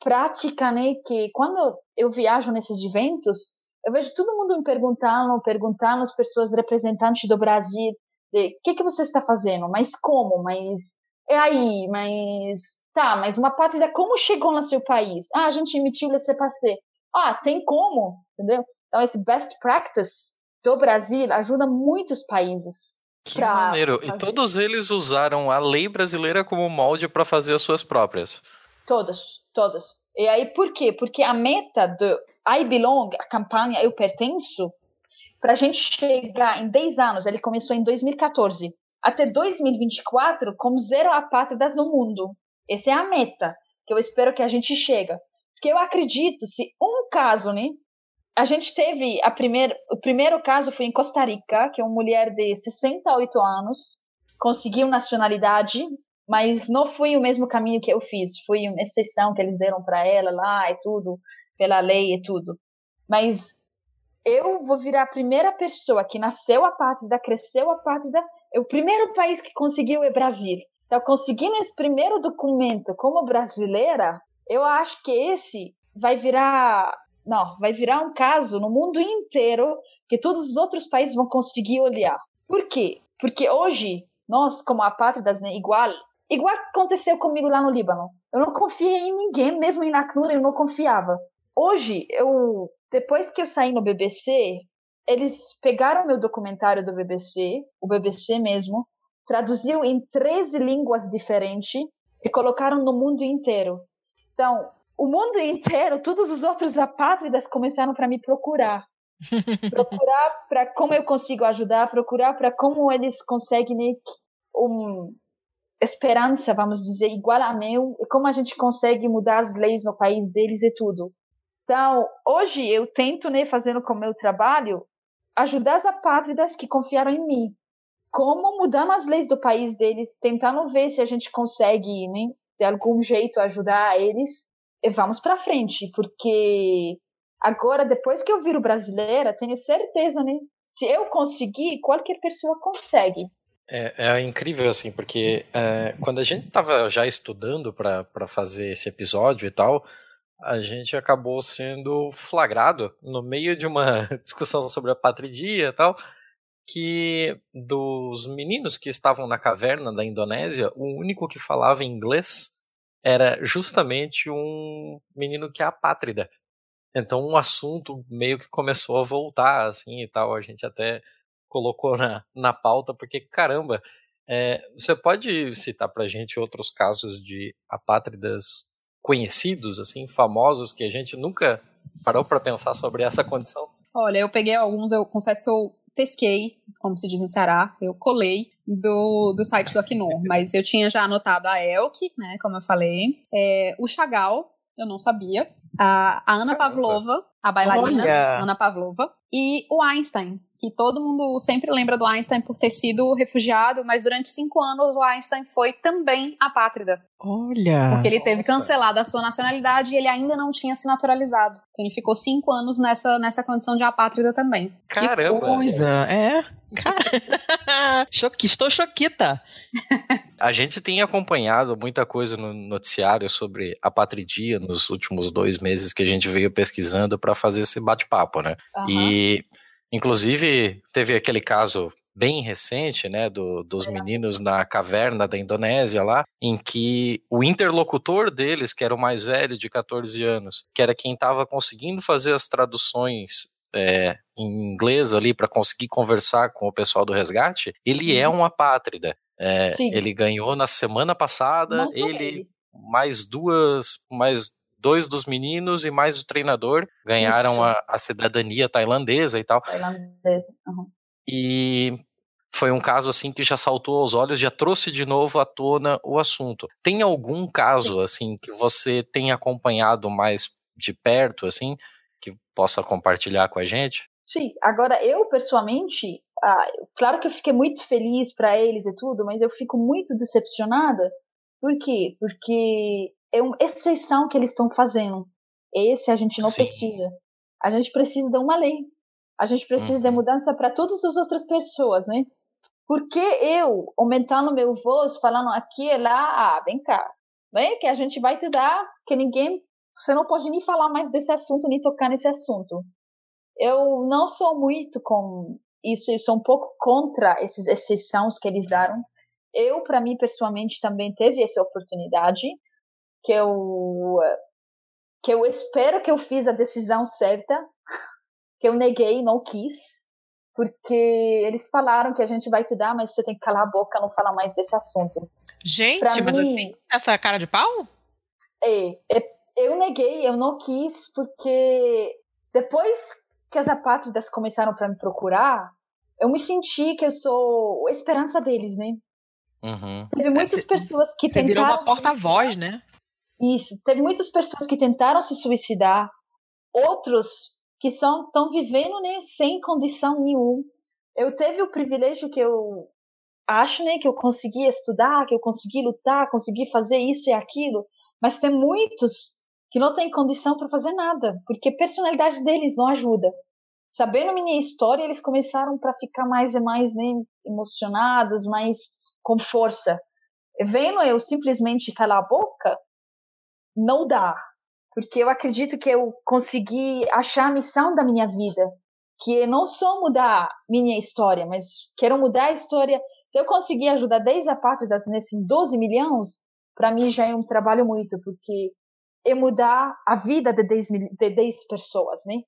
S5: prática, né, que quando eu viajo nesses eventos, eu vejo todo mundo me perguntando, perguntando as pessoas representantes do Brasil, o que que você está fazendo, mas como, mas é aí, mas tá, mas uma pátria como chegou no seu país? Ah, a gente emitiu o CPC. Ah, tem como, entendeu? Então esse best practice do Brasil ajuda muitos países.
S2: Que maneiro. Fazer. E todos eles usaram a lei brasileira como molde para fazer as suas próprias.
S5: Todos, todos. E aí por quê? Porque a meta do I Belong, a campanha Eu Pertenço, para a gente chegar em 10 anos, ele começou em 2014, até 2024 com zero apátridas no mundo. Essa é a meta que eu espero que a gente chegue. Porque eu acredito, se um caso, né? A gente teve a primeira, o primeiro caso foi em Costa Rica, que é uma mulher de 68 anos conseguiu nacionalidade, mas não foi o mesmo caminho que eu fiz. Foi uma exceção que eles deram para ela lá e tudo, pela lei e tudo. Mas eu vou virar a primeira pessoa que nasceu a pátria, cresceu a pátria. É o primeiro país que conseguiu é Brasil. Então, conseguindo esse primeiro documento como brasileira, eu acho que esse vai virar, não, vai virar um caso no mundo inteiro que todos os outros países vão conseguir olhar. Por quê? Porque hoje nós, como apátridas, né, igual, igual aconteceu comigo lá no Líbano. Eu não confiei em ninguém, mesmo em Acnur eu não confiava. Hoje, eu, depois que eu saí no BBC, eles pegaram meu documentário do BBC, o BBC mesmo, traduziu em 13 línguas diferentes e colocaram no mundo inteiro. Então, o mundo inteiro, todos os outros apátridas começaram para me procurar. procurar para como eu consigo ajudar, procurar para como eles conseguem né, um esperança, vamos dizer, igual a meu, e como a gente consegue mudar as leis no país deles e tudo. Então, hoje eu tento, né, fazendo com o meu trabalho, ajudar as apátridas que confiaram em mim. Como mudando as leis do país deles, tentando ver se a gente consegue, né, de algum jeito ajudar eles. E vamos para frente, porque agora, depois que eu viro brasileira, tenho certeza, né? Se eu conseguir, qualquer pessoa consegue.
S2: É, é incrível, assim, porque é, quando a gente estava já estudando para fazer esse episódio e tal, a gente acabou sendo flagrado no meio de uma discussão sobre a patridia e tal, que dos meninos que estavam na caverna da Indonésia, o único que falava inglês era justamente um menino que é apátrida. Então um assunto meio que começou a voltar assim e tal, a gente até colocou na, na pauta, porque caramba, é, você pode citar pra gente outros casos de apátridas conhecidos, assim, famosos, que a gente nunca parou para pensar sobre essa condição?
S4: Olha, eu peguei alguns, eu confesso que eu pesquei, como se diz no Ceará, eu colei do, do site do Acnur, mas eu tinha já anotado a Elk, né, como eu falei, é, o Chagall, eu não sabia, a, a Ana Pavlova, a bailarina Olha. Ana Pavlova, e o Einstein, que todo mundo sempre lembra do Einstein por ter sido refugiado, mas durante cinco anos o Einstein foi também apátrida.
S3: Olha!
S4: Porque ele teve cancelada a sua nacionalidade e ele ainda não tinha se naturalizado. Então ele ficou cinco anos nessa, nessa condição de apátrida também.
S3: Caramba! Que coisa! É? Choque, estou choquita.
S2: A gente tem acompanhado muita coisa no noticiário sobre a patridia nos últimos dois meses que a gente veio pesquisando para fazer esse bate-papo, né? Uhum. E, inclusive, teve aquele caso bem recente, né, do, dos meninos na caverna da Indonésia lá, em que o interlocutor deles, que era o mais velho, de 14 anos, que era quem estava conseguindo fazer as traduções é, em inglês ali para conseguir conversar com o pessoal do resgate, ele é uhum. um apátrida. É, ele ganhou na semana passada, ele, ele, mais duas, mais dois dos meninos e mais o treinador ganharam a, a, cidadania tailandesa e tal.
S5: Tailandesa. Uhum.
S2: E foi um caso assim que já saltou aos olhos, já trouxe de novo à tona o assunto. Tem algum caso Sim. assim que você tem acompanhado mais de perto assim? que possa compartilhar com a gente?
S5: Sim, agora eu pessoalmente, ah, claro que eu fiquei muito feliz para eles e tudo, mas eu fico muito decepcionada. Por quê? Porque é uma exceção que eles estão fazendo. Esse a gente não Sim. precisa. A gente precisa de uma lei. A gente precisa uhum. de mudança para todas as outras pessoas, né? Porque eu, aumentando meu voz, falando aqui e lá, ah, vem cá, né? Que a gente vai te dar, que ninguém você não pode nem falar mais desse assunto, nem tocar nesse assunto. Eu não sou muito com isso, eu sou um pouco contra essas exceções que eles deram. Eu, para mim, pessoalmente, também teve essa oportunidade, que eu, que eu espero que eu fiz a decisão certa, que eu neguei, não quis, porque eles falaram que a gente vai te dar, mas você tem que calar a boca, não falar mais desse assunto.
S3: Gente, pra mas mim, assim, essa cara de pau?
S5: É, é eu neguei, eu não quis, porque depois que as apátridas começaram para me procurar, eu me senti que eu sou a esperança deles, né?
S2: Uhum.
S5: Teve muitas
S3: você-
S5: pessoas que
S3: Você virou
S5: tentaram.
S3: uma porta-voz, né?
S5: Isso. Teve muitas pessoas que tentaram se suicidar, outros que estão vivendo né, sem condição nenhuma. Eu teve o privilégio que eu acho, né, que eu consegui estudar, que eu consegui lutar, consegui fazer isso e aquilo, mas tem muitos que não têm condição para fazer nada, porque a personalidade deles não ajuda. Sabendo minha história, eles começaram para ficar mais e mais né, emocionados, mais com força. Vendo eu simplesmente calar a boca, não dá, porque eu acredito que eu consegui achar a missão da minha vida, que não só mudar minha história, mas quero mudar a história. Se eu conseguir ajudar 10 apátridas nesses 12 milhões, para mim já é um trabalho muito, porque é mudar a vida de 10, mil- de 10 pessoas, né?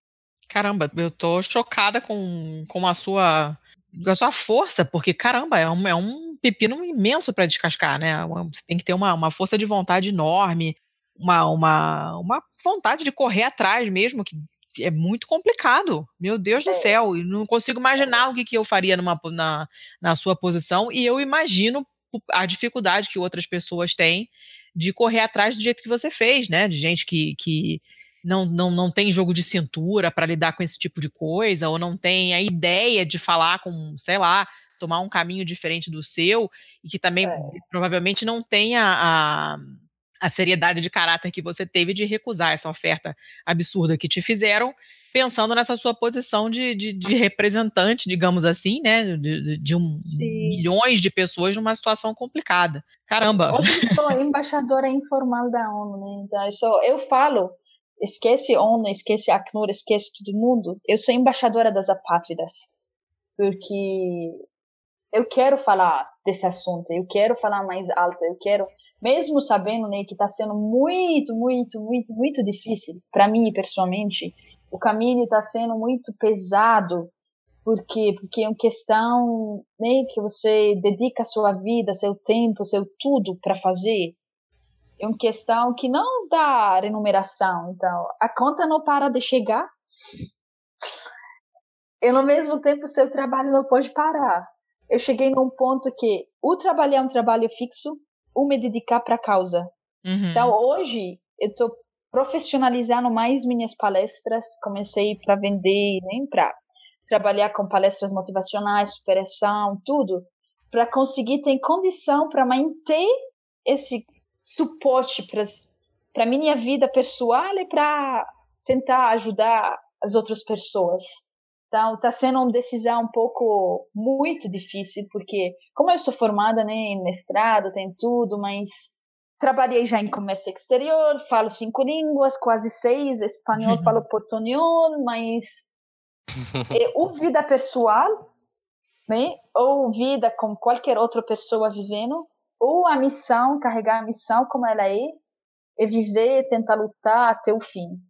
S3: Caramba, eu tô chocada com, com a sua a sua força, porque caramba, é um, é um pepino imenso para descascar, né? Você tem que ter uma, uma força de vontade enorme, uma, uma, uma vontade de correr atrás mesmo, que é muito complicado. Meu Deus do
S5: É.
S3: céu, eu não consigo imaginar o que, que eu faria numa, na, na sua posição, e eu imagino a dificuldade que outras pessoas têm de correr atrás do jeito que você fez, né? De gente que, que não, não, não tem jogo de cintura para lidar com esse tipo de coisa, ou não tem a ideia de falar com, sei lá, tomar um caminho diferente do seu, e que também
S5: É.
S3: provavelmente não tem a, a, a seriedade de caráter que você teve de recusar essa oferta absurda que te fizeram, pensando nessa sua posição de, de, de representante, digamos assim, né, de, de- um, milhões de pessoas numa situação complicada. Caramba!
S5: Hoje eu sou embaixadora informal da ONU, né? Então, eu, sou, eu falo, esquece ONU, esquece Acnur, esquece todo mundo. Eu sou embaixadora das apátridas. Porque eu quero falar desse assunto, eu quero falar mais alto, eu quero, mesmo sabendo né, que está sendo muito, muito, muito, muito difícil para mim pessoalmente, o caminho está sendo muito pesado, porque porque é uma questão né, que você dedica sua vida, seu tempo, seu tudo para fazer. É uma questão que não dá remuneração, então a conta não para de chegar. E no mesmo tempo seu trabalho não pode parar. Eu cheguei num ponto que o trabalhar é um trabalho fixo, o me dedicar para a causa.
S3: Uhum.
S5: Então, hoje, eu estou profissionalizando mais minhas palestras. Comecei para vender, né, para trabalhar com palestras motivacionais, superação, tudo, para conseguir ter condição para manter esse suporte para minha vida pessoal e para tentar ajudar as outras pessoas. Então, está sendo uma decisão um pouco muito difícil, porque como eu sou formada né, em mestrado, tem tudo, mas trabalhei já em comércio exterior, falo cinco línguas, quase seis, espanhol falo portunhol, mas é, ou vida pessoal, né, ou vida com qualquer outra pessoa vivendo, ou a missão, carregar a missão como ela é, é viver, tentar lutar até o fim.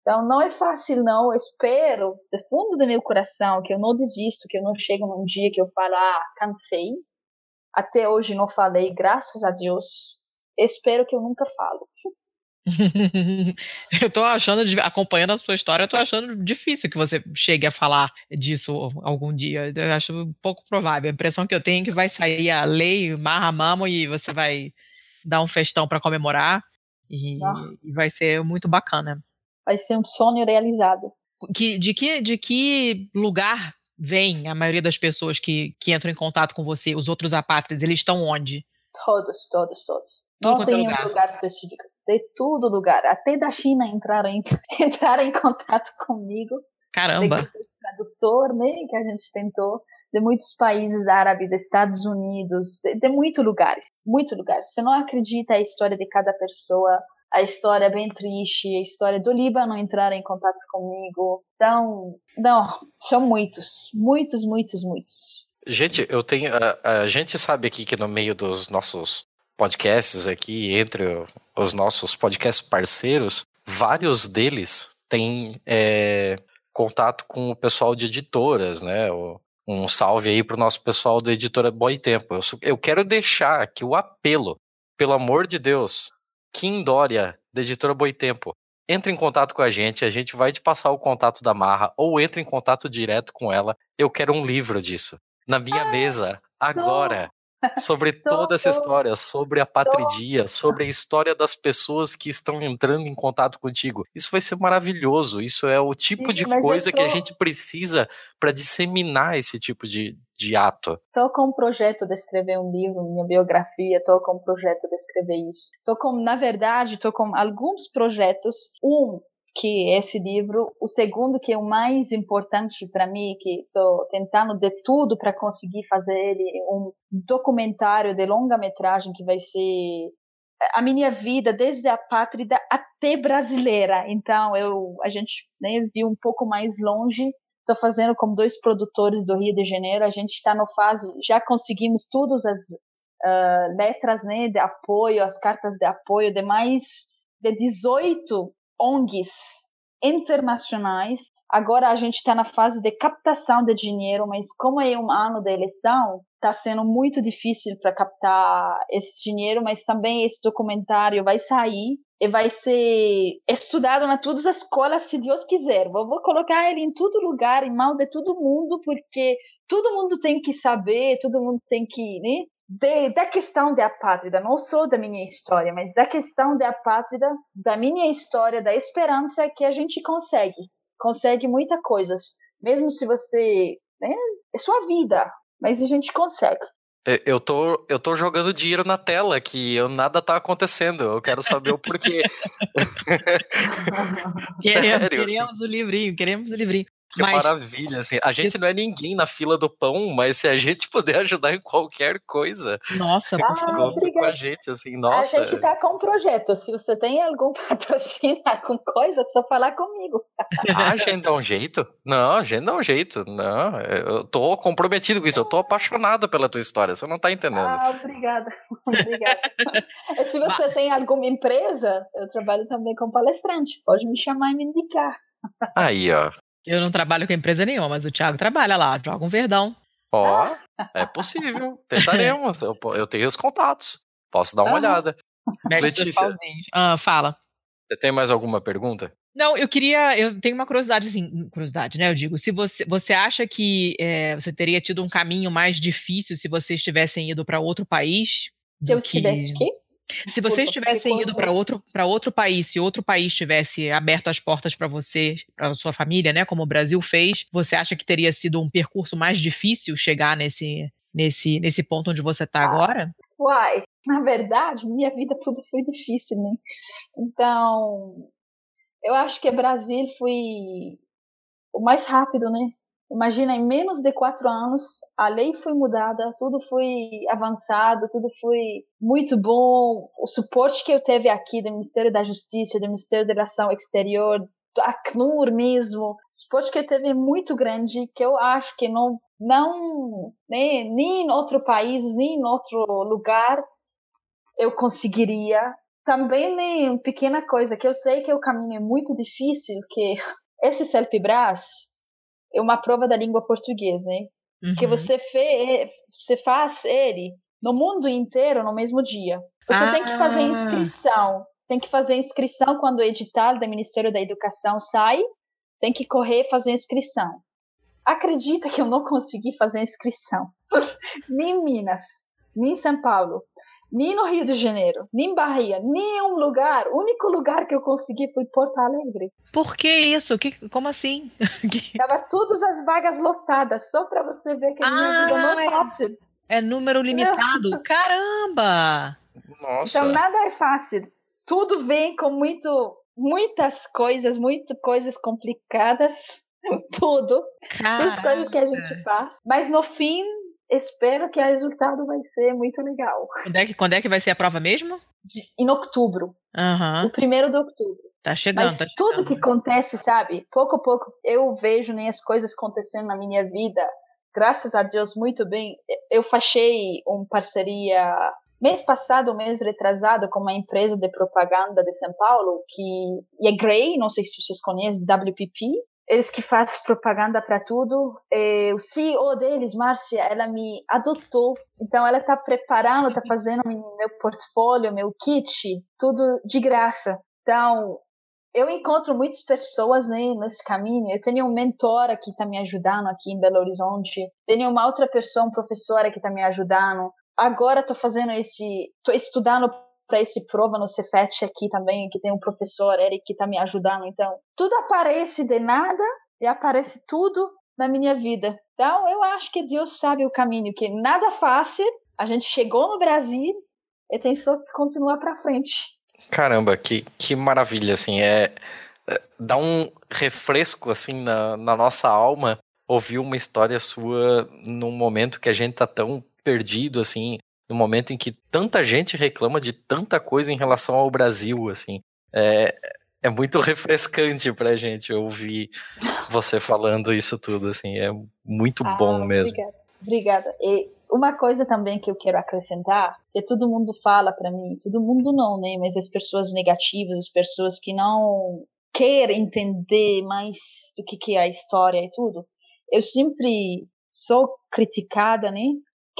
S5: Então não é fácil não, eu espero do fundo do meu coração que eu não desisto, que eu não chego num dia que eu falo, ah, cansei. Até hoje não falei, graças a Deus. Espero que eu nunca falo.
S3: eu tô achando, acompanhando a sua história, eu tô achando difícil que você chegue a falar disso algum dia. Eu acho pouco provável. A impressão que eu tenho é que vai sair a lei Mahamamo e você vai dar um festão para comemorar e,
S5: Ah.
S3: e vai ser muito bacana.
S5: Vai ser um sonho realizado.
S3: Que, de, que, de que lugar vem a maioria das pessoas que, que entram em contato com você, os outros apátridas, eles estão onde?
S5: Todos, todos, todos.
S3: Tudo
S5: Não
S3: é
S5: tem
S3: lugar.
S5: um lugar específico. De todo lugar. Até da China entraram em, entraram em contato comigo.
S3: Caramba!
S5: De tradutor, né? Que a gente tentou. De muitos países árabes, dos Estados Unidos, de, de muitos lugares. Muitos lugares. Você não acredita a história de cada pessoa. A história é bem triste. A história do Líbano entraram em contato comigo. Então, não, são muitos. Muitos, muitos, muitos.
S2: Gente, eu tenho. A, a gente sabe aqui que no meio dos nossos podcasts aqui, entre os nossos podcasts parceiros, vários deles têm é, contato com o pessoal de editoras, né? Um salve aí pro nosso pessoal da editora Boy Tempo. Eu, eu quero deixar aqui o apelo, pelo amor de Deus, Kim Dória, da editora Boitempo. entre em contato com a gente, a gente vai te passar o contato da Marra ou entre em contato direto com ela. Eu quero um livro disso na minha
S5: Ah,
S2: mesa agora. Sobre
S5: Tô,
S2: toda essa
S5: tô.
S2: história, sobre a patridia, sobre a história das pessoas que estão entrando em contato contigo. Isso vai ser maravilhoso. Isso é o tipo
S5: Sim,
S2: de coisa que a
S5: tô-
S2: gente precisa para disseminar esse tipo de, de ato.
S5: Estou com um projeto de escrever um livro, minha biografia, estou com um projeto de escrever isso. Estou com, na verdade, estou com alguns projetos. Um, que esse livro. O segundo, que é o mais importante para mim, que estou tentando de tudo para conseguir fazer ele, um documentário de longa-metragem que vai ser a minha vida desde a pátria até brasileira. Então, eu, a gente né, viu um pouco mais longe estou fazendo com dois produtores do Rio de Janeiro. A gente está no fase, já conseguimos todas as uh, letras né, de apoio, as cartas de apoio de mais de 18 ONGs internacionais. Agora a gente está na fase de captação de dinheiro, mas como é um ano de eleição, está sendo muito difícil para captar esse dinheiro, mas também esse documentário vai sair e vai ser estudado na todas as escolas, se Deus quiser. Vou, colocar ele em todo lugar, em mão de todo mundo, porque todo mundo tem que saber, todo mundo tem que, né? De, da questão da pátria, não só da minha história, mas da questão da pátria, da minha história, da esperança que a gente consegue. Consegue muita coisas. Mesmo se você. Né, é sua vida, mas a gente consegue.
S2: Eu tô, eu tô jogando dinheiro na tela que eu, nada tá acontecendo. Eu quero saber o porquê.
S3: queremos, queremos o livrinho, queremos o livrinho.
S2: Que mas... maravilha, assim. A gente não é ninguém na fila do pão, mas se a gente puder ajudar em qualquer coisa.
S3: Nossa, por favor.
S2: Conta com a gente, assim, nossa.
S5: A gente tá com um projeto. Se você tem algum patrocínio, alguma coisa, é só falar comigo.
S2: Ah, a gente dá um jeito? Não, a gente dá um jeito. Não, eu tô comprometido com isso. Eu tô apaixonado pela tua história. Você não tá entendendo.
S5: Ah, obrigada. obrigada. se você tem alguma empresa, eu trabalho também com palestrante. Pode me chamar e me indicar.
S2: Aí, ó.
S3: Eu não trabalho com empresa nenhuma, mas o Thiago trabalha lá, joga um verdão.
S2: Ó, oh, é possível. Tentaremos. eu, eu, tenho os contatos. Posso dar uma ah, olhada.
S3: Letícia, ah, fala.
S2: Você tem mais alguma pergunta?
S3: Não, eu queria. Eu tenho uma curiosidade, assim, curiosidade, né? Eu digo, se você, você acha que é, você teria tido um caminho mais difícil se vocês tivessem ido para outro país?
S5: Se eu tivesse que...
S3: Se vocês tivessem ido para outro, outro país, se outro país tivesse aberto as portas para você, para sua família, né, como o Brasil fez, você acha que teria sido um percurso mais difícil chegar nesse, nesse, nesse ponto onde você está agora?
S5: Uai, na verdade, minha vida tudo foi difícil, né? Então, eu acho que Brasil foi o mais rápido, né? Imagina, em menos de quatro anos, a lei foi mudada, tudo foi avançado, tudo foi muito bom. O suporte que eu teve aqui do Ministério da Justiça, do Ministério da Relação Exterior, do Acnur mesmo, o suporte que eu teve é muito grande, que eu acho que não, não né, nem em outro país, nem em outro lugar eu conseguiria. Também, né, uma pequena coisa, que eu sei que o caminho é muito difícil, que esse CELPE-BRAS, é uma prova da língua portuguesa, né? Uhum. Que você, fe, você faz ele no mundo inteiro no mesmo dia. Você ah. tem que fazer inscrição. Tem que fazer inscrição quando o edital do Ministério da Educação sai. Tem que correr fazer inscrição. Acredita que eu não consegui fazer inscrição. nem em Minas, nem em São Paulo, nem no Rio de Janeiro, nem em Bahia, nenhum lugar. O único lugar que eu consegui foi Porto Alegre.
S3: Por que isso? Que, como assim?
S5: Tava todas as vagas lotadas, só para você ver que a minha ah, vida não é fácil.
S3: É número limitado? Caramba!
S2: Nossa.
S5: Então nada é fácil. Tudo vem com muito, muitas coisas, muitas coisas complicadas. Tudo. As coisas que a gente faz. Mas no fim, espero que o resultado vai ser muito legal.
S3: Quando é que, quando é que vai ser a prova mesmo?
S5: Em outubro.
S3: Uhum.
S5: O primeiro de outubro.
S3: Tá chegando,
S5: Mas
S3: tá
S5: tudo
S3: chegando.
S5: que acontece, sabe? Pouco a pouco eu vejo nem as coisas acontecendo na minha vida. Graças a Deus, muito bem. Eu fechei uma parceria mês passado, mês retrasado, com uma empresa de propaganda de São Paulo, que é Grey, não sei se vocês conhecem, WPP. Eles que fazem propaganda para tudo. E o CEO deles, Márcia, ela me adotou. Então, ela está preparando, está fazendo meu portfólio, meu kit, tudo de graça. Então, eu encontro muitas pessoas né, nesse caminho. Eu tenho um mentor que está me ajudando aqui em Belo Horizonte. Tenho uma outra pessoa, uma professora que está me ajudando. Agora estou fazendo esse, estou estudando para esse prova no Cefet aqui também, que tem um professor Eric que está me ajudando. Então, tudo aparece de nada e aparece tudo na minha vida. Então, eu acho que Deus sabe o caminho, que nada fácil. A gente chegou no Brasil e tem só que continuar para frente.
S2: Caramba, que, que maravilha, assim, é, é dá um refresco, assim, na, na nossa alma ouvir uma história sua num momento que a gente tá tão perdido, assim, no momento em que tanta gente reclama de tanta coisa em relação ao Brasil, assim, é, é muito refrescante pra gente ouvir você falando isso tudo, assim, é muito ah, bom mesmo.
S5: Obrigada. Obrigada. E uma coisa também que eu quero acrescentar, que todo mundo fala para mim, todo mundo não, né, mas as pessoas negativas, as pessoas que não querem entender mais do que, que é a história e tudo, eu sempre sou criticada, né,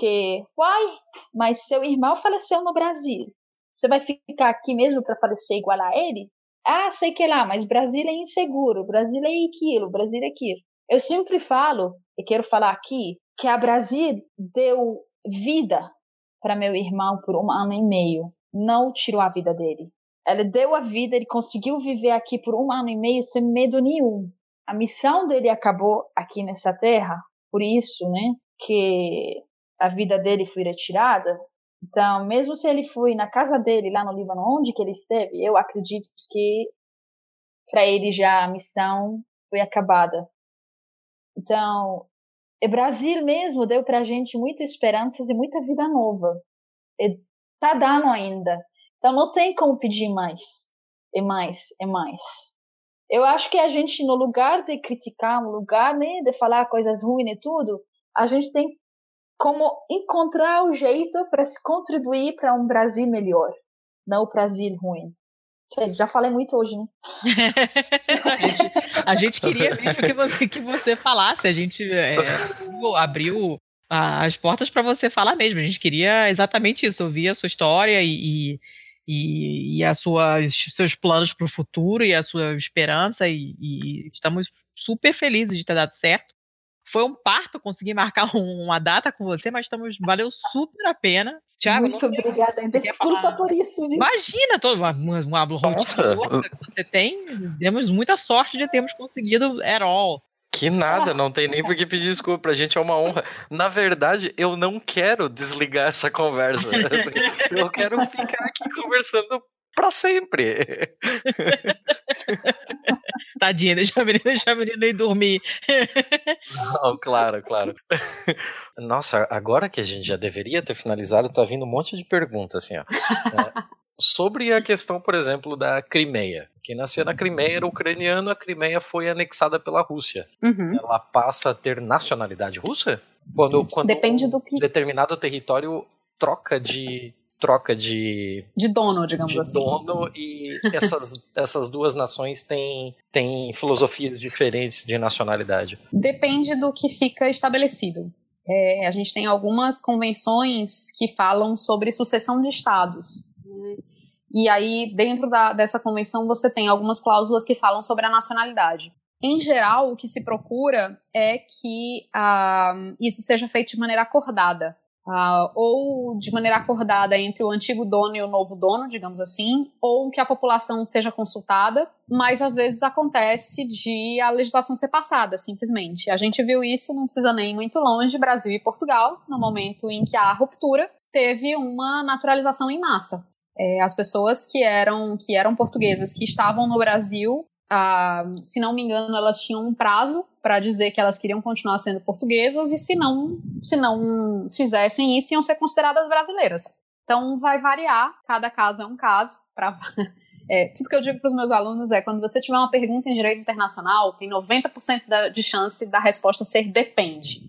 S5: que, uai, mas seu irmão faleceu no Brasil, você vai ficar aqui mesmo para falecer igual a ele? Ah, sei que lá, mas Brasil é inseguro, Brasil é aquilo, Brasil é aquilo. Eu sempre falo, e quero falar aqui, que a Brasil deu vida para meu irmão por um ano e meio. Não tirou a vida dele. Ela deu a vida, ele conseguiu viver aqui por um ano e meio sem medo nenhum. A missão dele acabou aqui nessa terra, por isso, né, que a vida dele foi retirada. Então, mesmo se ele foi na casa dele lá no Líbano, onde que ele esteve, eu acredito que para ele já a missão foi acabada. Então, o Brasil mesmo deu para a gente muitas esperanças e muita vida nova. E tá dando ainda. Então não tem como pedir mais. E mais, e mais. Eu acho que a gente, no lugar de criticar, no lugar né, de falar coisas ruins e tudo, a gente tem como encontrar o jeito para se contribuir para um Brasil melhor, não o Brasil ruim. Já falei muito hoje, né?
S3: a, gente, a, gente, queria mesmo que você, que você falasse. A gente é, abriu as portas para você falar mesmo. A gente queria exatamente isso, ouvir a sua história e, e, e as suas, seus planos para o futuro e a sua esperança. E, e estamos super felizes de ter dado certo. Foi um parto conseguir marcar uma data com você, mas estamos, valeu super a pena.
S5: Tiago, muito obrigada. Desculpa falar... por isso. Viu?
S3: Imagina toda uma, uma, rotina que você tem. Temos muita sorte de termos conseguido at all.
S2: Que nada, não tem nem por que pedir desculpa. Pra gente é uma honra. Na verdade, eu não quero desligar essa conversa. Assim, eu quero ficar aqui conversando para sempre.
S3: Tadinha, deixa a menina, deixa a menina ir dormir.
S2: Não, claro, claro. Nossa, agora que a gente já deveria ter finalizado, tá vindo um monte de perguntas, assim, ó. É, sobre a questão, por exemplo, da Crimeia. Quem nasceu na Crimeia era ucraniano, a Crimeia foi anexada pela Rússia. Uhum. Ela passa a ter nacionalidade russa? Quando, quando
S4: Depende do que.
S2: determinado território troca de troca de
S4: de dono, digamos
S2: de
S4: assim.
S2: dono e essas, essas duas nações têm, têm filosofias diferentes de nacionalidade.
S4: Depende do que fica estabelecido. É, a gente tem algumas convenções que falam sobre sucessão de estados. E aí, dentro da, dessa convenção, você tem algumas cláusulas que falam sobre a nacionalidade. Em geral, o que se procura é que uh, isso seja feito de maneira acordada uh, ou de maneira acordada entre o antigo dono e o novo dono, digamos assim, ou que a população seja consultada, mas às vezes acontece de a legislação ser passada, simplesmente. A gente viu isso, não precisa nem ir muito longe, Brasil e Portugal, no momento em que a ruptura teve uma naturalização em massa. É, as pessoas que eram que eram portuguesas que estavam no Brasil ah, se não me engano, elas tinham um prazo para dizer que elas queriam continuar sendo portuguesas e se não, se não fizessem isso, iam ser consideradas brasileiras. Então vai variar, cada caso é um caso. Pra, é, tudo que eu digo para os meus alunos é quando você tiver uma pergunta em direito internacional, tem 90% da, de chance da resposta ser depende.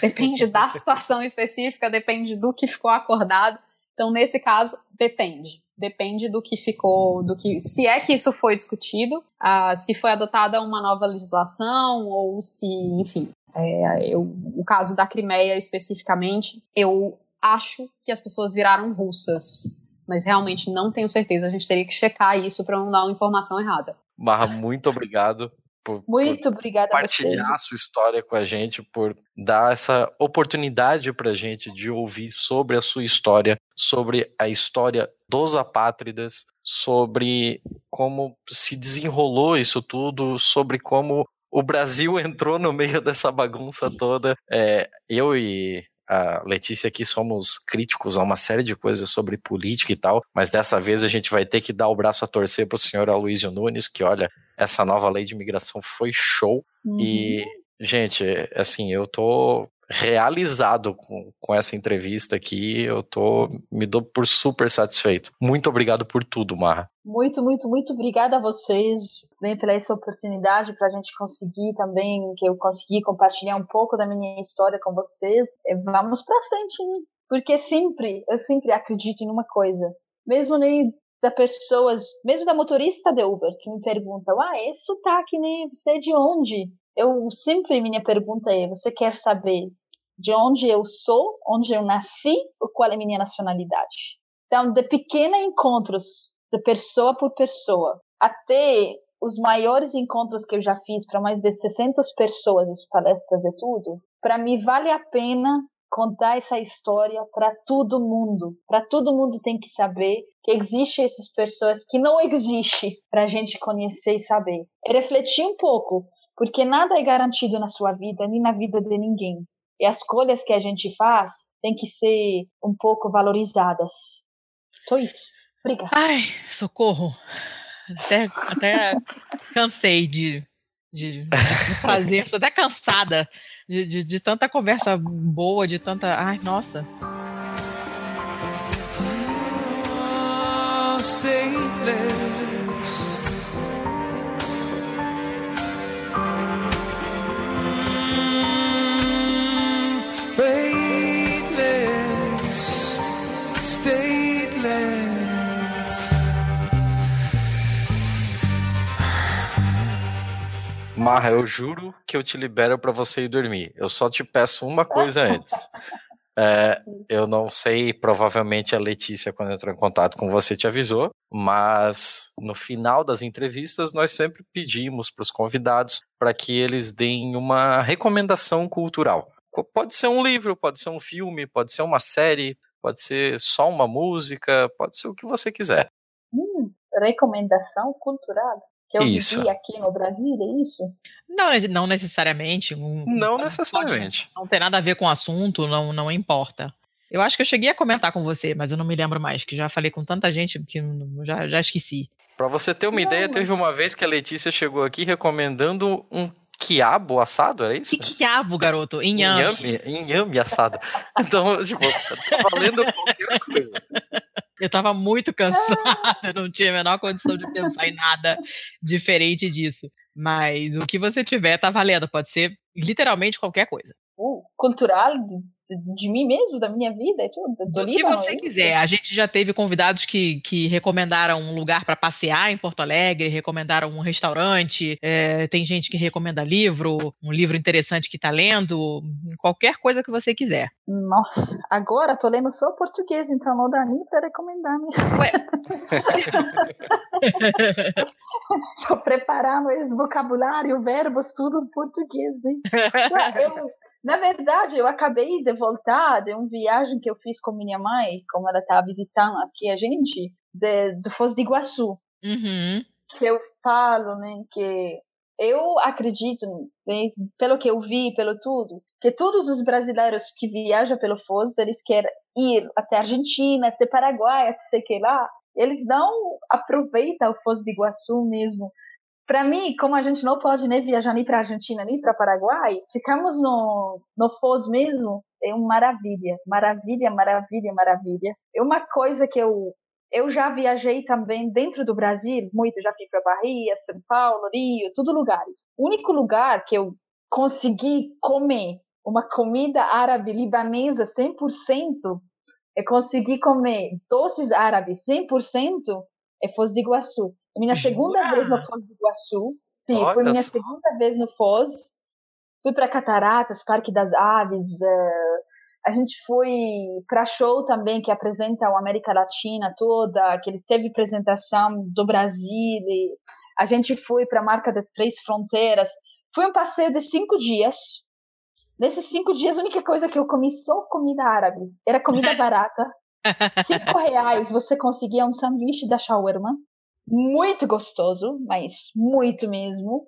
S4: Depende da situação específica, depende do que ficou acordado. Então, nesse caso, depende depende do que ficou, do que se é que isso foi discutido, uh, se foi adotada uma nova legislação ou se, enfim, é, eu, o caso da Crimeia especificamente, eu acho que as pessoas viraram russas, mas realmente não tenho certeza. A gente teria que checar isso para não dar uma informação errada.
S2: Marra, muito obrigado por,
S5: Muito
S2: por
S5: obrigada
S2: compartilhar a, a sua história com a gente, por dar essa oportunidade para a gente de ouvir sobre a sua história, sobre a história dos apátridas, sobre como se desenrolou isso tudo, sobre como o Brasil entrou no meio dessa bagunça toda. É, eu e a Letícia aqui somos críticos a uma série de coisas sobre política e tal, mas dessa vez a gente vai ter que dar o braço a torcer para o senhor Aloysio Nunes, que olha, essa nova lei de imigração foi show. Uhum. E, gente, assim, eu tô realizado com, com essa entrevista aqui. Eu tô me dou por super satisfeito. Muito obrigado por tudo, Marra.
S5: Muito, muito, muito obrigada a vocês bem pela essa oportunidade para a gente conseguir também que eu consegui compartilhar um pouco da minha história com vocês. Vamos para frente, né? porque sempre eu sempre acredito em uma coisa, mesmo nem da pessoas, mesmo da motorista de Uber que me perguntam, ah, esse sotaque, né? Você é de onde? Eu sempre minha pergunta é: você quer saber de onde eu sou, onde eu nasci, ou qual é a minha nacionalidade? Então, de pequenos encontros, de pessoa por pessoa, até os maiores encontros que eu já fiz para mais de 600 pessoas, as palestras e tudo, para mim vale a pena contar essa história para todo mundo. Para todo mundo tem que saber que existem essas pessoas que não existem para a gente conhecer e saber. É refletir um pouco porque nada é garantido na sua vida, nem na vida de ninguém. E as escolhas que a gente faz têm que ser um pouco valorizadas. Só isso. Obrigada.
S3: Ai, socorro. Até, até cansei de, de, de fazer, estou até cansada de, de, de tanta conversa boa, de tanta. Ai, nossa. Stateless.
S2: Marra, eu juro que eu te libero para você ir dormir. Eu só te peço uma coisa antes. É, eu não sei, provavelmente a Letícia, quando entrou em contato com você, te avisou, mas no final das entrevistas nós sempre pedimos para os convidados para que eles deem uma recomendação cultural. Pode ser um livro, pode ser um filme, pode ser uma série, pode ser só uma música, pode ser o que você quiser.
S5: Hum, recomendação cultural? Que eu isso. vivi aqui no Brasil, é isso?
S3: Não, não necessariamente. Um,
S2: não necessariamente.
S3: Pode, não tem nada a ver com o assunto, não, não importa. Eu acho que eu cheguei a comentar com você, mas eu não me lembro mais, que já falei com tanta gente que já, já esqueci.
S2: Para você ter uma não, ideia, teve uma vez que a Letícia chegou aqui recomendando um quiabo assado, era isso?
S3: Que quiabo, garoto? Inhame.
S2: Inhame, assado. Então, tipo, tá valendo qualquer coisa.
S3: Eu tava muito cansada, não tinha a menor condição de pensar em nada diferente disso. Mas o que você tiver tá valendo, pode ser literalmente qualquer coisa.
S5: Cultural, de, de, de, mim mesmo, da minha vida, tudo. Do,
S3: do que você é quiser. A gente já teve convidados que, que recomendaram um lugar para passear em Porto Alegre, recomendaram um restaurante, é, tem gente que recomenda livro, um livro interessante que está lendo, qualquer coisa que você quiser.
S5: Nossa, agora tô lendo só português, então não dá nem para recomendar. Ué. Tô preparando esse vocabulário, verbos, tudo em português, né? Eu, na verdade, eu acabei de voltar de uma viagem que eu fiz com minha mãe, como ela estava visitando aqui a gente, de, de Foz do Iguaçu.
S3: Uhum.
S5: Que eu falo, né, que eu acredito, né, pelo que eu vi, pelo tudo, que todos os brasileiros que viajam pelo Foz, eles querem ir até Argentina, até Paraguai, até sei que lá. Eles não aproveitam o Foz do Iguaçu mesmo para mim, como a gente não pode nem viajar nem para Argentina nem para Paraguai, ficamos no, no Foz mesmo. É uma maravilha, maravilha, maravilha, maravilha. É uma coisa que eu eu já viajei também dentro do Brasil, muito, já fui para Bahia, São Paulo, Rio, tudo lugares. O único lugar que eu consegui comer uma comida árabe libanesa 100%, é conseguir comer doces árabes 100%, é Foz do Iguaçu. É minha segunda vez no Foz do Iguaçu. Sim, Olha foi minha só. segunda vez no Foz. Fui para Cataratas, Parque das Aves. Uh, a gente foi para show também que apresenta a América Latina toda, que ele teve apresentação do Brasil. A gente foi para a Marca das Três Fronteiras. Foi um passeio de cinco dias. Nesses cinco dias, a única coisa que eu comi só comida árabe. Era comida barata. Cinco reais você conseguia um sanduíche da shawarma. Muito gostoso, mas muito mesmo.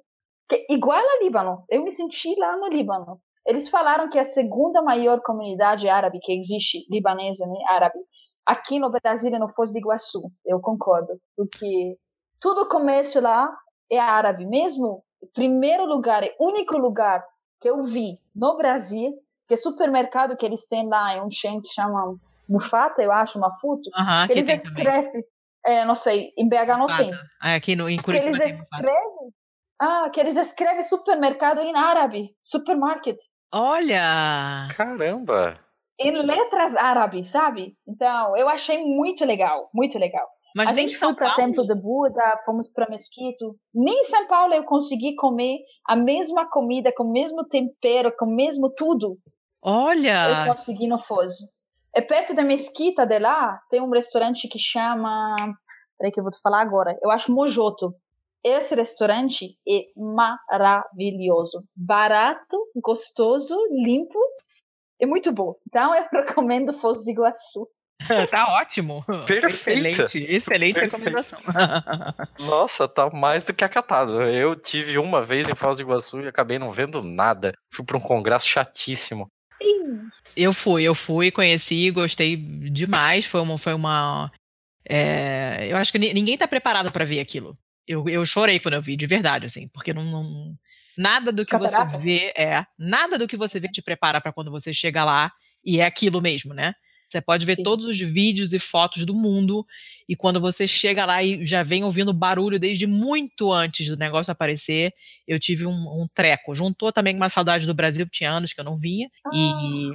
S5: Que, igual a Líbano. Eu me senti lá no Líbano. Eles falaram que a segunda maior comunidade árabe que existe, libanesa, né, árabe, aqui no Brasil é no Foz do Iguaçu. Eu concordo, porque todo o comércio lá é árabe. Mesmo primeiro lugar, é único lugar que eu vi no Brasil, que é supermercado que eles têm lá, é um chain que chama Mufato, eu acho, Mafuto,
S3: Aham,
S5: que eles escrevem, é, não sei, em BH não tem,
S3: Ah, Aqui no, em
S5: que
S3: Curitiba
S5: eles
S3: tem Mufasa.
S5: escrevem, ah, que eles escrevem supermercado em árabe, supermarket,
S3: Olha!
S2: Caramba!
S5: em letras árabes, sabe? Então, eu achei muito legal, muito legal.
S3: Mas
S5: a
S3: nem
S5: gente
S3: São
S5: foi para? Templo de Buda, fomos para Mesquito. Nem em São Paulo eu consegui comer a mesma comida, com o mesmo tempero, com o mesmo tudo. Eu
S3: Olha!
S5: consegui no Foz. É perto da Mesquita de lá, tem um restaurante que chama. Peraí que eu vou te falar agora. Eu acho Mojoto. Esse restaurante é maravilhoso. Barato, gostoso, limpo e muito bom. Então eu recomendo Foz do Iguaçu.
S3: Tá ótimo.
S2: Perfeita.
S3: Excelente, excelente
S2: Perfeita.
S3: recomendação.
S2: Nossa, tá mais do que acatado. Eu tive uma vez em Foz do Iguaçu e acabei não vendo nada. Fui para um congresso chatíssimo.
S3: Eu fui, eu fui, conheci, gostei demais. Foi uma, foi uma. é, eu acho que ni- ninguém tá preparado para ver aquilo. Eu, eu chorei quando eu vi, de verdade, assim, porque não, não- nada do que você vê é, nada do que você vê te prepara para quando você chega lá e é aquilo mesmo, né? Você pode ver
S5: Sim.
S3: todos os vídeos e fotos do mundo e quando você chega lá e já vem ouvindo barulho desde muito antes do negócio aparecer, eu tive um, um treco. Juntou também com uma saudade do Brasil, que tinha anos que eu não vinha. E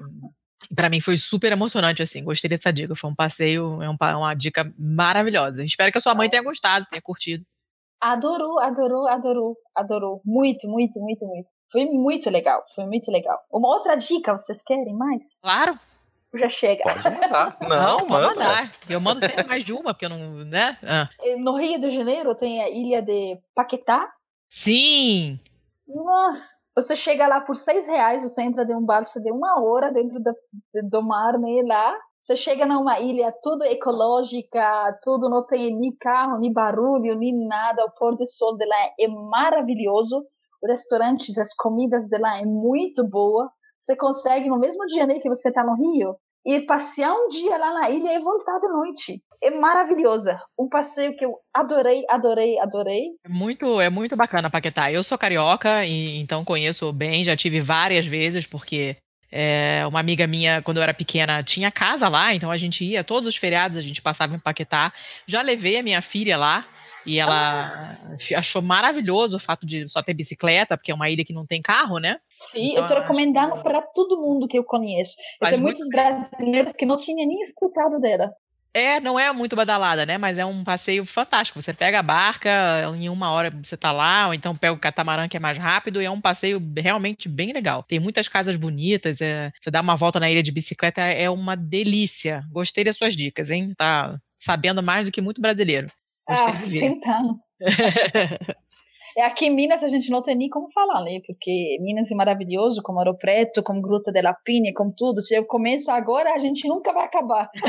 S3: Pra mim foi super emocionante, assim. Gostei dessa dica. Foi um passeio, é um uma dica maravilhosa. Espero que a sua mãe tenha gostado, tenha curtido.
S5: Adorou, adorou, adorou, adorou. Muito, muito, muito, muito. Foi muito legal, foi muito legal. Uma outra dica, vocês querem mais?
S3: Claro.
S5: Já chega.
S2: Pode mandar. Não,
S3: pode
S2: manda.
S3: mandar. Eu mando sempre mais de uma, porque eu não. né? Ah.
S5: No Rio de Janeiro tem a ilha de Paquetá.
S3: Sim!
S5: Nossa, você chega lá por seis reais, você entra de um barco de uma hora dentro da, do mar, né, lá. Você chega numa ilha tudo ecológica, tudo não tem nem carro, nem barulho, nem nada. O pôr do sol de lá é maravilhoso. Os restaurantes, as comidas de lá é muito boa. Você consegue no mesmo dia né, que você está no Rio ir passear um dia lá na ilha e voltar de noite. É maravilhosa. Um passeio que eu adorei, adorei, adorei.
S3: É muito, é muito bacana Paquetá. Eu sou carioca, e então conheço bem, já tive várias vezes, porque é, uma amiga minha, quando eu era pequena, tinha casa lá, então a gente ia, todos os feriados a gente passava em Paquetá. Já levei a minha filha lá. E ela achou maravilhoso o fato de só ter bicicleta, porque é uma ilha que não tem carro, né?
S5: Sim,
S3: Então,
S5: eu tô recomendando
S3: que-
S5: para todo mundo que eu conheço. Eu tenho
S3: muito
S5: muitos brasileiros que não tinham nem escutado dela.
S3: É, não é muito badalada, né? Mas é um passeio fantástico. Você pega a barca, em uma hora você tá lá, ou então pega o catamarã que é mais rápido, e é um passeio realmente bem legal. Tem muitas casas bonitas, é, você dá uma volta na ilha de bicicleta, é uma delícia. Gostei das suas dicas, hein? Tá sabendo mais do que muito brasileiro.
S5: Ah, tentando. É, aqui em Minas a gente não tem nem como falar, né? Porque Minas é maravilhoso, como Ouro Preto, como Gruta de la Pinha, como tudo. Se eu começo agora, a gente nunca vai acabar.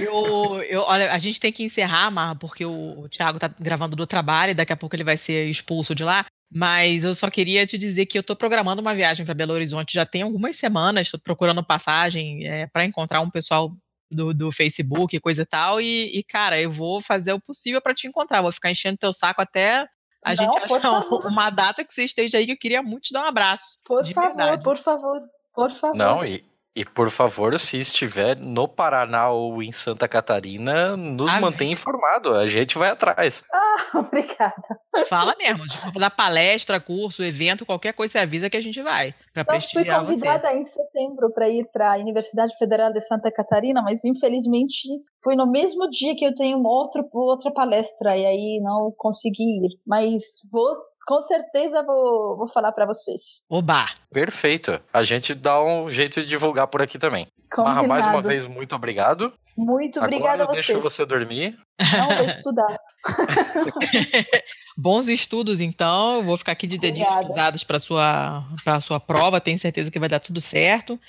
S3: Eu, eu, olha, a gente tem que encerrar, Mar, porque o, o Thiago tá gravando do trabalho e daqui a pouco ele vai ser expulso de lá. Mas eu só queria te dizer que eu tô programando uma viagem para Belo Horizonte já tem algumas semanas, estou procurando passagem é, para encontrar um pessoal do, do Facebook e coisa e tal. E, e, cara, eu vou fazer o possível para te encontrar. Vou ficar enchendo teu saco até a
S5: Não,
S3: gente achar uma data que você esteja aí que eu queria muito te dar um abraço.
S5: Por
S3: de
S5: favor,
S3: verdade.
S5: por favor, por favor.
S2: Não, e, e por favor, se estiver no Paraná ou em Santa Catarina, nos
S3: Amém.
S2: mantenha informado. A gente vai atrás.
S5: Ah, obrigada.
S3: Fala mesmo, for dar palestra, curso, evento, qualquer coisa, você avisa que a gente vai. Pra
S5: Eu fui
S3: prestigiar você.
S5: convidada em setembro para ir para a Universidade Federal de Santa Catarina, mas infelizmente foi no mesmo dia que eu tenho uma outra, outra palestra e aí não consegui ir. Mas vou com certeza vou, vou falar para vocês.
S3: Oba!
S2: Perfeito. A gente dá um jeito de divulgar por aqui também. Marra, mais uma vez, muito obrigado.
S5: Muito obrigada a
S2: deixo
S5: vocês.
S2: você dormir.
S5: Não vou estudar.
S3: Bons estudos, então. Vou ficar aqui de dedinhos
S5: Obrigada.
S3: cruzados para sua para sua prova. Tenho certeza que vai dar tudo certo.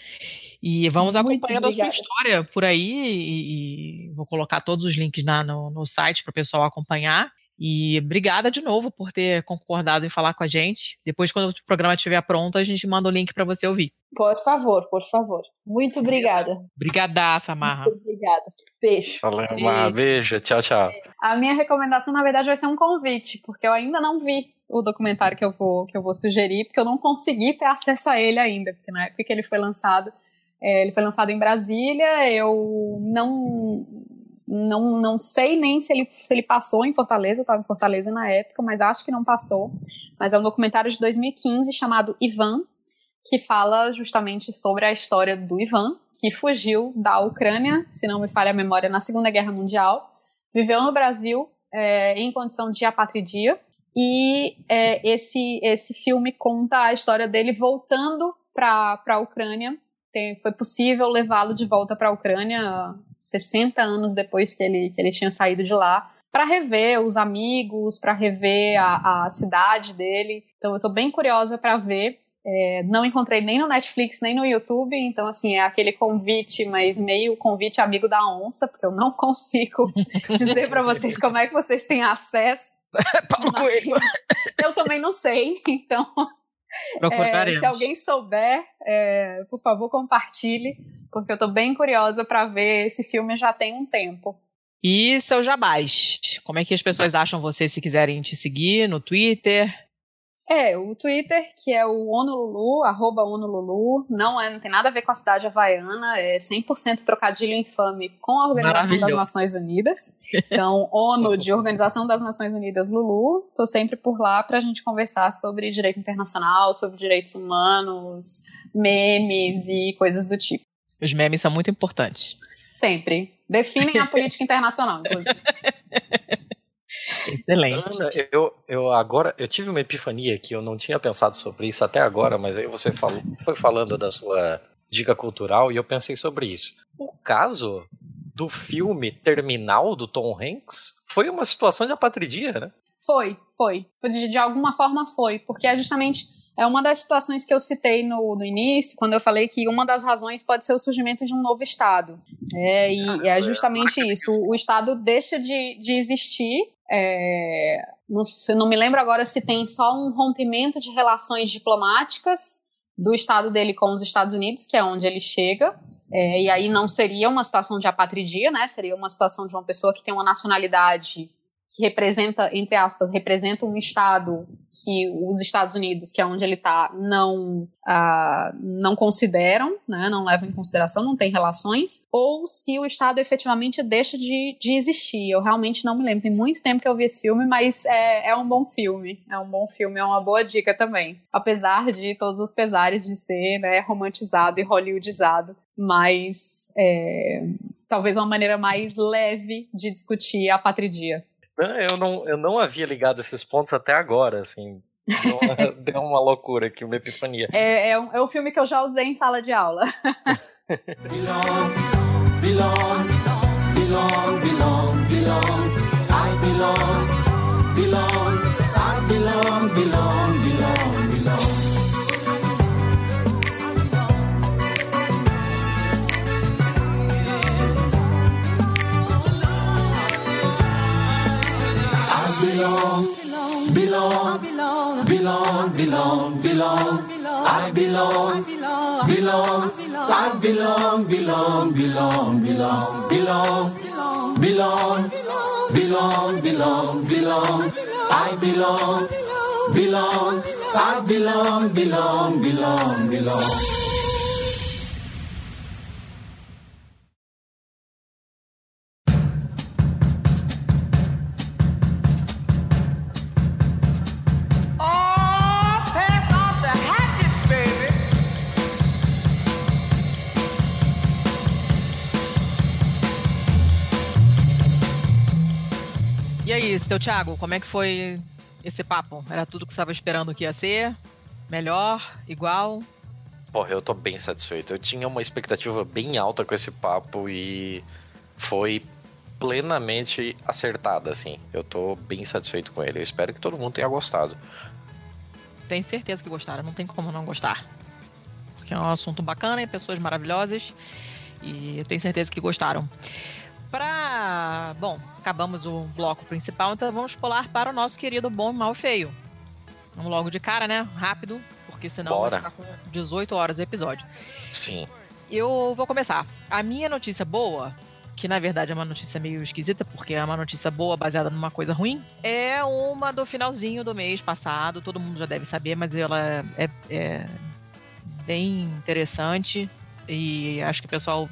S3: E vamos
S5: Muito
S3: acompanhando a sua
S5: obrigada.
S3: história por aí. E, e vou colocar todos os links na- no, no site para o pessoal acompanhar. E obrigada de novo por ter concordado em falar com a gente. Depois, quando o programa estiver pronto, a gente manda o link para você ouvir.
S5: Por favor, por favor. Muito obrigada.
S3: Brigadaça, Marra.
S5: Muito obrigada. Beijo.
S2: Valeu, Marra. Beijo. Tchau, tchau.
S4: A minha recomendação, na verdade, vai ser um convite, porque eu ainda não vi o documentário que eu vou, que eu vou sugerir, porque eu não consegui ter acesso a ele ainda, porque na época que ele foi lançado, é, ele foi lançado em Brasília, eu não não, não sei nem se ele, se ele passou em Fortaleza, eu estava em Fortaleza na época, mas acho que não passou. Mas é um documentário de 2015 chamado Ivan, que fala justamente sobre a história do Ivan, que fugiu da Ucrânia, se não me falha a memória, na Segunda Guerra Mundial, viveu no Brasil é, em condição de apatridia, e é, esse, esse filme conta a história dele voltando para a Ucrânia. Foi possível levá-lo de volta para a Ucrânia 60 anos depois que ele, que ele tinha saído de lá, para rever os amigos, para rever a, a cidade dele. Então eu estou bem curiosa para ver. É, não encontrei nem no Netflix, nem no YouTube, então assim, é aquele convite, mas meio convite amigo da onça, porque eu não consigo dizer para vocês como é que vocês têm acesso.
S3: Paulo Coelho.
S4: Eu também não sei, então é,
S3: Procuraremos.
S4: se alguém souber, é, por favor, compartilhe, porque eu tô bem curiosa para ver esse filme já tem um tempo.
S3: E seu jabás? Como é que as pessoas acham você se quiserem te seguir no Twitter?
S4: É, o Twitter, que é o Onululu, arroba Onululu, não, é, não tem nada a ver com a cidade havaiana, é 100% trocadilho infame com a Organização das. Nações Unidas. Então, ONU de Organização das Nações Unidas Lulu, tô sempre por lá pra gente conversar sobre direito internacional, sobre direitos humanos, memes e coisas do tipo.
S3: Os memes são muito importantes.
S4: Sempre. Definem a política internacional, inclusive.
S3: Excelente.
S2: Ana, eu, eu agora eu tive uma epifania que eu não tinha pensado sobre isso até agora, mas aí você falou, foi falando da sua dica cultural e eu pensei sobre isso. O caso do filme Terminal do Tom Hanks foi uma situação de apatridia, né?
S4: Foi, foi. Foi De, de alguma forma foi, porque é justamente é uma das situações que eu citei no, no início, quando eu falei que uma das razões pode ser o surgimento de um novo Estado. É, e é justamente isso. O, o Estado deixa de, de existir. É, não, não me lembro agora se tem só um rompimento de relações diplomáticas do Estado dele com os Estados Unidos, que é onde ele chega. É, e aí não seria uma situação de apatridia, né? Seria uma situação de uma pessoa que tem uma nacionalidade que representa, entre aspas, representa um estado que os Estados Unidos, que é onde ele está, não ah, não consideram, né, não levam em consideração, não tem relações, ou se o estado efetivamente deixa de, de existir. Eu realmente não me lembro, tem muito tempo que eu vi esse filme, mas é, é um bom filme, é um bom filme, é uma boa dica também. Apesar de todos os pesares de ser né, romantizado e hollywoodizado, mas é, talvez uma maneira mais leve de discutir a patridia.
S2: Eu não, eu não havia ligado esses pontos até agora, assim. Deu uma, deu uma loucura aqui, uma epifania.
S4: É, é, um, é um filme que eu já usei em sala de aula.
S8: belong, belong, belong, belong, belong. I belong, belong, I belong, belong, belong, Belong, belong, belong, belong, belong. I belong, belong, I belong, belong, belong, belong, belong, belong, belong, belong, belong. I belong, belong, I belong, belong, belong, belong.
S3: Aí, seu Thiago, como é que foi esse papo? Era tudo que você estava esperando que ia ser? Melhor? Igual?
S2: Porra, eu tô bem satisfeito. Eu tinha uma expectativa bem alta com esse papo e foi plenamente acertada, assim. Eu tô bem satisfeito com ele. Eu espero que todo mundo tenha gostado.
S3: Tenho certeza que gostaram, não tem como não gostar. Porque é um assunto bacana e pessoas maravilhosas. E eu tenho certeza que gostaram. Pra. Bom, acabamos o bloco principal, então vamos pular para o nosso querido Bom, Mal Feio. Vamos logo de cara, né? Rápido, porque senão
S2: Bora.
S3: vai ficar com 18 horas o episódio.
S2: Sim.
S3: Eu vou começar. A minha notícia boa, que na verdade é uma notícia meio esquisita, porque é uma notícia boa baseada numa coisa ruim, é uma do finalzinho do mês passado. Todo mundo já deve saber, mas ela é, é bem interessante e acho que o pessoal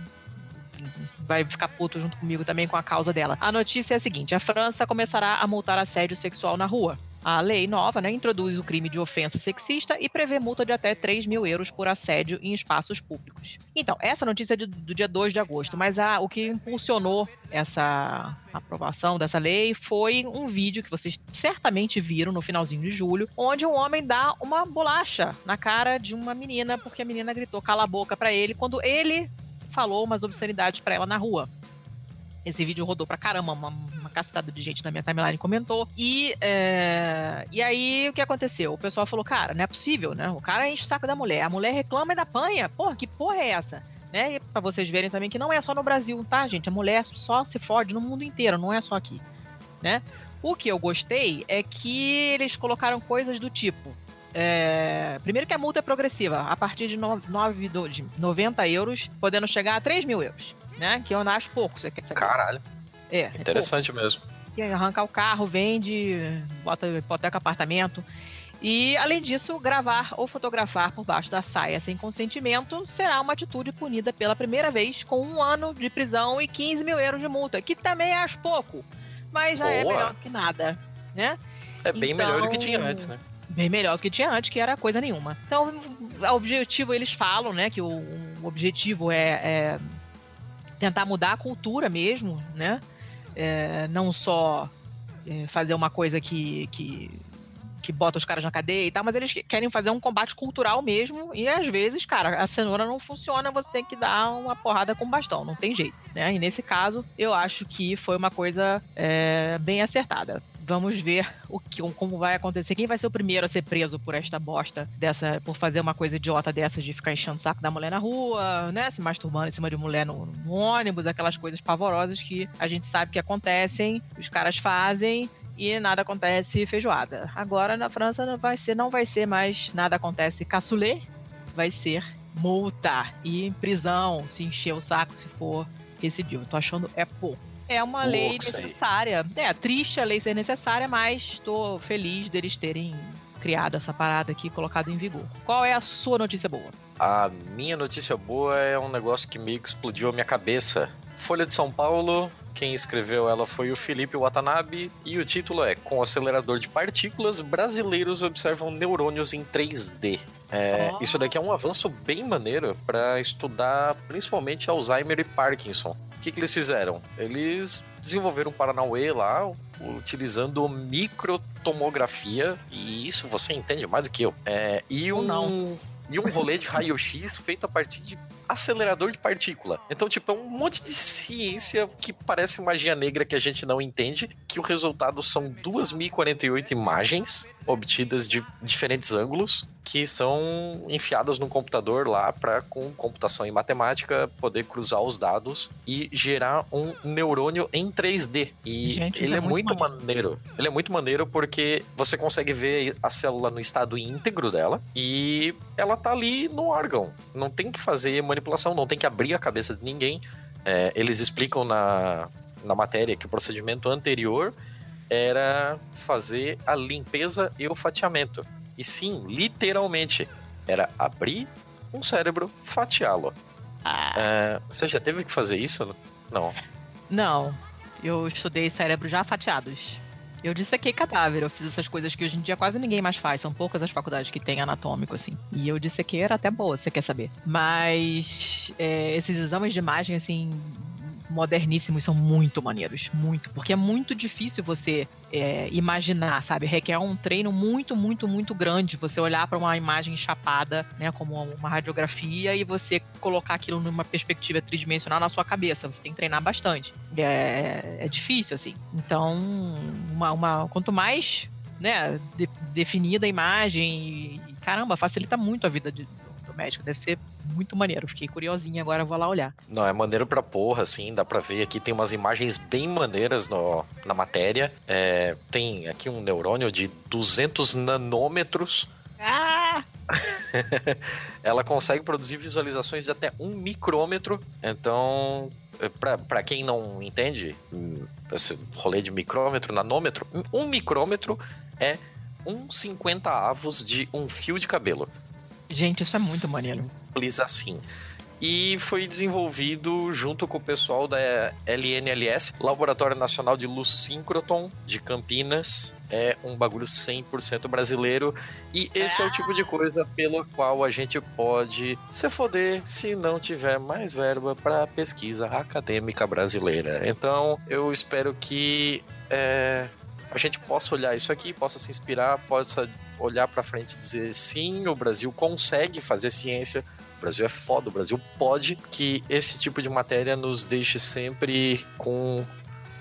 S3: vai ficar puto junto comigo também com a causa dela. A notícia é a seguinte: a França começará a multar assédio sexual na rua. A lei nova né, introduz o crime de ofensa sexista e prevê multa de até 3 mil euros por assédio em espaços públicos. Então, essa notícia é de- do dia 2 de agosto, mas a- o que impulsionou essa aprovação dessa lei foi um vídeo que vocês certamente viram no finalzinho de julho, onde um homem dá uma bolacha na cara de uma menina porque a menina gritou cala a boca pra ele quando ele falou umas obscenidades pra ela na rua. Esse vídeo rodou pra caramba, uma, uma cacetada de gente na minha timeline comentou. E, é, e aí, o que aconteceu? O pessoal falou, cara, não é possível, né? O cara enche o saco da mulher, a mulher reclama e da panha. Porra, que porra é essa? Né? E pra vocês verem também que não é só no Brasil, tá, gente? A mulher só se fode no mundo inteiro, não é só aqui, né? O que eu gostei é que eles colocaram coisas do tipo... é, primeiro que a multa é progressiva, a partir de, no, nove do- de 90 euros, podendo chegar a 3 mil euros, né? Que eu não acho pouco, você quer saber?
S2: Caralho.
S3: É, é.
S2: Interessante mesmo.
S3: E arrancar o carro, vende, bota hipoteca apartamento. E, além disso, gravar ou fotografar por baixo da saia sem consentimento será uma atitude punida pela primeira vez com um ano de prisão e 15 mil euros de multa, que também acho pouco, mas já é
S2: Boa.
S3: melhor do que nada, né?
S2: É bem
S3: Então-
S2: melhor do que tinha antes, né?
S3: Bem melhor do que tinha antes, que era coisa nenhuma. Então, o objetivo, eles falam, né, que o, o objetivo é, é tentar mudar a cultura mesmo, né? É, não só é, fazer uma coisa que, que, que bota os caras na cadeia e tal, mas eles querem fazer um combate cultural mesmo. E às vezes, cara, a cenoura não funciona, você tem que dar uma porrada com bastão, não tem jeito, né? E nesse caso, eu acho que foi uma coisa é, bem acertada. Vamos ver o que, como vai acontecer. Quem vai ser o primeiro a ser preso por esta bosta dessa, por fazer uma coisa idiota dessas de ficar enchendo o saco da mulher na rua, né? Se masturbando em cima de mulher no, no ônibus, aquelas coisas pavorosas que a gente sabe que acontecem, os caras fazem e nada acontece feijoada. Agora na França não vai ser, não vai ser mais nada acontece caçulê, vai ser multa e prisão, se encher o saco se for recidivo. Tô achando é pouco. É uma lei
S2: isso aí.
S3: necessária. É triste a lei ser necessária, mas tô feliz deles terem criado essa parada aqui, e colocado em vigor. Qual é a sua notícia boa?
S2: A minha notícia boa é um negócio que meio que explodiu a minha cabeça. Folha de São Paulo, quem escreveu ela foi o Felipe Watanabe, e o título é Com acelerador de partículas, brasileiros observam neurônios em 3D. É,
S3: Oh.
S2: Isso daqui é um avanço bem maneiro para estudar principalmente Alzheimer e Parkinson. O que, que eles fizeram? Eles desenvolveram um Paranauê lá, utilizando microtomografia, e isso você entende mais do que eu. É, e um,
S3: não.
S2: e um rolê de raio-x feito a partir de acelerador de partícula. Então, tipo, é um monte de ciência que parece magia negra que a gente não entende, que o resultado são 2.048 imagens obtidas de diferentes ângulos, que são enfiadas no computador lá para com computação e matemática poder cruzar os dados e gerar um neurônio em 3D. E
S3: Gente,
S2: ele
S3: é
S2: é,
S3: muito
S2: muito maneiro. Ele é muito maneiro porque você consegue ver a célula no estado íntegro dela e ela tá ali no órgão. Não tem que fazer manipulação, não tem que abrir a cabeça de ninguém. É, eles explicam na, na matéria que o procedimento anterior era fazer a limpeza e o fatiamento. E sim, literalmente, era abrir um cérebro, fatiá-lo.
S3: Ah,
S2: É, você já teve que fazer isso? Não.
S3: não. Eu estudei cérebros já fatiados. Eu dissequei cadáver, eu fiz essas coisas que hoje em dia quase ninguém mais faz. São poucas as faculdades que têm anatômico, assim. E eu dissequei era até boa, você quer saber. Mas é, esses exames de imagem, assim, moderníssimos são muito maneiros, muito, porque é muito difícil você é, imaginar, sabe? Requer um treino muito, muito, muito grande. Você olhar para uma imagem chapada, né, como uma radiografia, e você colocar aquilo numa perspectiva tridimensional na sua cabeça. Você tem que treinar bastante. É, é difícil, assim. Então, uma, uma quanto mais né, de, definida a imagem, caramba, facilita muito a vida de, médico. Deve ser muito maneiro. Fiquei curiosinha agora, vou lá olhar.
S2: Não, é maneiro pra porra, assim, dá pra ver aqui, tem umas imagens bem maneiras no, na matéria. É, tem aqui um neurônio de 200 nanômetros.
S3: Ah!
S2: Ela consegue produzir visualizações de até um micrômetro, então para quem não entende, esse rolê de micrômetro, nanômetro, um micrômetro é um 50 avos de um fio de cabelo.
S3: Gente, isso é muito maneiro.
S2: Simples assim. E foi desenvolvido junto com o pessoal da LNLS, Laboratório Nacional de Luz Síncroton, de Campinas. É um bagulho 100% brasileiro. E esse é o tipo de coisa pelo qual a gente pode se foder se não tiver mais verba para pesquisa acadêmica brasileira. Então, eu espero que é, a gente possa olhar isso aqui, possa se inspirar, possa olhar para frente e dizer sim, o Brasil consegue fazer ciência, o Brasil é foda, o Brasil pode, que esse tipo de matéria nos deixe sempre com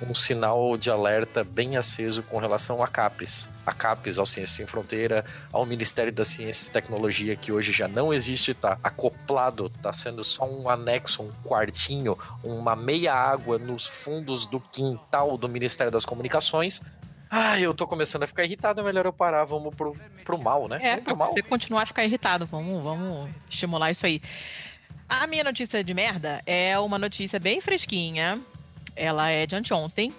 S2: um sinal de alerta bem aceso com relação a CAPES. A CAPES, ao Ciência Sem Fronteira, ao Ministério da Ciência e Tecnologia, que hoje já não existe, está acoplado, está sendo só um anexo, um quartinho, uma meia água nos fundos do quintal do Ministério das Comunicações. Ah, eu tô começando a ficar irritado, é melhor eu parar, vamos pro, pro mal, né?
S3: É,
S2: vamos pro mal.
S3: você continuar a ficar irritado, vamos, vamos estimular isso aí. A minha notícia de merda é uma notícia bem fresquinha, ela é de anteontem.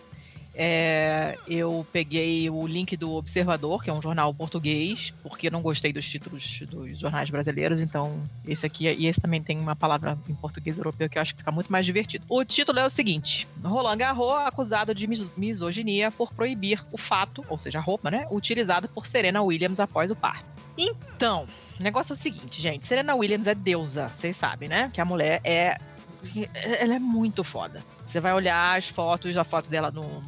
S3: É, eu peguei o link do Observador, que é um jornal português, porque não gostei dos títulos dos jornais brasileiros, então esse aqui e esse também tem uma palavra em português europeu que eu acho que fica muito mais divertido. O título é o seguinte: Roland Garros acusado de mis- misoginia por proibir o fato, ou seja, a roupa, né, utilizada por Serena Williams após o parto. Então, o negócio é o seguinte, gente, Serena Williams é deusa, vocês sabem, né? Que a mulher é ela é muito foda. Você vai olhar as fotos, a foto dela no.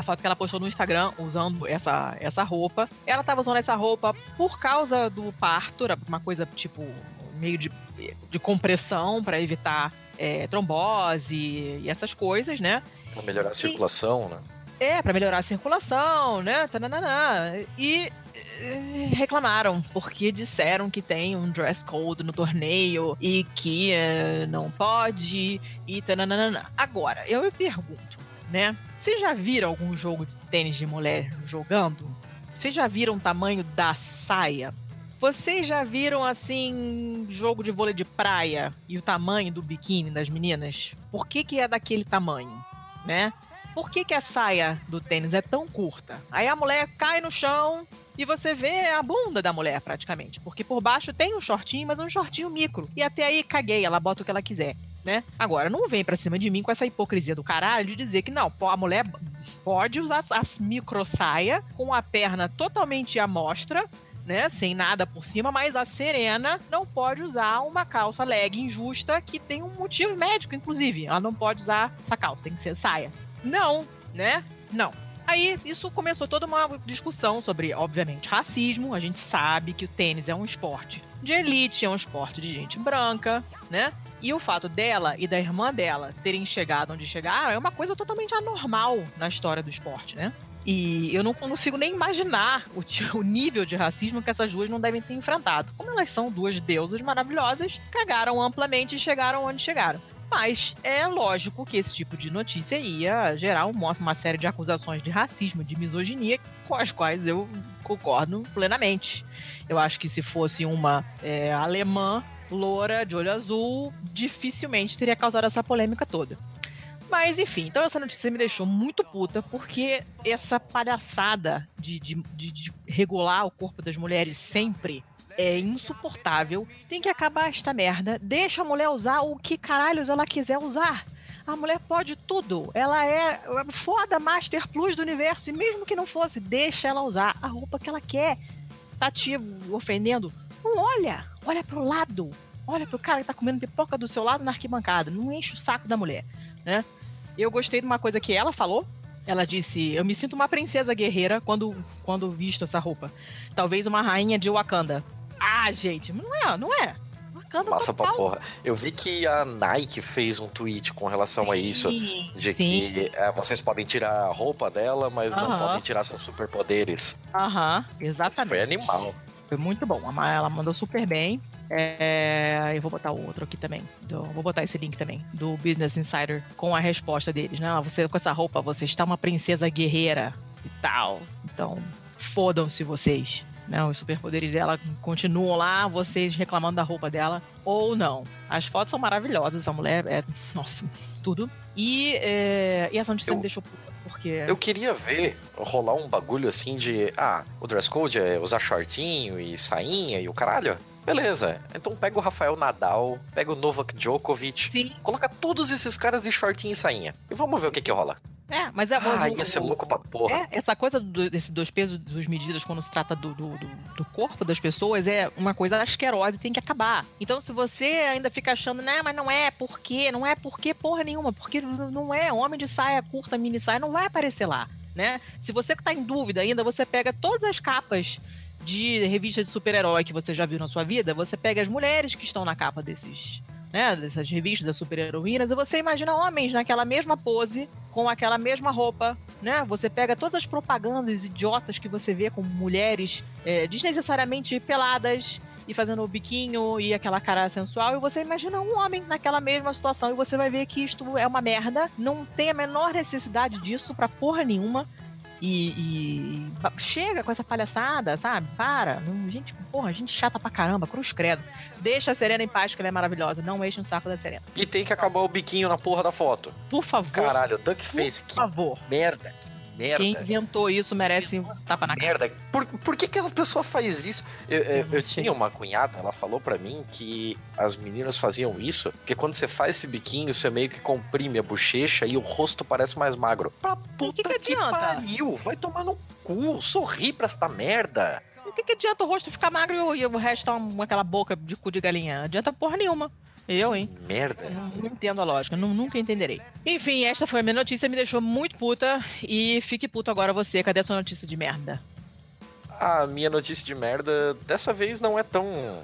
S3: A foto que ela postou no Instagram usando essa, essa roupa. Ela tava usando essa roupa por causa do parto, era uma coisa tipo meio de, de compressão para evitar é, trombose e essas coisas, né?
S2: Pra melhorar a circulação, né?
S3: É, pra melhorar a circulação, né? Tananana. E reclamaram, porque disseram que tem um dress code no torneio e que eh, não pode e tananana. Agora, eu me pergunto, né? Vocês já viram algum jogo de tênis de mulher jogando? Vocês já viram o tamanho da saia? Vocês já viram, assim, jogo de vôlei de praia e o tamanho do biquíni das meninas? Por que, que é daquele tamanho, né? Por que, que a saia do tênis é tão curta? Aí a mulher cai no chão e você vê a bunda da mulher, praticamente. Porque por baixo tem um shortinho, mas um shortinho micro. E até aí, caguei, ela bota o que ela quiser. Né? Agora, não vem pra cima de mim com essa hipocrisia do caralho de dizer que não, a mulher pode usar as micro saia com a perna totalmente à mostra, né, sem nada por cima, mas a Serena não pode usar uma calça leg injusta que tem um motivo médico, inclusive. Ela não pode usar essa calça, tem que ser saia. Não, né? Não. Aí isso começou toda uma discussão sobre, obviamente, racismo. A gente sabe que o tênis é um esporte de elite, é um esporte de gente branca, né? E o fato dela e da irmã dela terem chegado onde chegaram é uma coisa totalmente anormal na história do esporte, né? E eu não consigo nem imaginar o, o nível de racismo que essas duas não devem ter enfrentado. Como elas são duas deusas maravilhosas, cagaram amplamente e chegaram onde chegaram. Mas é lógico que esse tipo de notícia ia gerar uma, uma série de acusações de racismo, de misoginia, com as quais eu concordo plenamente. Eu acho que se fosse uma é, alemã, loura, de olho azul, dificilmente teria causado essa polêmica toda. Mas enfim, então essa notícia me deixou muito puta, porque essa palhaçada de, de, de, regular o corpo das mulheres sempre é insuportável. Tem que acabar esta merda. Deixa a mulher usar o que caralhos ela quiser usar. A mulher pode tudo. Ela é foda Master Plus do universo. E mesmo que não fosse, deixa ela usar a roupa que ela quer. Tá te ofendendo? Não olha. Olha pro lado. Olha pro cara que tá comendo pipoca do seu lado na arquibancada. Não enche o saco da mulher. né? Eu gostei de uma coisa que ela falou. Ela disse: Eu me sinto uma princesa guerreira quando, quando visto essa roupa. Talvez uma rainha de Wakanda. Ah, gente, não é, não é. Wakanda
S2: Massa pra
S3: total.
S2: porra. Eu vi que a Nike fez um tweet com relação a isso.
S3: Sim,
S2: De
S3: sim.
S2: que é, vocês podem tirar a roupa dela, mas não
S3: Aham.
S2: podem tirar seus superpoderes.
S3: Aham,
S2: Isso
S3: exatamente.
S2: foi animal.
S3: Foi muito bom. Ela mandou super bem. É, eu vou botar o outro aqui também. do- vou botar esse link também. Do Business Insider com a resposta deles. Né? Você com essa roupa, você está uma princesa guerreira e tal. Então, fodam-se vocês. Né? Os superpoderes dela continuam lá, vocês reclamando da roupa dela ou não. As fotos são maravilhosas. Essa mulher é. Nossa, tudo. E, é, e essa notícia
S2: Eu-
S3: me deixou puta, porque.
S2: Eu queria ver rolar um bagulho assim de. Ah, o dress code é usar shortinho e sainha e o caralho. Beleza, então pega o Rafael Nadal, pega o Novak Djokovic,
S3: Sim.
S2: coloca todos esses caras de shortinho e sainha. E vamos ver o que que rola.
S3: É, mas é. mas
S2: Ah,
S3: o-
S2: ia ser louco pra porra.
S3: É, essa coisa do, desse dois pesos, duas medidas, quando se trata do, do, do, corpo das pessoas, é uma coisa asquerosa e tem que acabar. Então, se você ainda fica achando, né, mas não é por quê, não é por quê porra nenhuma, porque não é homem de saia curta, mini saia, não vai aparecer lá, né? Se você que tá em dúvida ainda, você pega todas as capas de revista de super-herói que você já viu na sua vida, você pega as mulheres que estão na capa desses. Né, dessas revistas das super-heroínas, e você imagina homens naquela mesma pose, com aquela mesma roupa, né? Você pega todas as propagandas idiotas que você vê com mulheres é, desnecessariamente peladas e fazendo o biquinho e aquela cara sensual, e você imagina um homem naquela mesma situação, e você vai ver que isto é uma merda, não tem a menor necessidade disso pra porra nenhuma. E, e- chega com essa palhaçada, sabe? Para. Gente, porra, gente chata pra caramba, cruz credo. Deixa a Serena em paz, que ela é maravilhosa. Não enche o saco da Serena.
S2: E tem que acabar o biquinho na porra da foto.
S3: Por favor.
S2: Caralho, Duckface,
S3: por
S2: que
S3: favor.
S2: merda. Que merda.
S3: Quem inventou isso merece um tapa na cara.
S2: Merda, por, por que, que aquela pessoa faz isso? Eu, eu-
S3: Eu
S2: tinha uma cunhada, ela falou pra mim que as meninas faziam isso, porque quando você faz esse biquinho, você meio que comprime a bochecha e o rosto parece mais magro. Pra puta
S3: que
S2: que,
S3: adianta?
S2: pariu, vai tomar no cu, sorri pra esta merda.
S3: O que, que adianta o rosto ficar magro e o resto tá uma, aquela boca de cu de galinha? Não adianta porra nenhuma. Eu, hein?
S2: Merda.
S3: Não, não entendo a lógica, nu- nunca entenderei. Enfim, esta foi a minha notícia, me deixou muito puta. E fique puto agora você, cadê a sua notícia de merda?
S2: A minha notícia de merda dessa vez não é tão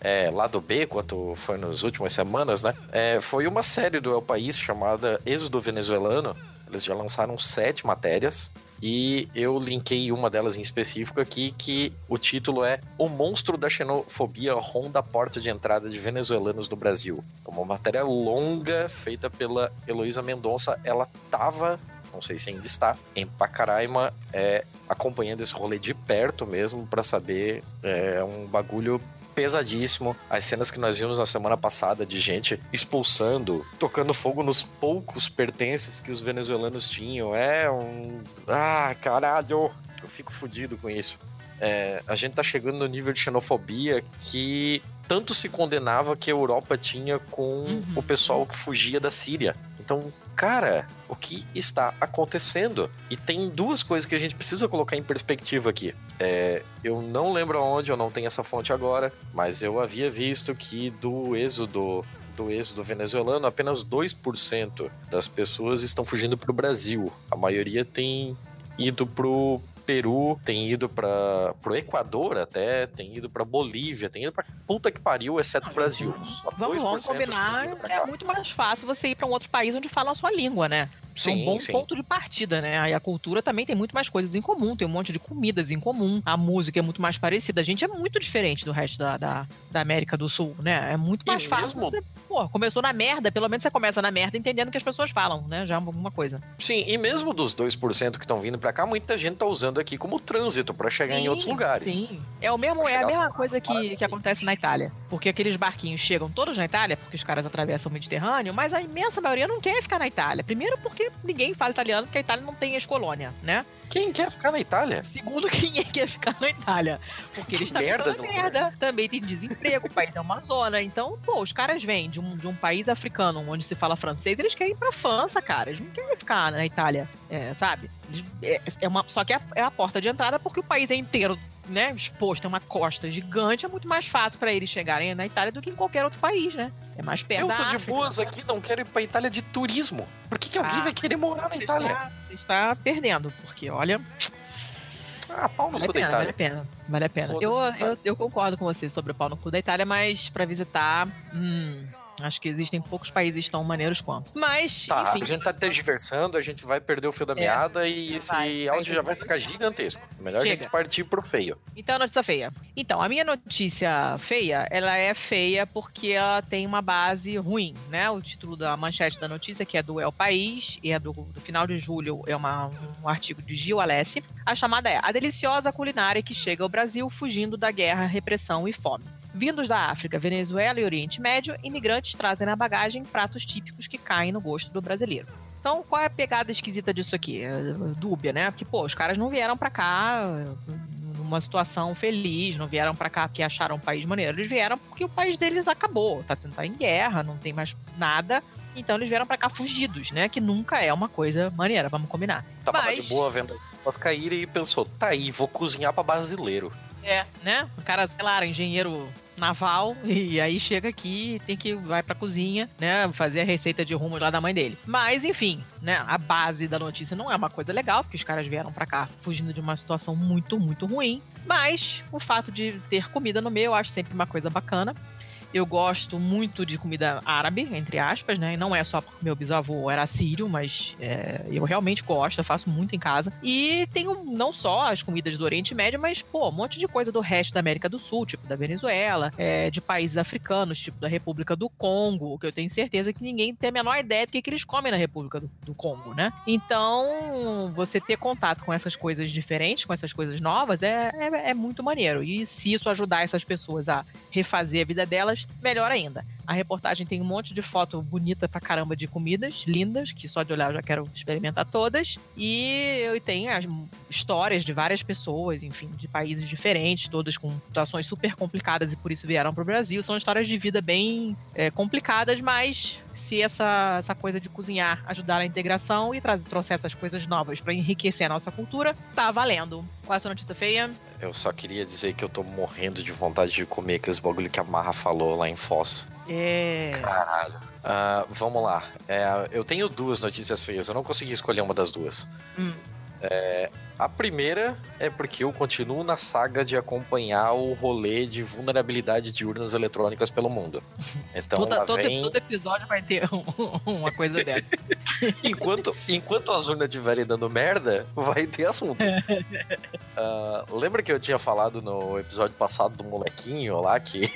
S2: é, lado B quanto foi nas últimas semanas, né? É, foi uma série do El País chamada Êxodo Venezuelano. Eles já lançaram sete matérias. E eu linkei uma delas em específico aqui, que o título é O Monstro da Xenofobia ronda a porta de entrada de venezuelanos no Brasil. Uma matéria longa, feita pela Heloísa Mendonça. Ela tava, não sei se ainda está, em Pacaraima, é, acompanhando esse rolê de perto mesmo, pra saber. É um bagulho pesadíssimo. As cenas que nós vimos na semana passada de gente expulsando, tocando fogo nos poucos pertences que os venezuelanos tinham. É um. Ah, caralho! Eu fico fudido com isso. É, a gente tá chegando no nível de xenofobia que tanto se condenava que a Europa tinha com o pessoal que fugia da Síria. Então, cara, o que está acontecendo? E tem duas coisas que a gente precisa colocar em perspectiva aqui. É, eu não lembro aonde, eu não tenho essa fonte agora, mas eu havia visto que do êxodo do êxodo venezuelano, apenas 2% das pessoas estão fugindo para o Brasil. A maioria tem ido pro Peru, tem ido para pro Equador até, tem ido para Bolívia, tem ido para puta que pariu, exceto o Brasil. Só
S3: Vamos,
S2: 2%
S3: vamos combinar, é muito mais fácil você ir pra um outro país onde fala a sua língua, né? É um
S2: Sim,
S3: bom
S2: sim.
S3: ponto de partida, né? Aí a cultura também tem muito mais coisas em comum, tem um monte de comidas em comum, a música é muito mais parecida. A gente é muito diferente do resto da, da, da América do Sul, né? É muito
S2: E
S3: mais fácil.
S2: mesmo-
S3: Você, pô, começou na merda, pelo menos você começa na merda entendendo o que as pessoas falam, né? Já é alguma coisa.
S2: Sim, e mesmo dos 2% que estão vindo pra cá, muita gente tá usando aqui como trânsito pra chegar em
S3: Sim,
S2: outros lugares.
S3: Sim. É, o mesmo, é a mesma coisa que, que acontece na Itália. Porque aqueles barquinhos chegam todos na Itália, porque os caras atravessam o Mediterrâneo, mas a imensa maioria não quer ficar na Itália. Primeiro porque ninguém fala italiano, porque a Itália não tem ex-colônia, né?
S2: Quem quer ficar na Itália?
S3: Segundo, quem é que quer ficar na Itália? Porque eles estão
S2: merda,
S3: merda. Também tem desemprego, o país é uma zona. Então, pô, os caras vêm de um, de um país africano onde se fala francês, eles querem ir pra França, cara. Eles não querem ficar na Itália, é, sabe? É, é uma, só que é a, é a porta de entrada porque o país é inteiro né, exposto a uma costa gigante, é muito mais fácil para eles chegarem na Itália do que em qualquer outro país, né? É mais perto
S2: Eu tô de
S3: África.
S2: boas aqui, não quero ir pra Itália de turismo. Por que, que alguém
S3: Ah,
S2: vai querer morar na Itália?
S3: está, você está perdendo, porque olha,
S2: Ah, pau no
S3: vale
S2: cu da
S3: pena, vale a
S2: Itália.
S3: pena, vale a pena. Eu, eu, eu concordo com você sobre o pau no cu da Itália, mas para visitar, hum, acho que existem poucos países tão maneiros quanto. Mas,
S2: Tá,
S3: enfim.
S2: a gente tá tergiversando, a gente vai perder o fio da
S3: É.
S2: meada e esse
S3: Vai, vai
S2: áudio já vai ficar gigantesco. Melhor a
S3: Chega.
S2: gente partir pro feio.
S3: Então, notícia feia. Então, a minha notícia feia, ela é feia porque ela tem uma base ruim, né? O título da manchete da notícia, que é do El País, e é do, do final de julho, é uma- um artigo de Gil Alessi. A chamada é A Deliciosa Culinária que Chega ao Brasil Fugindo da Guerra, Repressão e Fome. Vindos da África, Venezuela e Oriente Médio, imigrantes trazem na bagagem pratos típicos que caem no gosto do brasileiro. Então, qual é a pegada esquisita disso aqui? É, dúbia, né? Porque, pô, os caras não vieram pra cá é, numa situação feliz, não vieram pra cá porque acharam um país maneiro. Eles vieram porque o país deles acabou, tá, tá em guerra, não tem mais nada. Então eles vieram pra cá fugidos, né? Que nunca é uma coisa maneira, vamos combinar.
S2: Tava
S3: Mas-
S2: de boa vendo as caírem e pensou, tá aí, vou cozinhar pra brasileiro.
S3: É, né? O cara, sei lá, era engenheiro naval e aí chega aqui tem que vai pra cozinha, né, fazer a receita de rumo lá da mãe dele. Mas enfim, né, a base da notícia não é uma coisa legal, porque os caras vieram pra cá fugindo de uma situação muito, muito ruim, mas o fato de ter comida no meio eu acho sempre uma coisa bacana. Eu gosto muito de comida árabe, entre aspas, né? Não é só porque meu bisavô era sírio, mas é, eu realmente gosto, eu faço muito em casa. E tenho não só as comidas do Oriente Médio, mas, pô, um monte de coisa do resto da América do Sul, tipo da Venezuela, é, de países africanos, tipo da República do Congo, que eu tenho certeza que ninguém tem a menor ideia do que, que eles comem na República do, do Congo, né? Então, você ter contato com essas coisas diferentes, com essas coisas novas, é, é, é muito maneiro. E se isso ajudar essas pessoas a refazer a vida delas, melhor ainda. A reportagem tem um monte de foto bonita pra caramba de comidas lindas, que só de olhar eu já quero experimentar todas. E, e tem as histórias de várias pessoas, enfim, de países diferentes, todas com situações super complicadas e por isso vieram pro Brasil. São histórias de vida bem é, complicadas, mas se essa, essa coisa de cozinhar ajudar na integração e trazer, trouxer essas coisas novas pra enriquecer a nossa cultura, tá valendo. Qual é a sua notícia feia?
S2: Eu só queria dizer que eu tô morrendo de vontade de comer aqueles bagulho que a Marra falou lá em Foz.
S3: É.
S2: Caralho. Ah, vamos lá. É, eu tenho duas notícias feias, eu não consegui escolher uma das duas.
S3: Hum.
S2: É, a primeira é porque eu continuo na saga de acompanhar o rolê de vulnerabilidade de urnas eletrônicas pelo mundo. Então,
S3: Toda- todo,
S2: vem...
S3: todo episódio vai ter um- uma coisa dessa.
S2: enquanto, enquanto as urnas estiverem dando merda, vai ter assunto. Ah, lembra que eu tinha falado no episódio passado do molequinho lá que,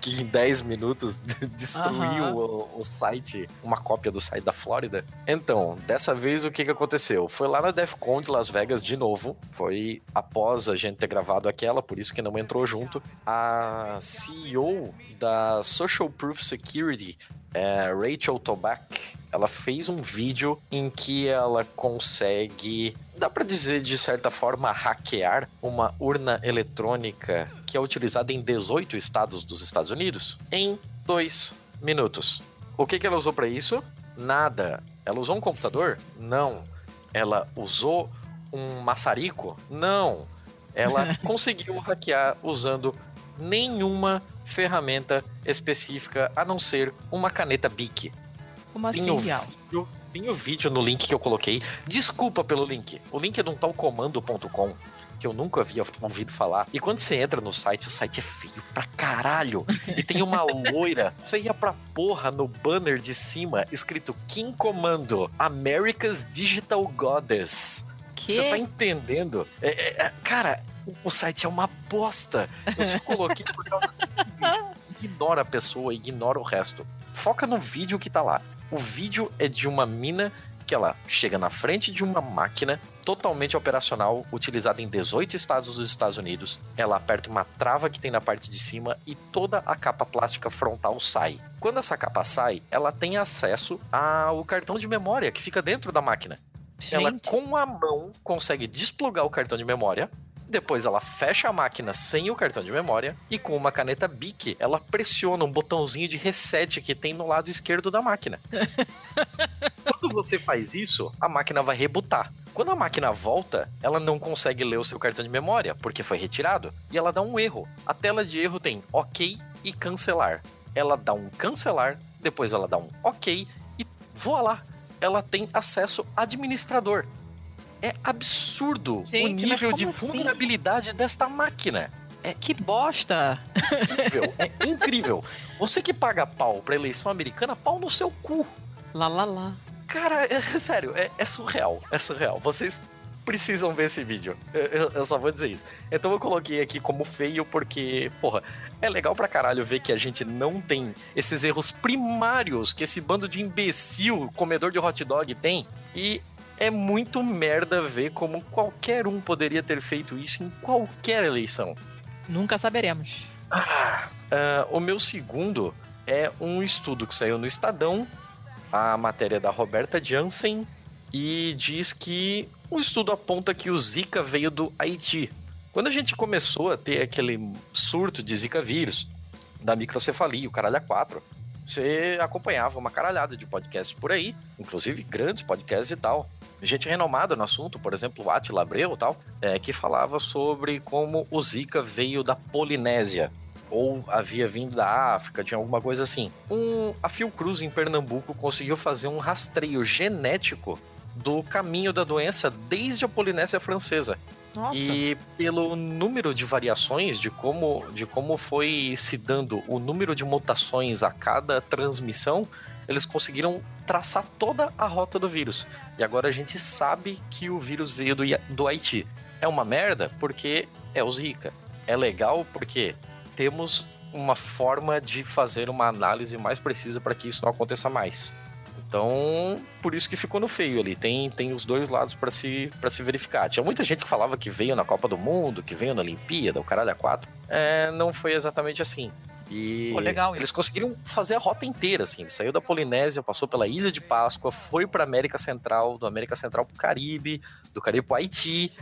S2: que em 10 minutos destruiu
S3: Aham.
S2: o, o site, uma cópia do site da Flórida? Então, dessa vez o que, que aconteceu? Foi lá na DEFCON de Las Vegas de novo. Foi após a gente ter gravado aquela, por isso que não entrou junto. A CEO da Social Proof Security é, Rachel Toback, ela fez um vídeo em que ela consegue, dá pra dizer de certa forma, hackear uma urna eletrônica que é utilizada em 18 estados dos Estados Unidos em dois minutos. O que, que ela usou pra isso? Nada. Ela usou um computador? Não. Ela usou um maçarico? Não. Ela conseguiu hackear usando nenhuma ferramenta específica a não ser uma caneta Bic.
S3: Como assim,
S2: Tem vídeo, tem o vídeo no link que eu coloquei. Desculpa pelo link. O link é de um tal comando.com que eu nunca havia ouvido falar. E quando você entra no site, o site é feio pra caralho. E tem uma loira feia pra porra no banner de cima, escrito Kim Comando, America's Digital Goddess.
S3: Que?
S2: Você tá entendendo? É, é, é, cara, o, o site é uma bosta. Eu só coloquei por causa do vídeo. Ignora a pessoa, ignora o resto. Foca no vídeo que tá lá. O vídeo é de uma mina que ela chega na frente de uma máquina totalmente operacional, utilizada em 18 estados dos Estados Unidos. Ela aperta uma trava que tem na parte de cima e toda a capa plástica frontal sai. Quando essa capa sai, ela tem acesso ao cartão de memória que fica dentro da máquina. Ela
S3: Gente,
S2: com a mão consegue desplugar o cartão de memória. Depois ela fecha a máquina sem o cartão de memória e com uma caneta Bic ela pressiona um botãozinho de reset que tem no lado esquerdo da máquina. Quando você faz isso, a máquina vai rebutar. Quando a máquina volta, ela não consegue ler o seu cartão de memória, porque foi retirado, e ela dá um erro. A tela de erro tem OK e cancelar. Ela dá um cancelar, depois ela dá um OK e voa lá. Ela tem acesso administrador. É absurdo
S3: Gente,
S2: o nível de
S3: assim?
S2: vulnerabilidade desta máquina.
S3: Que bosta!
S2: incrível, é incrível. Você que paga pau pra eleição americana, pau no seu cu.
S3: Lá, lá, lá.
S2: Cara, é, sério, é, é surreal, é surreal. Vocês precisam ver esse vídeo. Eu, eu- eu só vou dizer isso. Então eu coloquei aqui como feio porque, porra, é legal pra caralho ver que a gente não tem esses erros primários que esse bando de imbecil, comedor de hot dog tem. E é muito merda ver como qualquer um poderia ter feito isso em qualquer eleição.
S3: Nunca saberemos.
S2: Ah, o meu segundo é um estudo que saiu no Estadão, a matéria da Roberta Jansen, e diz que o estudo aponta que o Zika veio do Haiti. Quando a gente começou a ter aquele surto de Zika vírus, da microcefalia, o caralho a 4, você acompanhava uma caralhada de podcasts por aí, inclusive grandes podcasts e tal. Gente renomada no assunto, por exemplo, o Attila Abreu tal, é, que falava sobre como o Zika veio da Polinésia, ou havia vindo da África, tinha alguma coisa assim. Um, a Fiocruz em Pernambuco conseguiu fazer um rastreio genético do caminho da doença desde a Polinésia Francesa.
S3: Nossa.
S2: E pelo número de variações, de como, de como foi se dando o número de mutações a cada transmissão, eles conseguiram traçar toda a rota do vírus. E agora a gente sabe que o vírus veio do, do Haiti. É uma merda porque é o Zika. É legal porque temos uma forma de fazer uma análise mais precisa para que isso não aconteça mais. Então, por isso que ficou no feio ali. Tem, tem os dois lados para se, se verificar. Tinha muita gente que falava que veio na Copa do Mundo, que veio na Olimpíada, o caralho a quatro. É, não foi exatamente assim. E
S3: Pô, legal
S2: eles conseguiram fazer a rota inteira, assim. Ele saiu da Polinésia, passou pela Ilha de Páscoa, foi pra América Central, do América Central pro Caribe, do Caribe pro Haiti.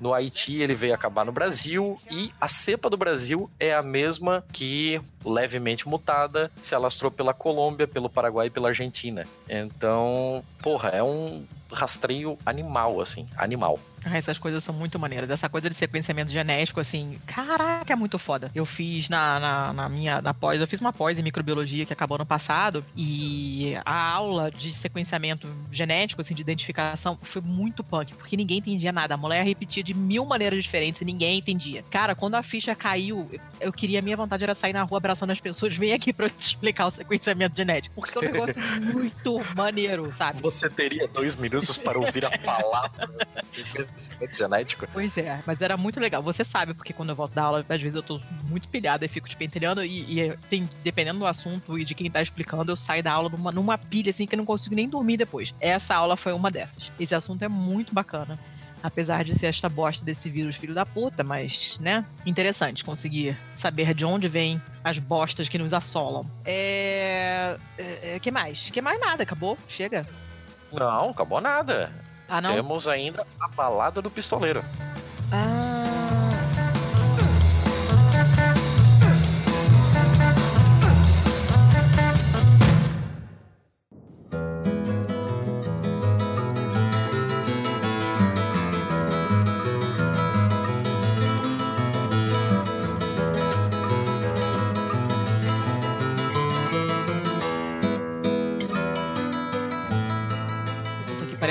S2: No Haiti ele veio acabar no Brasil e a cepa do Brasil é a mesma que levemente mutada se alastrou pela Colômbia, pelo Paraguai e pela Argentina. Então, porra, é um rastreio animal, assim, animal.
S3: Ah, essas coisas são muito maneiras. Essa coisa de sequenciamento genético, assim, caraca, é muito foda. Eu fiz na, na, na minha na pós, eu fiz uma pós em microbiologia que acabou no passado, e a aula de sequenciamento genético, assim, de identificação, foi muito punk, porque ninguém entendia nada. A mulher repetia de mil maneiras diferentes e ninguém entendia. Cara, quando a ficha caiu, eu, queria, a minha vontade era sair na rua abraçando as pessoas, vem aqui pra eu te explicar o sequenciamento genético, porque é um negócio muito maneiro, sabe?
S2: Você teria dois minutos para ouvir a palavra sequenciamento genético?
S3: Pois é, mas era muito legal. Você sabe, porque quando eu volto da aula, às vezes eu tô muito pilhada e fico te pentelhando, e, e tem, dependendo do assunto e de quem tá explicando, eu saio da aula numa, numa pilha assim que eu não consigo nem dormir depois. Essa aula foi uma dessas. Esse assunto é muito bacana. Apesar de ser esta bosta desse vírus filho da puta, mas, né? Interessante conseguir saber de onde vêm as bostas que nos assolam. É. é, é que mais? Que mais nada, acabou? Chega.
S2: Não, acabou nada.
S3: Ah, não?
S2: Temos ainda a balada do pistoleiro.
S3: Ah.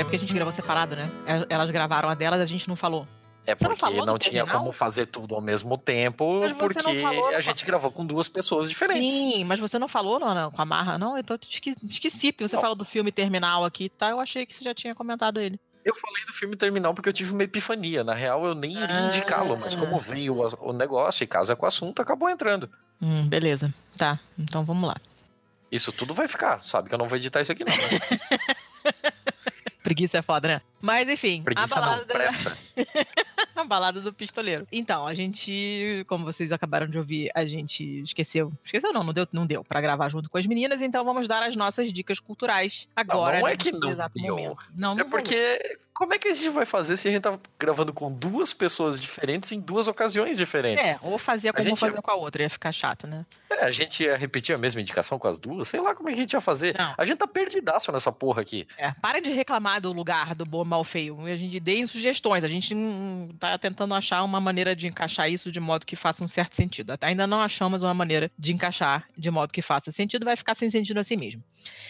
S3: Porque a gente gravou separado, né? El- Elas gravaram a delas, a gente não falou.
S2: É
S3: Você não
S2: porque não,
S3: do
S2: tinha como fazer tudo ao mesmo tempo,
S3: não
S2: porque
S3: falou,
S2: a gente gravou com duas pessoas diferentes.
S3: Sim, mas você não falou não, não, com a Marra, não? Eu esque- esqueci, porque você
S2: Não.
S3: falou do filme Terminal aqui, tá? Eu achei que você já tinha comentado ele.
S2: Eu falei do filme Terminal porque eu tive uma epifania. Na real, eu nem iria
S3: Ah.
S2: indicá-lo, mas como veio o, o negócio e casa com o assunto, acabou entrando.
S3: Hum, beleza. Tá, então vamos lá.
S2: Isso tudo vai ficar, sabe que eu não vou editar isso aqui não. Né?
S3: Preguiça é foda, né? Mas enfim,
S2: Preguiça
S3: a balada
S2: não, pressa.
S3: a balada do pistoleiro. Então, a gente, como vocês acabaram de ouvir, a gente esqueceu. Esqueceu não, não deu, não deu pra gravar junto com as meninas, então vamos dar as nossas dicas culturais agora.
S2: não é
S3: nesse
S2: que não deu.
S3: momento. Não,
S2: É
S3: não rolou.
S2: porque como é que a gente vai fazer se a gente tá gravando com duas pessoas diferentes em duas ocasiões diferentes?
S3: É, ou fazia como
S2: gente-
S3: fazer com a outra, ia ficar chato, né?
S2: É, a gente ia repetir a mesma indicação com as duas? Sei lá como é que a gente ia fazer.
S3: Não.
S2: A gente tá perdidaço nessa porra aqui.
S3: É, para de reclamar do lugar do bom, mal, feio. A gente deem sugestões. A gente hum, tá tentando achar uma maneira de encaixar isso de modo que faça um certo sentido. Ainda não achamos uma maneira de encaixar de modo que faça sentido, vai ficar sem sentido assim mesmo.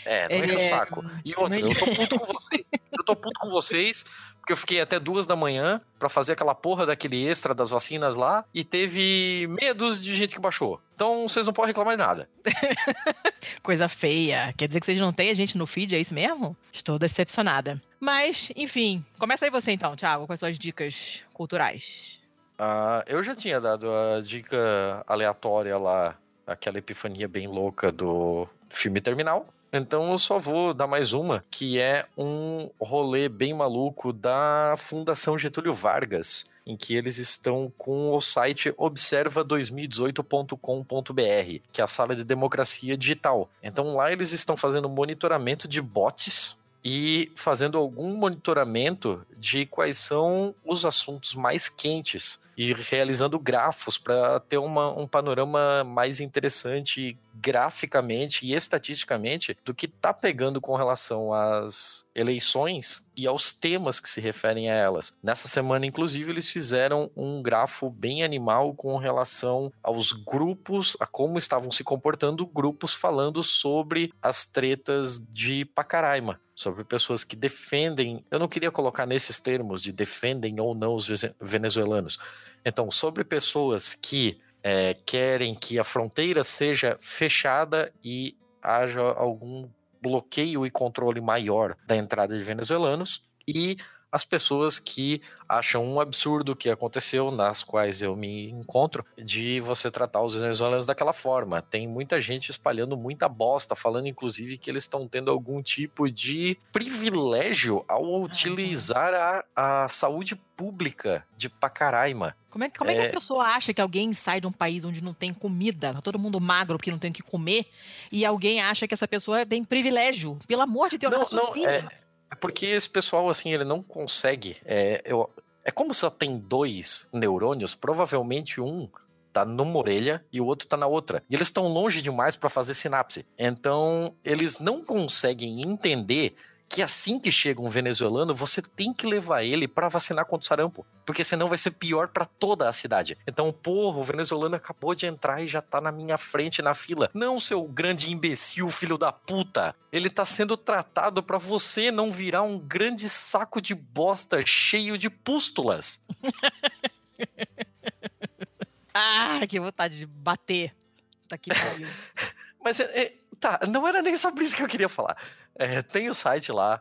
S2: É, não
S3: É,
S2: enche o saco. E outra,
S3: não
S2: eu tô puto com vocês. Eu tô puto com vocês, porque eu fiquei até duas da manhã pra fazer aquela porra daquele extra das vacinas lá e teve medos de gente que baixou. Então vocês não podem reclamar de nada.
S3: Coisa feia. Quer dizer que vocês não têm a gente no feed, é isso mesmo? Estou decepcionada. Mas, enfim, começa aí você então, Thiago, com as suas dicas culturais.
S2: Ah, eu já tinha dado a dica aleatória lá, aquela epifania bem louca do filme Terminal. Então eu só vou dar mais uma, que é um rolê bem maluco da Fundação Getúlio Vargas, em que eles estão com o site observa2018.com.br, que é a sala de democracia digital. Então lá eles estão fazendo monitoramento de bots e fazendo algum monitoramento de quais são os assuntos mais quentes e realizando grafos para ter uma, um panorama mais interessante graficamente e estatisticamente do que tá pegando com relação às eleições e aos temas que se referem a elas. Nessa semana, inclusive, eles fizeram um grafo bem animal com relação aos grupos, a como estavam se comportando grupos falando sobre as tretas de Pacaraima sobre pessoas que defendem, eu não queria colocar nesses termos de defendem ou não os venezuelanos. Então, sobre pessoas que é, querem que a fronteira seja fechada e haja algum bloqueio e controle maior da entrada de venezuelanos e as pessoas que acham um absurdo o que aconteceu, nas quais eu me encontro, de você tratar os venezuelanos daquela forma. Tem muita gente espalhando muita bosta, falando inclusive que eles estão tendo algum tipo de privilégio ao utilizar a, a saúde pública de Pacaraima.
S3: Como é, que- como é que
S2: É.
S3: a pessoa acha que alguém sai de um país onde não tem comida, tá todo mundo magro porque não tem o que comer, e alguém acha que essa pessoa tem privilégio? Pelo amor de Deus,
S2: Não, não,
S3: raciocina.
S2: é, é porque esse pessoal, assim, ele não consegue. É, eu, é como só tem dois neurônios, provavelmente um tá numa orelha e o outro tá na outra. E eles estão longe demais para fazer sinapse. Então, eles não conseguem entender que assim que chega um venezuelano, você tem que levar ele para vacinar contra o sarampo, porque senão vai ser pior para toda a cidade. Então, porra, o venezuelano acabou de entrar e já tá na minha frente na fila. Não, seu grande imbecil, filho da puta. Ele tá sendo tratado para você não virar um grande saco de bosta cheio de pústulas.
S3: Ah, que vontade de bater. Tá aqui.
S2: Mas é, é- tá, não era nem sobre isso que eu queria falar. É, tem o site lá,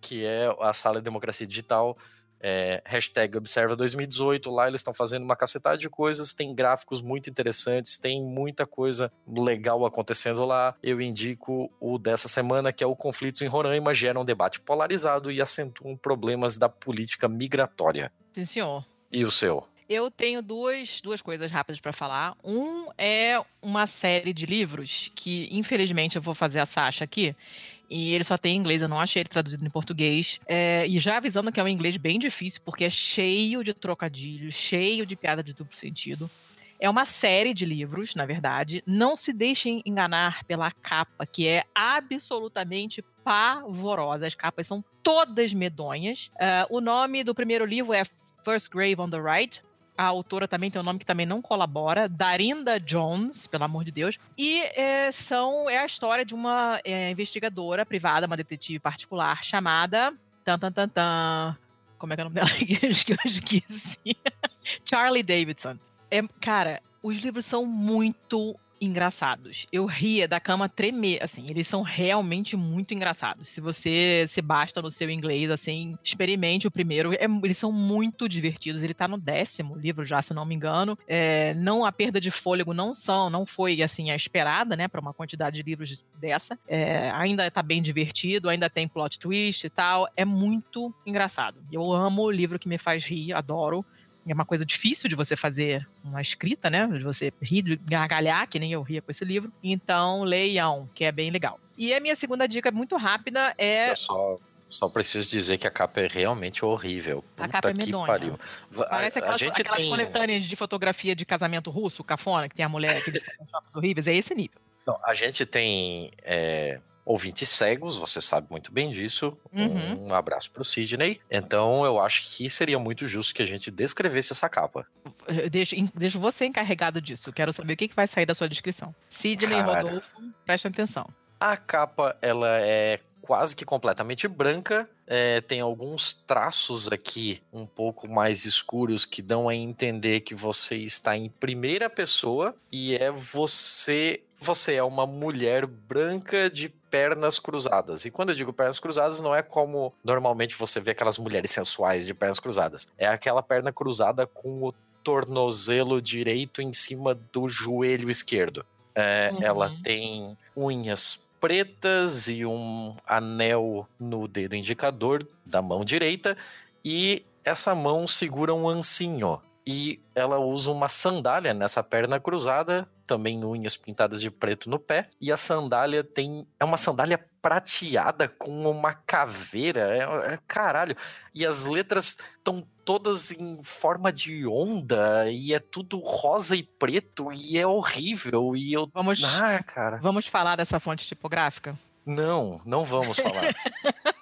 S2: que é a Sala de Democracia Digital, é, hashtag Observa 2018. Lá eles estão fazendo uma cacetada de coisas, tem gráficos muito interessantes, tem muita coisa legal acontecendo lá. Eu indico o dessa semana, que é o Conflitos em Roraima, gera um debate polarizado e acentuam problemas da política migratória.
S3: Sim, senhor.
S2: E o seu?
S3: Eu tenho duas, duas coisas rápidas pra falar. Um é uma série de livros que, infelizmente, eu vou fazer a Sasha aqui. E ele só tem em inglês, eu não achei ele traduzido em português. É, e já avisando que é um inglês bem difícil, porque é cheio de trocadilhos, cheio de piada de duplo sentido. É uma série de livros, na verdade. Não se deixem enganar pela capa, que é absolutamente pavorosa. As capas são todas medonhas. É, o nome do primeiro livro é First Grave on the Right. A autora também tem um nome que também não colabora, Darinda Jones, pelo amor de Deus. E é, são, é a história de uma é, investigadora privada, uma detetive particular, chamada. Tan, tan, tan, tan. Como é que é o nome dela? que eu esqueci. Charlie Davidson. É, cara, os livros são muito engraçados. Eu ria da cama tremer, assim, eles são realmente muito engraçados. Se você se basta no seu inglês, assim, experimente o primeiro. É- eles são muito divertidos. Ele tá no décimo livro já, se não me engano. É, não a perda de fôlego não são, não foi assim a esperada, né, para uma quantidade de livros dessa. É, ainda tá bem divertido, ainda tem plot twist e tal. É muito engraçado. Eu amo o livro que me faz rir, adoro. É uma coisa difícil de você fazer uma escrita, né? De você rir, de gargalhar, que nem eu ria com esse livro. Então, leiam, que é bem legal. E a minha segunda dica, muito rápida, é.
S2: Eu só, só preciso dizer que a capa é realmente horrível.
S3: A
S2: Puta
S3: capa é
S2: que
S3: medonha.
S2: pariu.
S3: Parece
S2: a, a
S3: aquelas,
S2: gente
S3: aquelas
S2: tem...
S3: coletâneas de fotografia de casamento russo, cafona, que tem a mulher, photoshops horríveis. É esse nível.
S2: Não, a gente tem é, ouvintes cegos, você sabe muito bem disso.
S3: Uhum.
S2: Um abraço pro Sidney. Então eu acho que seria muito justo que a gente descrevesse essa capa.
S3: Eu Deixo, deixo você encarregado disso. Quero saber o que, que vai sair da sua descrição. Sidney
S2: Cara.
S3: Rodolfo, preste atenção.
S2: A capa, ela é quase que completamente branca. é, tem alguns traços aqui um pouco mais escuros que dão a entender que você está em primeira pessoa e é você. Você é uma mulher branca de pernas cruzadas. E quando eu digo pernas cruzadas, não é como normalmente você vê aquelas mulheres sensuais de pernas cruzadas. É aquela perna cruzada com o tornozelo direito em cima do joelho esquerdo. É,
S3: Uhum.
S2: Ela tem unhas pretas e um anel no dedo indicador da mão direita e essa mão segura um ancinho. E ela usa uma sandália nessa perna cruzada, também unhas pintadas de preto no pé. E a sandália tem. É uma sandália prateada com uma caveira. É, é- caralho. E as letras estão todas em forma de onda. E é tudo rosa e preto. E é horrível. E eu.
S3: Vamos,
S2: Ah, cara.
S3: vamos falar dessa fonte tipográfica?
S2: Não, não vamos falar.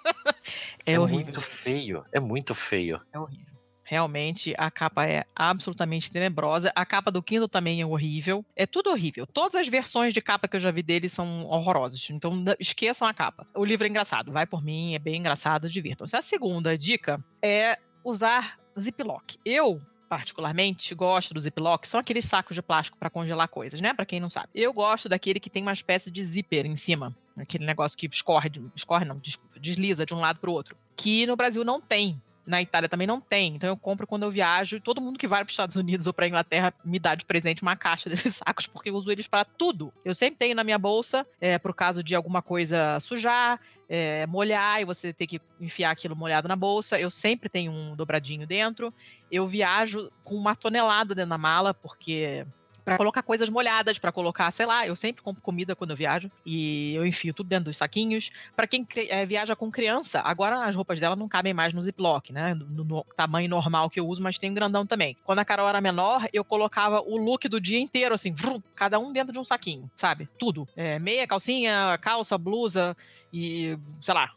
S3: É,
S2: é muito feio. É muito feio.
S3: É horrível. Realmente, a capa é absolutamente tenebrosa. A capa do Kindle também é horrível. É tudo horrível. Todas as versões de capa que eu já vi dele são horrorosas. Então, esqueçam a capa. O livro é engraçado. Vai por mim, é bem engraçado, divirtam-se. A segunda dica é usar ziplock. Eu, particularmente, gosto do ziplock. São aqueles sacos de plástico para congelar coisas, né? Para quem não sabe. Eu gosto daquele que tem uma espécie de zíper em cima. Aquele negócio que escorre, escorre não, desliza de um lado para o outro. Que no Brasil não tem. Na Itália também não tem. Então eu compro quando eu viajo. Todo mundo que vai para os Estados Unidos ou para Inglaterra me dá de presente uma caixa desses sacos, porque eu uso eles para tudo. Eu sempre tenho na minha bolsa, é, pro caso de alguma coisa sujar, é, molhar e você ter que enfiar aquilo molhado na bolsa. Eu sempre tenho um dobradinho dentro. Eu viajo com uma tonelada dentro da mala, porque Pra colocar coisas molhadas, pra colocar, sei lá, eu sempre compro comida quando eu viajo e eu enfio tudo dentro dos saquinhos. Pra quem eh, viaja com criança, agora as roupas dela não cabem mais no Ziploc, né? No, no tamanho normal que eu uso, mas tem um grandão também. Quando a Carol era menor, eu colocava o look do dia inteiro, assim, vrum, cada um dentro de um saquinho, sabe? Tudo. É, meia, calcinha, calça, blusa e, sei lá,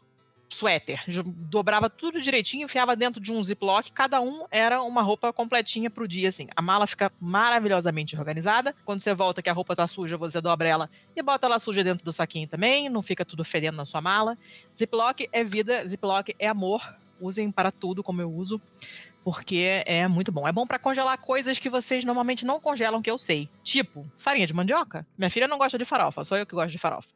S3: suéter. Dobrava tudo direitinho, enfiava dentro de um ziplock, cada um era uma roupa completinha pro dia, assim. A mala fica maravilhosamente organizada. Quando você volta que a roupa tá suja, você dobra ela e bota ela suja dentro do saquinho também, não fica tudo fedendo na sua mala. Ziplock é vida, ziplock é amor. Usem para tudo como eu uso. Porque é muito bom. É bom para congelar coisas que vocês normalmente não congelam, que eu sei. Tipo, farinha de mandioca. Minha filha não gosta de farofa, só eu que gosto de farofa.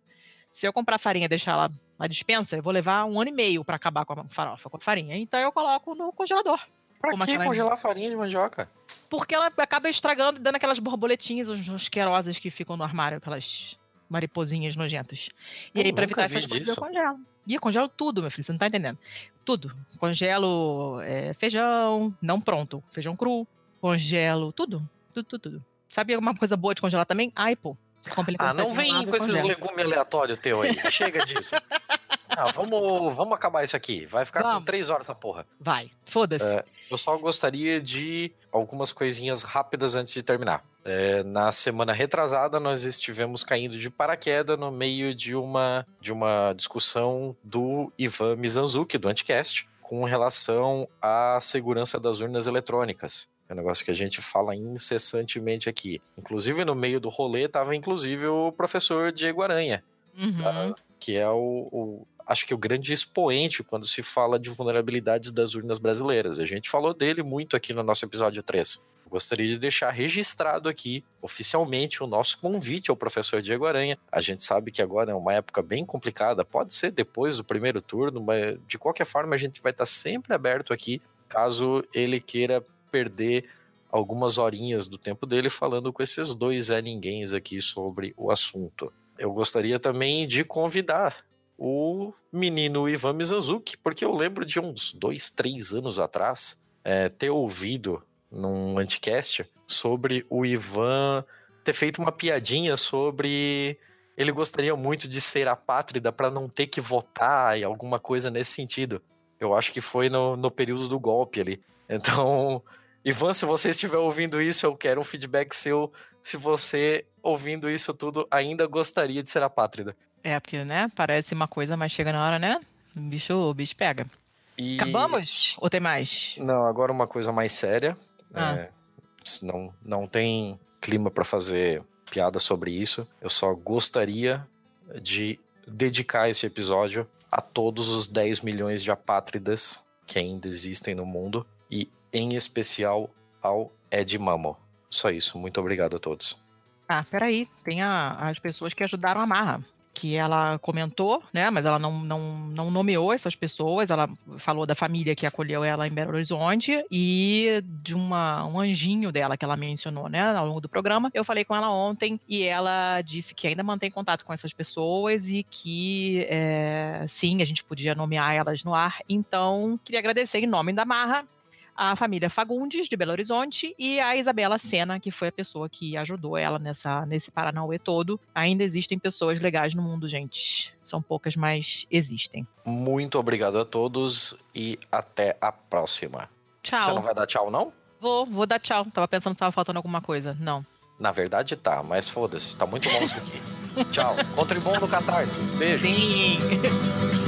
S3: Se eu comprar farinha e deixar ela na dispensa, eu vou levar um ano e meio para acabar com a farofa, com a farinha. Então eu coloco no congelador.
S2: Pra que
S3: aquela-
S2: congelar farinha de mandioca?
S3: Porque ela acaba estragando e dando aquelas borboletinhas as- asquerosas que ficam no armário, aquelas mariposinhas nojentas. E
S2: Eu
S3: aí, pra evitar
S2: vi
S3: essas coisas, eu congelo. E eu congelo tudo, meu filho, você não tá entendendo. Tudo. Congelo é, feijão, não pronto, feijão cru. Congelo tudo, tudo, tudo, tudo. Sabe alguma coisa boa de congelar também? Ai,
S2: Ah, não vem com esses legumes aleatórios teu aí. Chega disso. Ah, vamos, vamos acabar isso aqui. Vai ficar com
S3: Vamos.
S2: três horas essa porra.
S3: Vai, foda-se.
S2: É, eu só gostaria de algumas coisinhas rápidas antes de terminar. É, na semana retrasada, nós estivemos caindo de paraquedas no meio de uma, de uma discussão do Ivan Mizanzuki, do Anticast, com relação à segurança das urnas eletrônicas. É um negócio que a gente fala incessantemente aqui. Inclusive, no meio do rolê, estava inclusive o professor Diego Aranha,
S3: Uhum.
S2: que é o, o- acho que o grande expoente quando se fala de vulnerabilidades das urnas brasileiras. A gente falou dele muito aqui no nosso episódio 3. Gostaria de deixar registrado aqui, oficialmente, o nosso convite ao professor Diego Aranha. A gente sabe que agora é uma época bem complicada, pode ser depois do primeiro turno, mas de qualquer forma a gente vai estar sempre aberto aqui, caso ele queira perder algumas horinhas do tempo dele falando com esses dois é ninguém aqui sobre o assunto. Eu gostaria também de convidar o menino Ivan Mizanzuki, porque eu lembro de uns dois, três anos atrás é, ter ouvido num anticast sobre o Ivan ter feito uma piadinha sobre ele gostaria muito de ser apátrida para não ter que votar e alguma coisa nesse sentido. Eu acho que foi no, no período do golpe ali. Então, Ivan, se você estiver ouvindo isso, eu quero um feedback seu. Se você, ouvindo isso tudo, ainda gostaria de ser apátrida.
S3: É, porque, né, parece uma coisa, mas chega na hora, né? O bicho, o bicho pega.
S2: E...
S3: Acabamos? Ou tem mais?
S2: Não, agora uma coisa mais séria.
S3: Ah.
S2: É, não, não tem clima para fazer piada sobre isso. Eu só gostaria de dedicar esse episódio a todos os 10 milhões de apátridas que ainda existem no mundo em especial, ao Ed Mamo. Só isso. Muito obrigado a todos.
S3: Ah, peraí. Tem a- as pessoas que ajudaram a Marra. Que ela comentou, né? Mas ela não, não, não nomeou essas pessoas. Ela falou da família que acolheu ela em Belo Horizonte e de uma, um anjinho dela que ela mencionou, né? Ao longo do programa. Eu falei com ela ontem e ela disse que ainda mantém contato com essas pessoas e que é, sim, a gente podia nomear elas no ar. Então, queria agradecer em nome da Marra a família Fagundes, de Belo Horizonte, e a Isabela Sena, que foi a pessoa que ajudou ela nessa, nesse Paranauê todo. Ainda existem pessoas legais no mundo, gente. São poucas, mas existem.
S2: Muito obrigado a todos e até a próxima.
S3: Tchau.
S2: Você não vai dar tchau, não?
S3: Vou, vou dar tchau. Tava pensando que tava faltando alguma coisa. Não.
S2: Na verdade tá, mas foda-se, tá muito bom isso aqui. tchau. Contribuam no Catarse. Beijo.
S3: Sim.